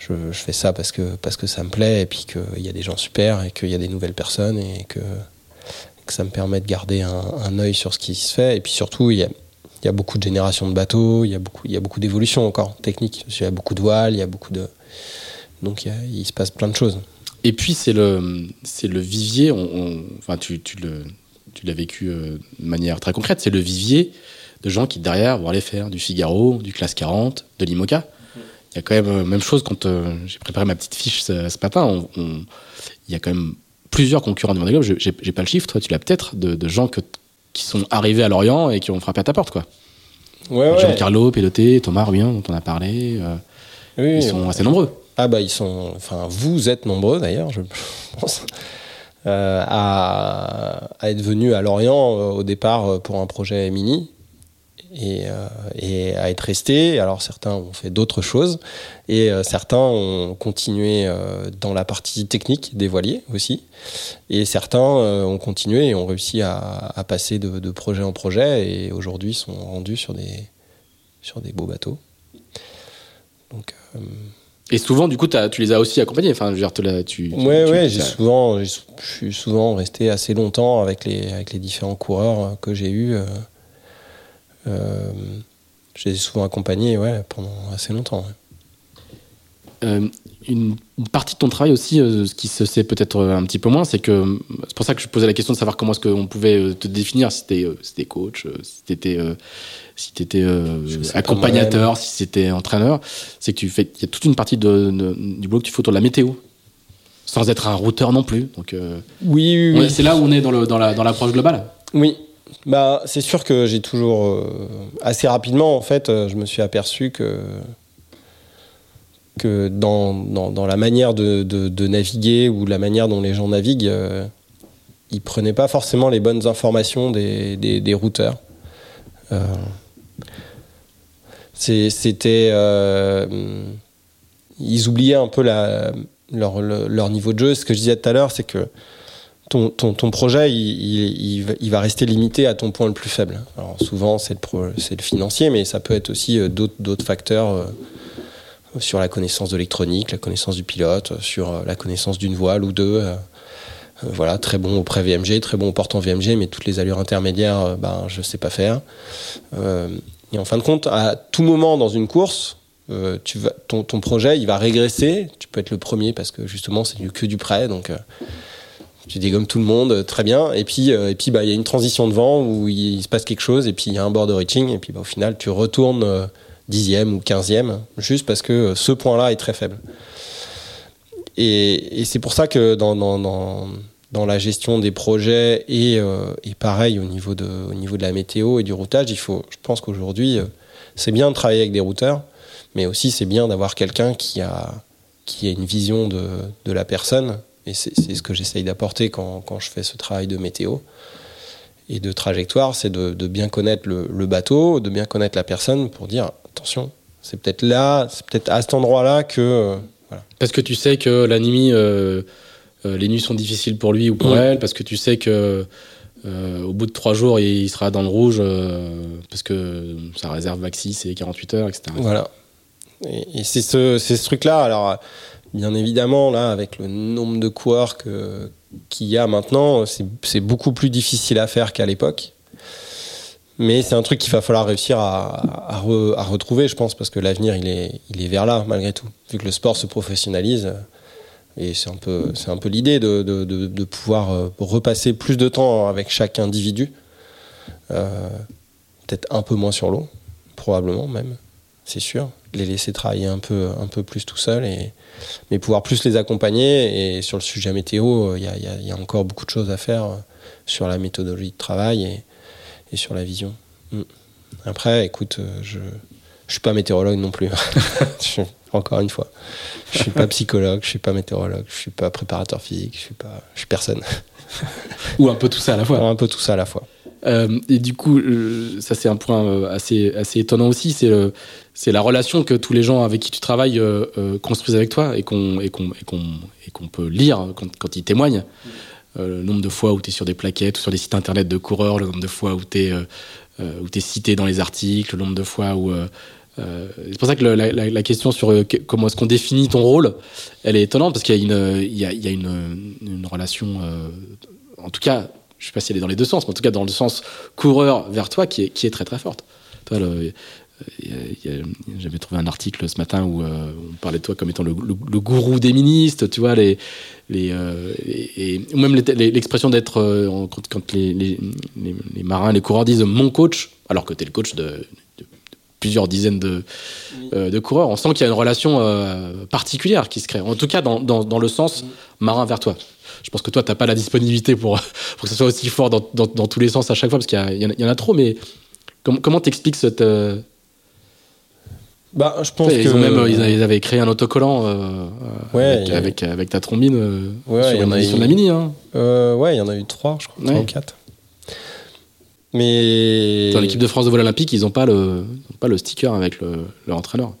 Je fais ça parce que parce que ça me plaît et puis qu'il y a des gens super et qu'il y a des nouvelles personnes et que que ça me permet de garder un, un œil sur ce qui se fait et puis surtout il y a il y a beaucoup de générations de bateaux, il y a beaucoup, beaucoup d'évolutions encore techniques. Il y a beaucoup de voiles, il y a beaucoup de. Donc il, se passe plein de choses. Et puis c'est le, le vivier, enfin tu, tu l'as vécu euh, de manière très concrète, c'est le vivier de gens qui derrière vont aller faire du Figaro, du Classe 40, de l'IMOCA. Il y a quand même euh, même chose quand euh, j'ai préparé ma petite fiche ce, ce matin, il y a quand même plusieurs concurrents du Vendée Globe, j'ai, pas le chiffre, tu l'as peut-être, de gens que, qui sont arrivés à Lorient et qui ont frappé à ta porte quoi. Ouais, Jean-Carlo, Péloté, Thomas Rubin dont on a parlé, euh, Oui, ils sont assez nombreux. Ah bah ils sont, enfin vous êtes nombreux d'ailleurs, je pense, euh, à, à être venus à Lorient euh, au départ pour un projet mini et, euh, et à être restés. Alors certains ont fait d'autres choses et euh, certains ont continué euh, dans la partie technique des voiliers aussi et certains ont continué et ont réussi à, à passer de, de projet en projet et aujourd'hui sont rendus sur des sur des beaux bateaux. Donc euh, Et souvent, du coup, tu les as aussi accompagnés. Enfin, je veux dire, tu, tu- Ouais, tu- ouais, j'ai souvent, je suis souvent resté assez longtemps avec les, avec les différents coureurs que j'ai eus. Euh, je les ai souvent accompagnés, ouais, pendant assez longtemps. ouais. Euh, une, une partie de ton travail aussi, euh, ce qui se sait peut-être un petit peu moins, c'est que c'est pour ça que je posais la question de savoir comment est-ce qu'on pouvait te définir, si euh, si coach, si t'étais si ça accompagnateur, si c'était entraîneur. C'est que tu fais, il y a toute une partie de, de- du boulot que tu fais autour de la météo, sans être un routeur non plus. Donc euh, Oui, oui, c'est là où on est dans le dans la dans l'approche globale. Oui. Bah, c'est sûr que j'ai toujours euh, assez rapidement en fait, euh, je me suis aperçu que que dans, dans, dans la manière de, naviguer ou la manière dont les gens naviguent, euh, ils prenaient pas forcément les bonnes informations des, des, routeurs. Euh, C'était ils oubliaient un peu leur, le- leur niveau de jeu. Ce que je disais tout à l'heure, c'est que ton, projet, il, va- rester limité à ton point le plus faible. Alors souvent, c'est le, financier, mais ça peut être aussi euh, d'autres facteurs euh, sur la connaissance de l'électronique, la connaissance du pilote, euh, sur la connaissance d'une voile ou deux. voilà, très bon au pré-VMG, très bon au portant VMG, mais toutes les allures intermédiaires, ben, je sais pas faire. Et en fin de compte, à tout moment dans une course, ton, projet, il va régresser. Tu peux être le premier parce que justement, c'est que du prêt, donc tu dégommes tout le monde, euh, très bien. Et puis, euh, et puis, bah, il y a une transition de vent où il, se passe quelque chose, et puis il y a un board reaching, et puis bah, au final, tu retournes euh, dixième ou quinzième, juste parce que ce point-là est très faible. Et, c'est pour ça que dans, dans, la gestion des projets et, et pareil au niveau, de, au niveau de la météo et du routage, il faut, je pense qu'aujourd'hui, c'est bien de travailler avec des routeurs, mais aussi c'est bien d'avoir quelqu'un qui a, qui a une vision de, de la personne. Et c'est ce que j'essaye d'apporter quand, quand je fais ce travail de météo et de trajectoire, c'est de, de bien connaître le, le bateau, de bien connaître la personne pour dire attention, c'est peut-être là, c'est peut-être à cet endroit-là que. euh, voilà. Parce que tu sais que la nuit, euh, euh, les nuits sont difficiles pour lui ou pour Mm. elle, parce que tu sais que au bout de trois jours, il sera dans le rouge, parce que sa réserve maxi c'est 48 heures, etc. Voilà. Et, et c'est ce, ce truc-là. Alors, bien évidemment, là, avec le nombre de coureurs qu'il y a maintenant, c'est beaucoup plus difficile à faire qu'à l'époque. Mais c'est un truc qu'il va falloir réussir à, retrouver, je pense, parce que l'avenir, il est, il est vers là, malgré tout. Vu que le sport se professionnalise, et c'est un peu, l'idée de, pouvoir euh, repasser plus de temps avec chaque individu. Euh, peut-être un peu moins sur l'eau, probablement même, c'est sûr. Les laisser travailler un peu, un peu plus tout seul, et, mais pouvoir plus les accompagner. Et sur le sujet météo, il y a, y, y a, encore beaucoup de choses à faire sur la méthodologie de travail et, et sur la vision. Mm. Après, écoute, euh, je je suis pas météorologue non plus. encore une fois, je suis pas psychologue, je suis pas météorologue, je suis pas préparateur physique, je suis pas, je suis personne. Ou un peu tout ça à la fois. un peu tout ça à la fois. Euh, et du coup, euh, ça c'est un point assez assez étonnant aussi, c'est c'est la relation que tous les gens avec qui tu travailles construisent avec toi et qu'on et et qu'on peut lire quand, ils témoignent. Euh, le nombre de fois où tu es sur des plaquettes ou sur des sites internet de coureurs, le nombre de fois où tu es, euh, euh, es, cité dans les articles, le nombre de fois où. c'est pour ça que la, question sur comment est-ce qu'on définit ton rôle, elle est étonnante parce qu'il y a une, il y a, il y a une, une, relation, en tout cas, je sais pas si elle est dans les deux sens, mais en tout cas dans le sens coureur vers toi qui est, très très forte. Toi, le, j'avais trouvé un article ce matin où euh, on parlait de toi comme étant le, gourou des ministres, tu vois, les, euh, et, même l'expression d'être, euh, quand, les, les, marins, les coureurs disent mon coach, alors que tu es le coach de, plusieurs dizaines de, de coureurs, on sent qu'il y a une relation particulière qui se crée, en tout cas dans, dans, le sens marin vers toi. Je pense que toi, tu n'as pas la disponibilité pour, pour que ce soit aussi fort dans, dans, tous les sens à chaque fois, parce qu'il y, y, en a trop, mais comment t'expliques cette bah, je pense ils, ont même, ils avaient créé un autocollant euh, ouais, avec, avec, ta trombine euh, ouais, sur l'édition de la Mini. Hein. Euh, ouais, il y en a eu trois, je crois, trois ou quatre. Mais dans l'équipe de France de vol olympique, ils n'ont pas le pas le sticker avec le, leur entraîneur.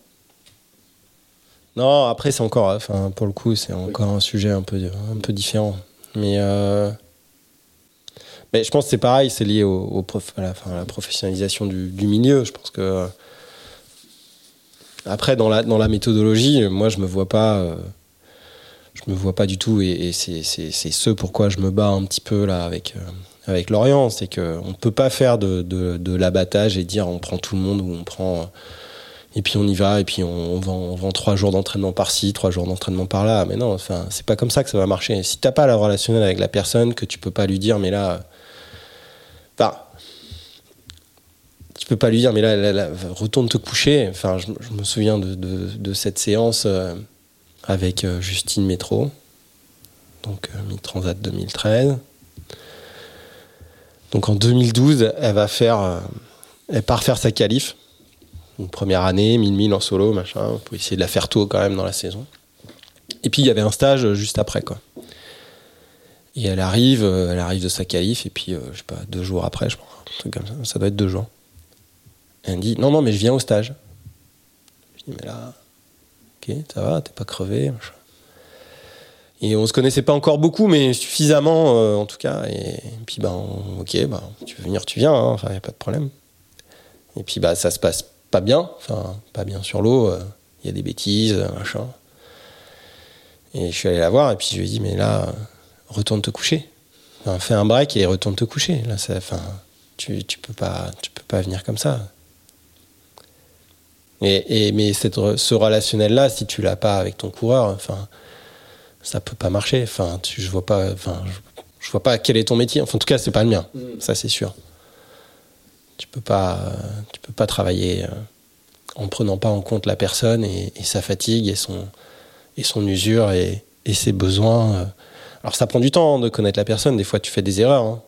Non, après c'est encore, enfin pour le coup, c'est encore un sujet un peu un peu différent. Mais mais je pense que c'est pareil, c'est lié au, au prof, à, la, à, la, professionnalisation du, du, milieu. Je pense que après, dans la, dans la méthodologie, moi, je me vois pas. Euh, je me vois pas du tout, et, c'est ce pourquoi je me bats un petit peu là avec, euh, avec Lorient. C'est qu'on ne peut pas faire de, l'abattage et dire on prend tout le monde ou on prend. Et puis on y va, et puis on, vend, trois jours d'entraînement par-ci, trois jours d'entraînement par-là. Mais non, enfin, c'est pas comme ça que ça va marcher. Si t'as pas la relationnel avec la personne, que tu peux pas lui dire, mais là. Enfin, tu peux pas lui dire, mais là, retourne te coucher. Enfin, je, me souviens de, cette séance euh, avec euh, Justine Métro, donc euh, Mi-Transat 2013. Donc en 2012, elle va faire, elle part faire sa qualif. Première année, 1000 1000 en solo, machin, pour essayer de la faire tôt quand même dans la saison. Et puis il y avait un stage juste après, quoi. Et elle arrive, elle arrive de sa qualif, et puis, je sais pas, deux jours après, je crois, comme ça, ça doit être deux jours elle me dit Non, non, mais je viens au stage. Je dis Mais là, ok, ça va, t'es pas crevé. Et on se connaissait pas encore beaucoup, mais suffisamment euh, en tout cas. Et, puis, ben, ok, ben, tu veux venir, tu viens, hein, enfin, y a pas de problème. Et puis, bah, ça se passe pas bien, enfin, pas bien sur l'eau. Il euh, y a des bêtises, machin. Et je suis allé la voir, et puis je lui ai dit Mais là, retourne te coucher. Enfin, fais un break et retourne te coucher. Là, enfin, tu, tu, peux pas, tu peux pas venir comme ça. Et, mais cette, ce relationnel-là, si tu l'as pas avec ton coureur, enfin, ça peut pas marcher. Enfin, tu, je vois pas, enfin, je, vois pas quel est ton métier. Enfin, en tout cas, c'est pas le mien. Mm. Ça, c'est sûr. Tu peux pas, tu peux pas travailler euh, en prenant pas en compte la personne et, sa fatigue et son, et son usure et, et ses besoins. Euh. Alors, ça prend du temps de connaître la personne. Des fois, tu fais des erreurs. Hein.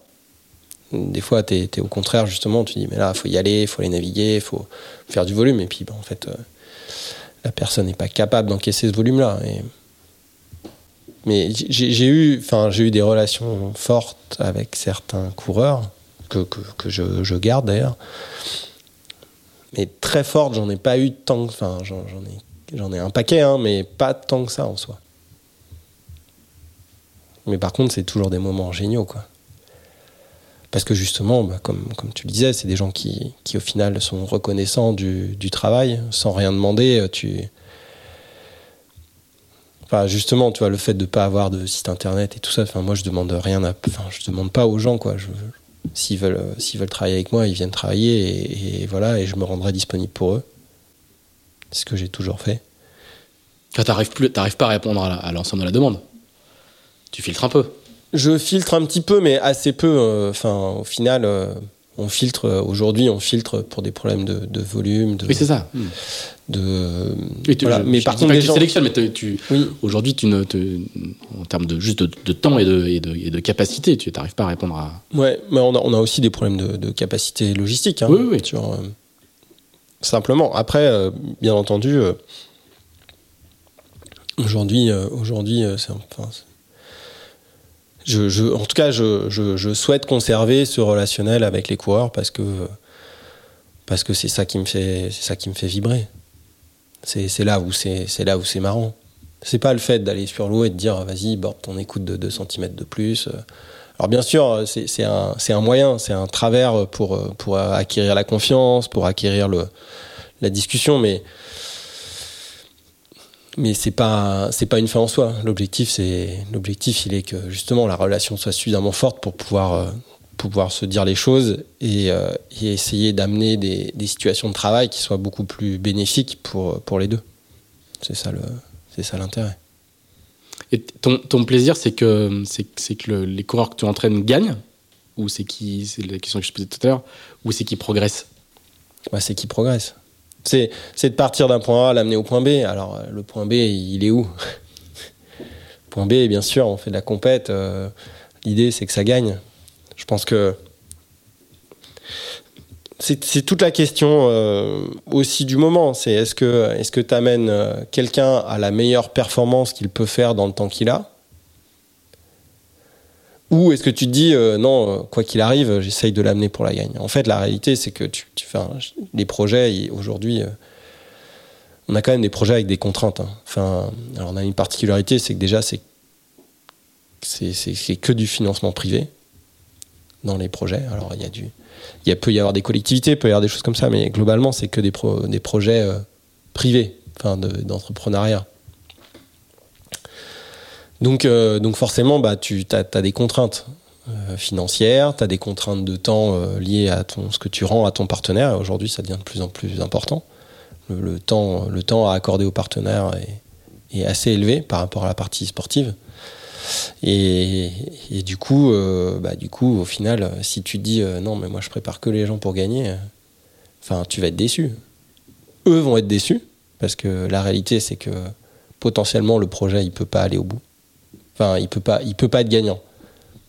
Des fois, tu es, au contraire, justement, tu dis, mais là, il faut y aller, il faut aller naviguer, il faut faire du volume. Et puis, en fait, euh, la personne n'est pas capable d'encaisser ce volume-là. Et... Mais j'ai eu, j'ai eu des relations fortes avec certains coureurs, que, je, garde d'ailleurs. Mais très fortes, j'en ai pas eu tant. Enfin, j'en ai, j'en ai un paquet, hein, mais pas tant que ça en soi. Mais par contre, c'est toujours des moments géniaux, quoi. Parce que justement, bah, comme, tu le disais, c'est des gens qui, qui, au final, sont reconnaissants du, du travail, sans rien demander. Tu... Enfin, justement, tu vois, le fait de ne pas avoir de site internet et tout ça, enfin, moi, je demande rien à... Enfin, je demande pas aux gens, quoi. Je, s'ils veulent, s'ils veulent travailler avec moi, ils viennent travailler et, et voilà, et je me rendrai disponible pour eux. C'est ce que j'ai toujours fait. Quand t'arrives plus, t'arrives pas à répondre à l'ensemble de la demande. Tu filtres un peu. Je filtre un petit peu, mais assez peu. euh, Enfin, au final, euh, on filtre. euh, Aujourd'hui, on filtre pour des problèmes de, de volume, de. Oui, c'est ça. de Oui, tu- voilà. je- mais je par contre, les gens. sélectionnes, mais tu, Oui, aujourd'hui, tu ne, en termes de juste de, de temps et de, et de, et de capacité, tu n'arrives pas à répondre à. ouais, mais on a, on a aussi des problèmes de, capacité logistique. Hein, Oui, oui, sur, euh, simplement. Après, euh, bien entendu, euh, aujourd'hui, euh, aujourd'hui, euh, c'est enfin, c'est- en tout cas, je, souhaite conserver ce relationnel avec les coureurs parce que c'est ça qui me fait vibrer. C'est là où c'est là où c'est marrant. C'est pas le fait d'aller sur l'eau et de dire vas-y borde ton écoute de 2 cm de plus. Alors bien sûr, c'est un, moyen, c'est un travers pour, acquérir la confiance, pour acquérir la discussion, mais mais c'est pas c'est pas une fin en soi. L'objectif c'est l'objectif il est que justement la relation soit suffisamment forte pour pouvoir euh, pouvoir se dire les choses et, euh, et essayer d'amener des, des situations de travail qui soient beaucoup plus bénéfiques pour pour les deux. C'est ça le c'est ça l'intérêt. Et ton, ton plaisir, c'est que, c'est, que le- les coureurs que tu entraînes gagnent Ou c'est qui, c'est la question que je posais tout à l'heure, ou c'est qui progressent Bah, c'est qui progresse. C'est, de partir d'un point A, l'amener au point B. Alors, euh, le point B, il est où? Point B, bien sûr, on fait de la compète. euh, l'idée, c'est que ça gagne. Je pense que c'est, c'est toute la question euh, aussi du moment. C'est est-ce que est-ce que tu amènes quelqu'un à la meilleure performance qu'il peut faire dans le temps qu'il a? Ou est-ce que tu te dis euh, non, euh, quoi qu'il arrive, j'essaye de l'amener pour la gagne En fait, la réalité, c'est que tu, les projets aujourd'hui, euh, on a quand même des projets avec des contraintes. hein. Alors on a une particularité, c'est que déjà c'est que du financement privé dans les projets. Alors il y a du, peut y avoir des collectivités, peut y avoir des choses comme ça, mais globalement c'est que des pro- des projets privés, d'entrepreneuriat. Donc, euh, donc forcément, bah, tu as, des contraintes euh, financières, tu as des contraintes de temps euh, liées à ton, ce que tu rends à ton partenaire. Aujourd'hui, ça devient de plus en plus important. Le, temps, le temps à accorder au partenaire est, assez élevé par rapport à la partie sportive. Et, et du, coup, bah, du coup, au final, si tu dis non, mais moi je prépare que les gens pour gagner, enfin, tu vas être déçu. Eux vont être déçus parce que la réalité, c'est que potentiellement le projet il peut pas aller au bout. Il peut pas, il peut pas être gagnant.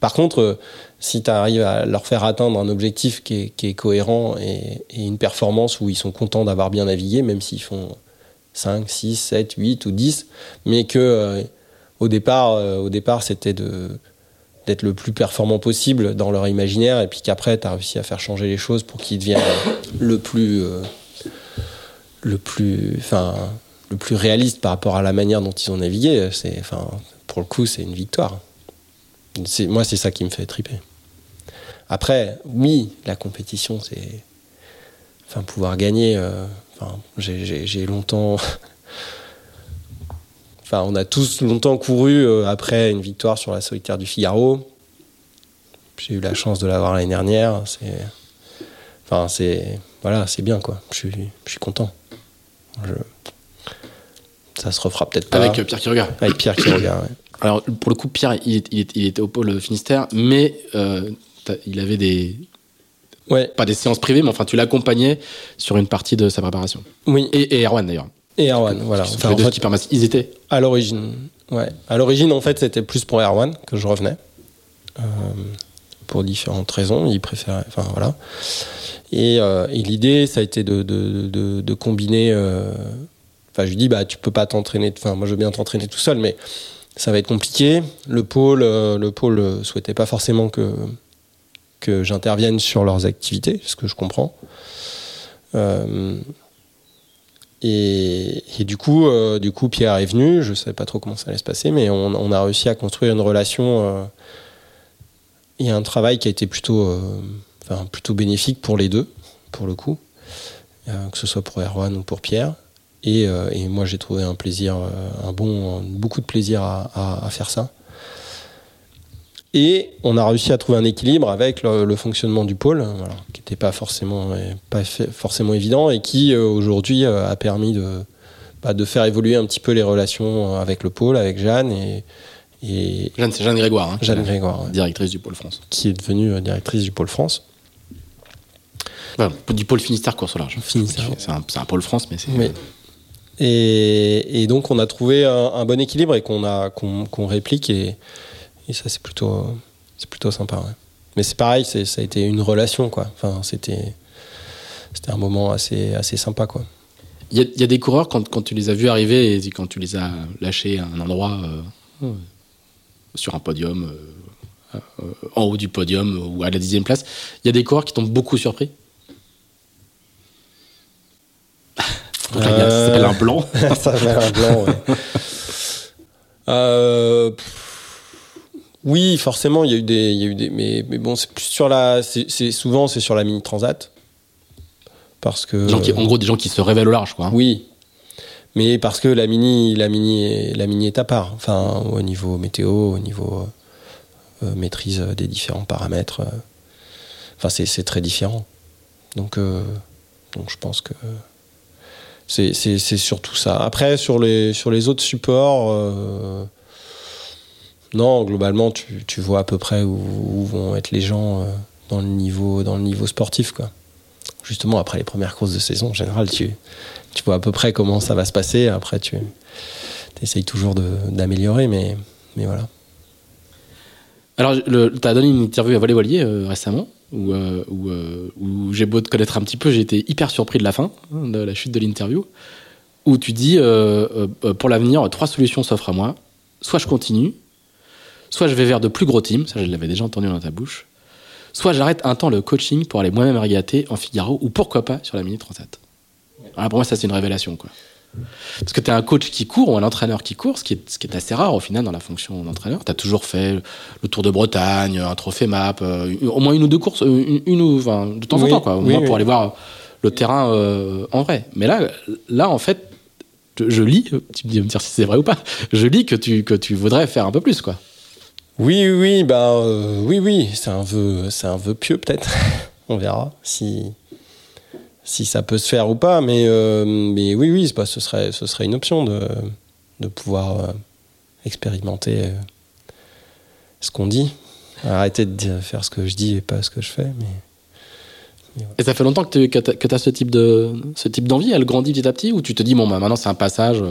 Par contre, euh, si tu arrives à leur faire atteindre un objectif qui est, cohérent et, une performance où ils sont contents d'avoir bien navigué, même s'ils font 5, 6, 7, 8 ou 10, mais que euh, au départ, euh, au départ c'était de d'être le plus performant possible dans leur imaginaire et puis qu'après tu as réussi à faire changer les choses pour qu'ils deviennent le plus le plus enfin le plus réaliste par rapport à la manière dont ils ont navigué c'est enfin pour le coup c'est une victoire c'est moi c'est ça qui me fait triper après oui la compétition c'est enfin pouvoir gagner euh, enfin j'ai- longtemps Enfin, on a tous longtemps couru euh, après une victoire sur la solitaire du Figaro. J'ai eu la chance de l'avoir l'année dernière. C'est, enfin, c'est, voilà, c'est bien quoi. Je suis, je suis content. Je- Ça se refera peut-être pas Avec euh, Pierre Kiroga. avec Pierre qui regarde. ouais. Alors, pour le coup, Pierre, il, est- il est- il était au pôle Finistère, mais euh, il avait des. Ouais, Pas des séances privées, mais enfin, tu l'accompagnais sur une partie de sa préparation. oui. Et, et Erwan d'ailleurs. Et Erwan, voilà. Enfin, en deux fait, qui Ils étaient. À l'origine, ouais. À l'origine, en fait, c'était plus pour Erwan que je revenais. Euh, pour différentes raisons. Il préférait. Enfin, voilà. Et, euh, et l'idée, ça a été de, de, de, de combiner. Enfin, je lui dis, bah, tu peux pas t'entraîner. Enfin, moi, je veux bien t'entraîner tout seul, mais ça va être compliqué. Le pôle, euh, le pôle euh, souhaitait pas forcément que, j'intervienne sur leurs activités, ce que je comprends. Euh, et, du coup, du coup, Pierre est venu. Je savais pas trop comment ça allait se passer, mais on, a réussi à construire une relation euh, et un travail qui a été plutôt, bénéfique pour les deux, pour le coup, que ce soit pour Erwan ou pour Pierre. Et, euh, et moi, j'ai trouvé un plaisir, euh, un bon, beaucoup de plaisir à, à- à faire ça. Et on a réussi à trouver un équilibre avec le, le fonctionnement du pôle, voilà, qui n'était pas forcément, pas forcément évident et qui euh, aujourd'hui a permis de, bah, de faire évoluer un petit peu les relations avec le pôle, avec Jeanne et, et Jeanne, c'est Jeanne Grégoire, hein, Jeanne Grégoire, ouais, directrice du pôle France. qui est devenue euh, directrice du pôle France. Enfin, du pôle Finistère course au large. Finistère. C'est un, c'est un pôle France, mais c'est. Et, et donc on a trouvé un, un bon équilibre et qu'on a qu'on qu'on réplique et, et ça c'est plutôt c'est plutôt sympa. ouais. Mais c'est pareil, ça a été une relation quoi. Enfin c'était c'était un moment assez assez sympa quoi. Il y, a- il y a des coureurs, quand, quand tu les as vus arriver et quand tu les as lâchés à un endroit, euh, sur un podium, euh, euh, en haut du podium ou à la dixième place, il y a des coureurs qui t'ont beaucoup surpris? Donc là, il y a- ça s'appelle un blanc. ça fait un blanc. ouais. Euh, oui, forcément, il y a eu des, il y a eu des, mais, mais bon, c'est plus sur la, c'est souvent c'est sur la mini transat, parce que. Gens qui- en gros, des gens qui se révèlent au large, quoi. hein. Oui, mais parce que la mini, la mini, est, la mini est à part. Enfin, au niveau météo, au niveau euh, maîtrise des différents paramètres. euh, Enfin, c'est c'est très différent. Donc, euh, donc je pense que c'est surtout ça. Après, sur les, sur les autres supports, euh, non, globalement, tu, tu vois à peu près où, vont être les gens euh, dans, le niveau, dans le niveau sportif. Quoi. Justement, après les premières courses de saison, en général, tu, tu vois à peu près comment ça va se passer. Après, tu essayes toujours d'améliorer, mais, mais voilà. Alors, tu as donné une interview à Voilier euh, récemment, où, euh, où, euh, où j'ai beau te connaître un petit peu, j'ai été hyper surpris de la fin, hein, de la chute de l'interview, où tu dis euh, pour l'avenir, trois solutions s'offrent à moi. Soit je continue, soit je vais vers de plus gros teams, ça je l'avais déjà entendu dans ta bouche, soit j'arrête un temps le coaching pour aller moi-même régater en Figaro, ou pourquoi pas sur la Mini Transat. Alors pour moi, ça c'est une révélation. quoi. Parce que tu es un coach qui court ou un entraîneur qui court, ce qui est, ce qui est assez rare au final dans la fonction d'entraîneur. Tu as toujours fait le Tour de Bretagne, un trophée map, euh, au moins une ou deux courses, euh, une, une ou enfin, de temps Oui, en temps, quoi, au oui, moins oui. pour aller voir le terrain euh, en vrai. Mais là, là en fait, je, lis, tu me dire si c'est vrai ou pas, je lis que tu, que tu voudrais faire un peu plus. quoi. Oui, oui, oui, bah, euh, oui, oui, c'est un vœu, c'est un vœu pieux peut-être. On verra si, si ça peut se faire ou pas. Mais, euh, mais oui, oui, pas- ce serait, ce serait une option de, de pouvoir euh, expérimenter euh, ce qu'on dit. Arrêter de dire- faire ce que je dis et pas ce que je fais. Mais Et ça fait longtemps que tu as, ce type de ce type d'envie, elle grandit petit à petit, ou tu te dis, bon, bah, maintenant c'est un passage,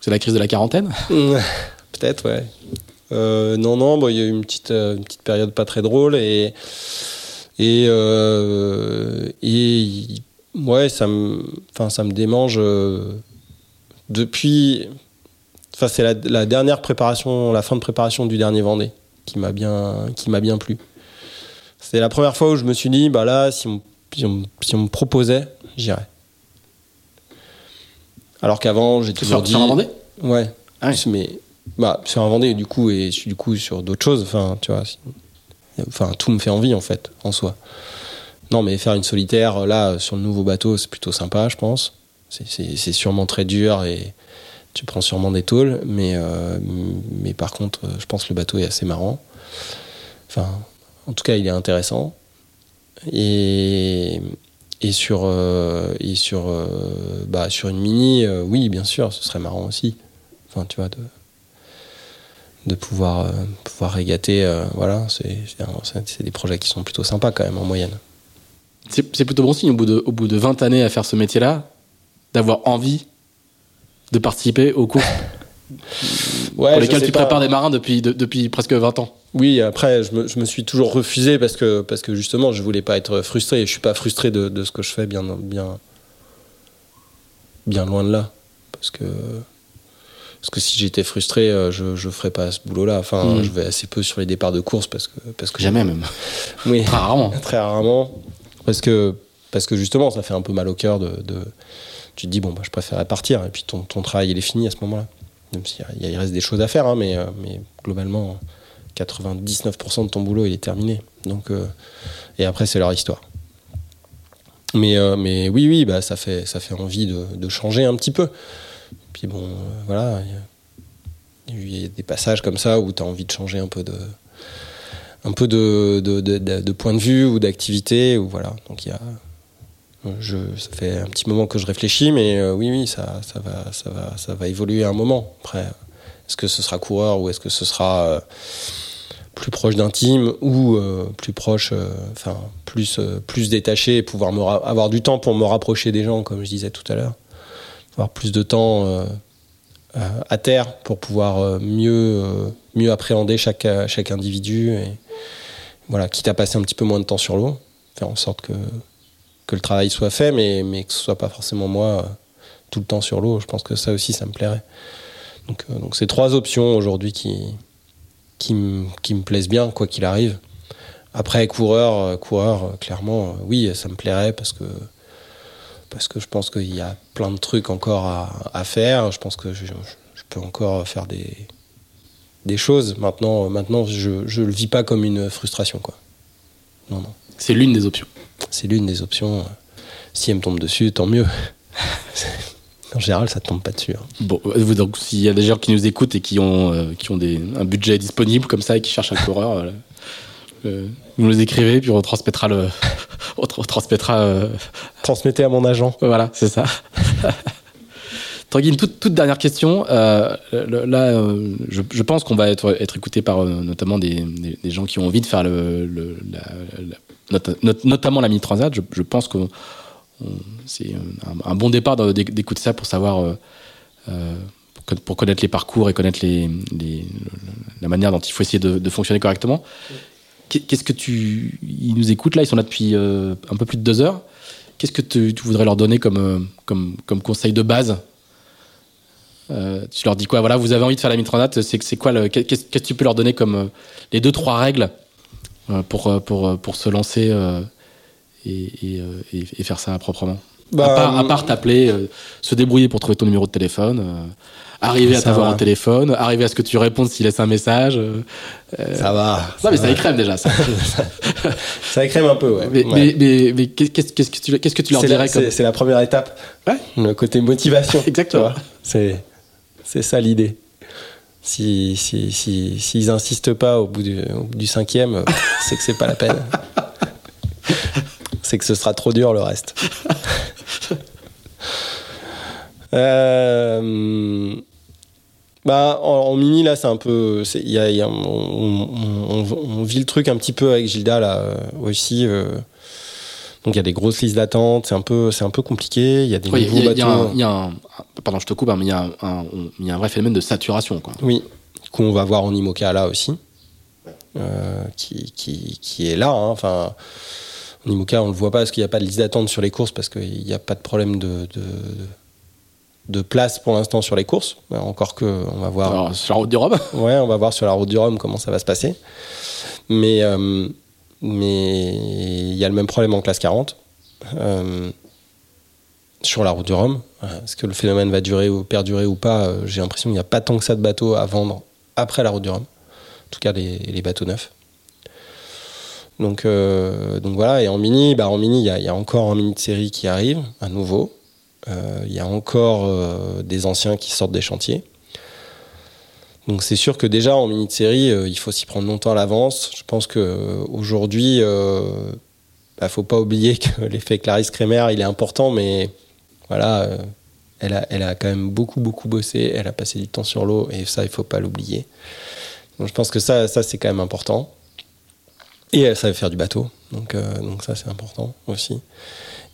c'est la crise de la quarantaine? Peut-être, ouais. Non, non, bon, il y a eu une petite, une petite période pas très drôle et et euh, et ouais, ça me, enfin, ça me démange euh, depuis. Enfin, c'est la, la dernière préparation, la fin de préparation du dernier Vendée qui m'a bien, qui m'a bien plu. C'est la première fois où je me suis dit, bah là, si on, si on, si on me proposait, j'irais. Alors qu'avant, j'ai toujours sur, dit. sur un Vendée? Ouais. Ah mais bah, sur un Vendée, du coup, et je suis du coup sur d'autres choses. Enfin, tu vois. Enfin, tout me fait envie, en fait, en soi. Non, mais faire une solitaire, là, sur le nouveau bateau, c'est plutôt sympa, je pense. C'est- sûrement très dur et tu prends sûrement des tôles, mais, euh, mais par contre, euh, je pense que le bateau est assez marrant. Enfin, en tout cas, il est intéressant. Et, et sur, euh, et sur, euh, bah, sur une mini, euh, oui, bien sûr, ce serait marrant aussi. Enfin, tu vois, de, de pouvoir, euh, pouvoir régater, euh, voilà, c'est des projets qui sont plutôt sympas quand même en moyenne. C'est plutôt bon signe au bout, de, au bout de 20 années à faire ce métier-là, d'avoir envie de participer aux cours Ouais, pour lesquels tu pas. prépares des marins depuis, de- depuis presque 20 ans. Oui, après, je me, je me suis toujours refusé parce que, parce que justement, je voulais pas être frustré. Je suis pas frustré de, de ce que je fais, bien, bien, bien loin de là. Parce que, parce que si j'étais frustré, euh, je, je ferais pas ce boulot-là. Enfin, Mhm. je vais assez peu sur les départs de course parce que, parce que Jamais même. Oui. Très rarement. Très rarement. Parce que, parce que justement, ça fait un peu mal au cœur de, de- Tu te dis, bon, bah, je préférerais partir. Et puis ton, ton travail, il est fini à ce moment-là. Même s'il il reste des choses à faire, hein, mais, euh, mais globalement, 99% de ton boulot, il est terminé. Donc, euh, et après, c'est leur histoire. Mais, euh, mais oui, oui, bah, ça, fait, ça fait envie de, de changer un petit peu. Puis bon, euh, voilà, il y y a des passages comme ça où tu as envie de changer un peu de, point de vue ou d'activité. Ou voilà. Donc il y a, je, ça fait un petit moment que je réfléchis, mais euh, oui, oui, ça, ça, va, ça, va, ça va évoluer à un moment. Après, est-ce que ce sera coureur ou est-ce que ce sera euh, plus proche team ou plus proche, enfin plus, plus détaché et pouvoir me avoir du temps pour me rapprocher des gens, comme je disais tout à l'heure. Avoir plus de temps euh, euh, à terre pour pouvoir euh, mieux, mieux appréhender chaque, chaque individu voilà, quitte à passer un petit peu moins de temps sur l'eau, faire en sorte que, que le travail soit fait, mais, mais que ce soit pas forcément moi tout le temps sur l'eau. Je pense que ça aussi, ça me plairait. Donc, donc c'est trois options aujourd'hui qui, qui, me- qui me plaisent bien, quoi qu'il arrive. Après, coureur, coureur clairement, oui, ça me plairait parce que, parce que je pense qu'il y a plein de trucs encore à, à faire. Je pense que je, je- je peux encore faire des, des choses. Maintenant, euh, maintenant je ne le vis pas comme une frustration. Quoi. Non, non. C'est l'une des options. C'est l'une des options. Si elle me tombe dessus, tant mieux. en général, ça ne tombe pas dessus. hein. Bon, donc s'il y a des gens qui nous écoutent et qui ont, euh, qui ont des, un budget disponible comme ça et qui cherchent un coureur, euh, vous nous écrivez, puis on transmettra le. on tra- on transmettra. euh, Transmettez à mon agent. voilà, c'est ça. Tanguy, une toute, toute dernière question. Euh, le- là, euh, je, je pense qu'on va être, être écouté par euh, notamment des, des, des gens qui ont envie de faire le, le- la, la- not- not- notamment la mini transat. Je, je pense que c'est un, un bon départ d'écouter ça pour savoir, pour conna- pour connaître les parcours et connaître les, les- le- la manière dont il faut essayer de, de fonctionner correctement. Qu'est- Qu'est-ce que tu. Ils nous écoutent là, ils sont là depuis euh, un peu plus de deux heures. Qu'est-ce que tu, tu voudrais leur donner comme, euh, comme, comme conseil de base? Euh, Tu leur dis quoi? Voilà, vous avez envie de faire la mitranate, c'est c'est quoi le, Qu'est-ce que tu peux leur donner comme les deux, trois règles pour, pour, pour se lancer et, et, et- et faire ça proprement? Bah, à, part, à part t'appeler, se débrouiller pour trouver ton numéro de téléphone, arriver à t'avoir au téléphone, arriver à ce que tu répondes s'il laisse un message. euh, Ça va. non, mais ça écrème déjà. Ça. Ça écrème un peu, ouais. mais, Ouais. mais, mais, mais qu'est-ce que tu, qu'est-ce que tu leur C'est la, dirais comme... c'est- la première étape. Ouais. Le côté motivation. Exactement. C'est, c'est ça l'idée. Si, si, si, s'ils insistent pas au bout du, au bout du cinquième, euh, c'est que c'est pas la peine. c'est que ce sera trop dur le reste. Euh, bah, en, en mini, là, c'est un peu. Y a, y a- on, on- on- on vit le truc un petit peu avec Gilda, là, euh, aussi. euh. donc, il y a des grosses listes d'attente, c'est un, peu- c'est un peu compliqué. Il y a des Ouais, nouveaux il y a- il y a bateaux. un- un- pardon, je te coupe, hein, mais il y, a un- un- il y a un vrai phénomène de saturation. Quoi. Oui, qu'on va voir en IMOCA là aussi, euh, qui, qui, qui est là. hein. Enfin, en IMOCA, on le voit pas parce qu'il n'y a pas de liste d'attente sur les courses, parce qu'il n'y a pas de problème de, de, de place pour l'instant sur les courses. Encore que on va voir. Alors, sur la route du Rhum Ouais, on va voir sur la route du Rhum comment ça va se passer. Mais euh, mais il y a le même problème en classe 40. Euh, sur la route du Rhum. Euh, Est-ce que le phénomène va durer ou perdurer ou pas euh, J'ai l'impression qu'il n'y a pas tant que ça de bateaux à vendre après la route du Rhum. En tout cas, les, les bateaux neufs. Donc, euh, donc voilà, et en mini, bah en mini, il y, a- il y a encore un mini de série qui arrive, un nouveau. Euh, Il y a encore euh, des anciens qui sortent des chantiers. Donc c'est sûr que déjà en mini série, euh, il faut s'y prendre longtemps à l'avance. Je pense qu'aujourd'hui, il ne faut pas oublier que l'effet Clarisse Kremer, il est important, mais voilà, elle, a, elle a quand même beaucoup, beaucoup bossé. Elle a passé du temps sur l'eau, et ça, il faut pas l'oublier. Donc je pense que ça, ça c'est quand même important. Et elle savait faire du bateau, donc, donc ça c'est important aussi.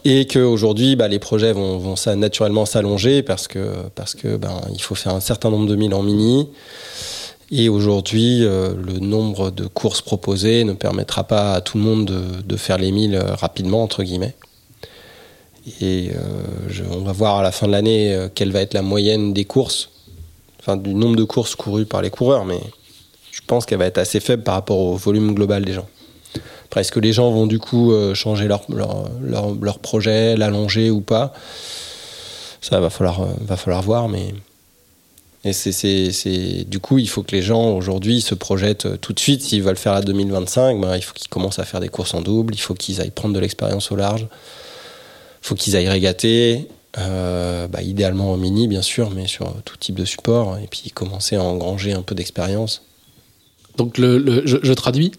Et qu'aujourd'hui, bah, les projets vont, ça naturellement s'allonger parce que, parce que ben, il faut faire un certain nombre de milles en mini. Et aujourd'hui, euh, le nombre de courses proposées ne permettra pas à tout le monde de, faire les milles euh, rapidement, entre guillemets. Et euh, on va voir à la fin de l'année quelle va être la moyenne des courses, enfin du nombre de courses courues par les coureurs, mais je pense qu'elle va être assez faible par rapport au volume global des gens. Après, est-ce que les gens vont du coup euh, changer leur, projet, l'allonger ou pas? Ça va falloir, euh, va falloir voir, mais. Et c'est, du coup, il faut que les gens aujourd'hui se projettent euh, tout de suite. S'ils veulent faire la 2025, ben, il faut qu'ils commencent à faire des courses en double, il faut qu'ils aillent prendre de l'expérience au large, il faut qu'ils aillent régater. Bah, idéalement en mini, bien sûr, mais sur tout type de support. Et puis commencer à engranger un peu d'expérience. Donc le, le- je, je traduis.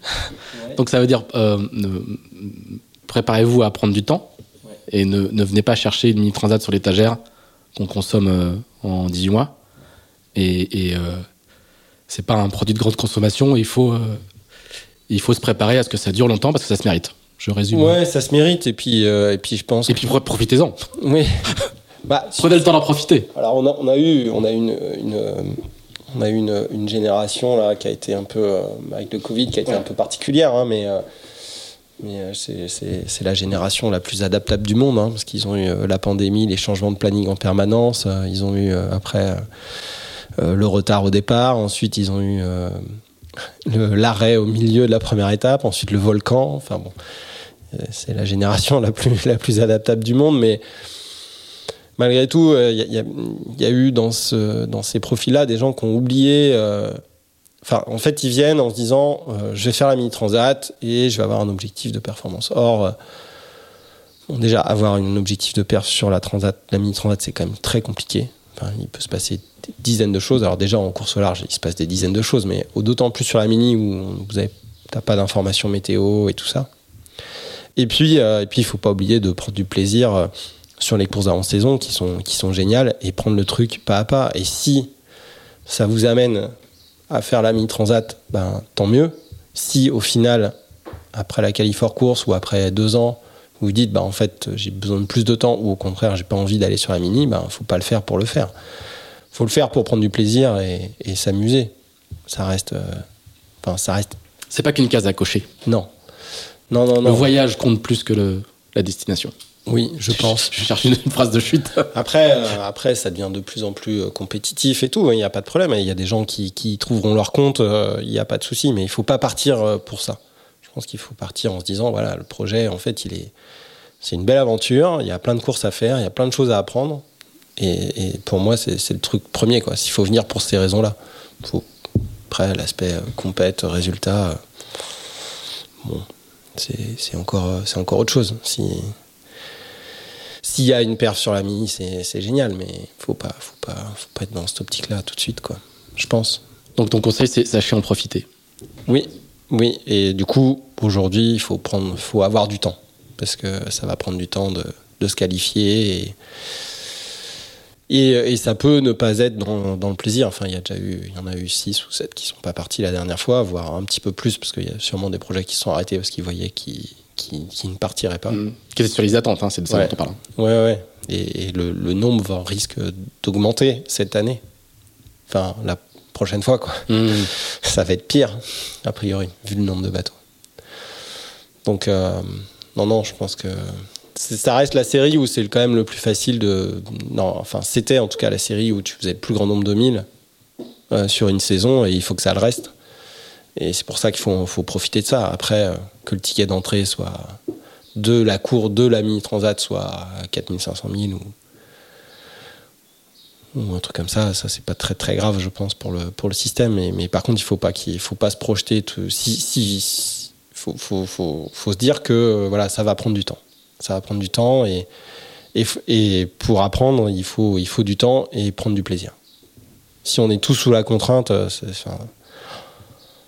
Donc ça veut dire euh, préparez-vous à prendre du temps Ouais. et ne, ne venez pas chercher une mini transat sur l'étagère qu'on consomme euh, en 18 mois. Et, et euh, c'est pas un produit de grande consommation. Il faut euh, il faut se préparer à ce que ça dure longtemps parce que ça se mérite. Je résume. Ouais, ça se mérite. Et puis, et puis je pense. Et puis pro- profitez-en. Oui. bah, Prenez le temps d'en profiter. Alors on a, on a eu, on a une, une, on a eu une, une génération là qui a été un peu euh, avec le Covid qui a été un peu particulière, hein, mais euh, mais euh, c'est- la génération la plus adaptable du monde hein, parce qu'ils ont eu la pandémie, les changements de planning en permanence, ils ont eu après le retard au départ, ensuite ils ont eu l'arrêt au milieu de la première étape, ensuite le volcan, enfin bon, c'est la génération la plus la plus adaptable du monde, mais malgré tout, il y, a- y a- eu dans, ce, dans ces profils-là des gens qui ont oublié. euh, en fait, ils viennent en se disant euh, je vais faire la mini transat et je vais avoir un objectif de performance. Or, euh, déjà, avoir un objectif de perf sur la transat, la mini transat, c'est quand même très compliqué. Il peut se passer des dizaines de choses. Alors, déjà, en course au large, il se passe des dizaines de choses, mais d'autant plus sur la mini où vous avez pas d'informations météo et tout ça. Et puis, euh, et puis, il faut pas oublier de prendre du plaisir euh, sur les courses d'avant-saison qui sont, qui sont géniales et prendre le truc pas à pas. Et si ça vous amène à faire la mini transat, ben, tant mieux. Si au final, après la Californie course ou après deux ans, vous vous dites, bah, en fait, j'ai besoin de plus de temps ou au contraire, j'ai pas envie d'aller sur la mini, ben, faut pas le faire pour le faire. faut le faire pour prendre du plaisir et, et s'amuser. Ça reste. euh, Enfin, ça reste. C'est pas qu'une case à cocher. Non. Non, non, Le voyage compte plus que le, la destination. Oui, je pense. Je cherche une, une phrase de chute. Après, euh, après, ça devient de plus en plus euh, compétitif et tout. Il n'y a pas de problème. Il y a des gens qui, qui trouveront leur compte. euh, Il n'y a pas de souci. Mais il faut pas partir pour ça. Je pense qu'il faut partir en se disant voilà, le projet, en fait, il est, c'est une belle aventure. Il y a plein de courses à faire. Il y a plein de choses à apprendre. Et, et pour moi, c'est c'est le truc premier. Quoi. S'il faut venir pour ces raisons-là. Faut, après, l'aspect compète, résultat, bon, c'est c'est encore, c'est encore autre chose. Si, s'il y a une perf sur la mini, c'est génial, mais faut pas, faut pas, faut pas être dans cette optique-là tout de suite, quoi. Je pense. Donc ton conseil, c'est sachez en profiter. Oui, oui. Et du coup, aujourd'hui, il faut prendre, faut avoir du temps parce que ça va prendre du temps de, de se qualifier et, et et ça peut ne pas être dans, dans le plaisir. Enfin, il y a déjà eu, il y en a eu 6 ou 7 qui sont pas partis la dernière fois, voire un petit peu plus parce qu'il y a sûrement des projets qui se sont arrêtés parce qu'ils voyaient qu'ils qu'ils ne partiraient pas. Mmh. Qui était sur les attentes, hein, c'est de ça Ouais. dont on parle. Ouais, ouais. Et, et le, le nombre va- risque d'augmenter cette année. Enfin, la prochaine fois, quoi. Mmh. Ça va être pire, a priori, vu le nombre de bateaux. Donc, euh, non, non, je pense que ça reste la série où c'est quand même le plus facile de. Non, enfin, c'était en tout cas la série où tu faisais le plus grand nombre de milles euh, sur une saison et il faut que ça le reste. Et c'est pour ça qu'il faut, profiter de ça. Après, euh, que le ticket d'entrée soit de la cour de la mini transat soit à 4500 000 ou, un truc comme ça, ça c'est pas très grave, je pense, pour le, système. Mais, par contre, il faut pas faut pas se projeter. tout- si, si, faut, se dire que euh, ça va prendre du temps. Ça va prendre du temps et, pour apprendre, il faut, du temps et prendre du plaisir. Si on est tous sous la contrainte, euh, c'est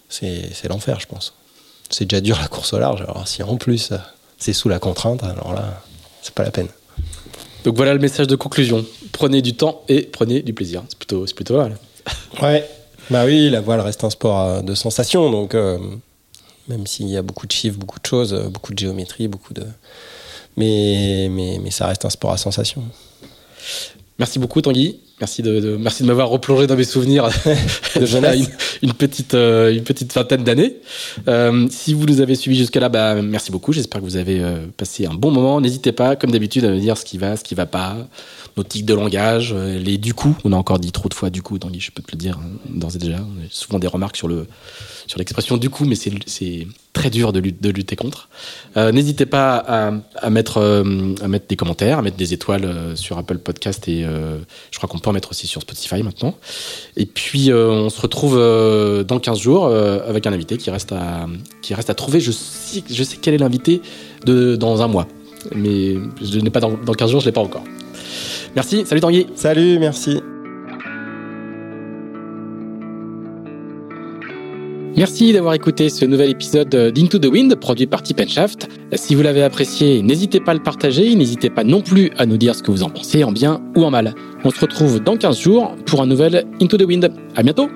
c'est- l'enfer, je pense. C'est déjà dur la course au large. Alors si en plus c'est sous la contrainte, alors là, c'est pas la peine. Donc voilà le message de conclusion. Prenez du temps et prenez du plaisir. C'est plutôt, c'est plutôt mal. Ouais. Bah oui, la voile reste un sport euh, de sensation, donc euh, même s'il y a beaucoup de chiffres, beaucoup de choses, euh, beaucoup de géométrie, beaucoup de. Mais, mais, mais ça reste un sport à sensation. Merci beaucoup Tanguy. Merci de, de- merci de m'avoir replongé dans mes souvenirs De jeunesse. une, une petite, euh, une petite vingtaine d'années. Euh, si vous nous avez suivis jusqu'à là, bah, merci beaucoup. J'espère que vous avez euh, passé un bon moment. N'hésitez pas, comme d'habitude, à me dire ce qui va, ce qui va pas, nos tics de langage, les du coup. On a encore dit trop de fois du coup, Tanguy, je peux te le dire hein, d'ores et déjà. Souvent des remarques sur le sur l'expression du coup, mais c'est très dur de, lut- de lutter contre. Euh, N'hésitez pas à, à mettre euh, à mettre des commentaires, à mettre des étoiles euh, sur Apple Podcast et euh, je crois qu'on peut en mettre aussi sur Spotify maintenant. Et puis on se retrouve dans 15 jours avec un invité qui reste à qui reste à trouver. Je sais je sais quel est l'invité dans un mois, mais je n'ai pas dans, dans 15 jours, je l'ai pas encore. Merci, salut Tanguy. Salut, merci. Merci d'avoir écouté ce nouvel épisode d'Into the Wind produit par Tip Shaft. Si vous l'avez apprécié, n'hésitez pas à le partager, n'hésitez pas non plus à nous dire ce que vous en pensez en bien ou en mal. On se retrouve dans 15 jours pour un nouvel Into the Wind. À bientôt!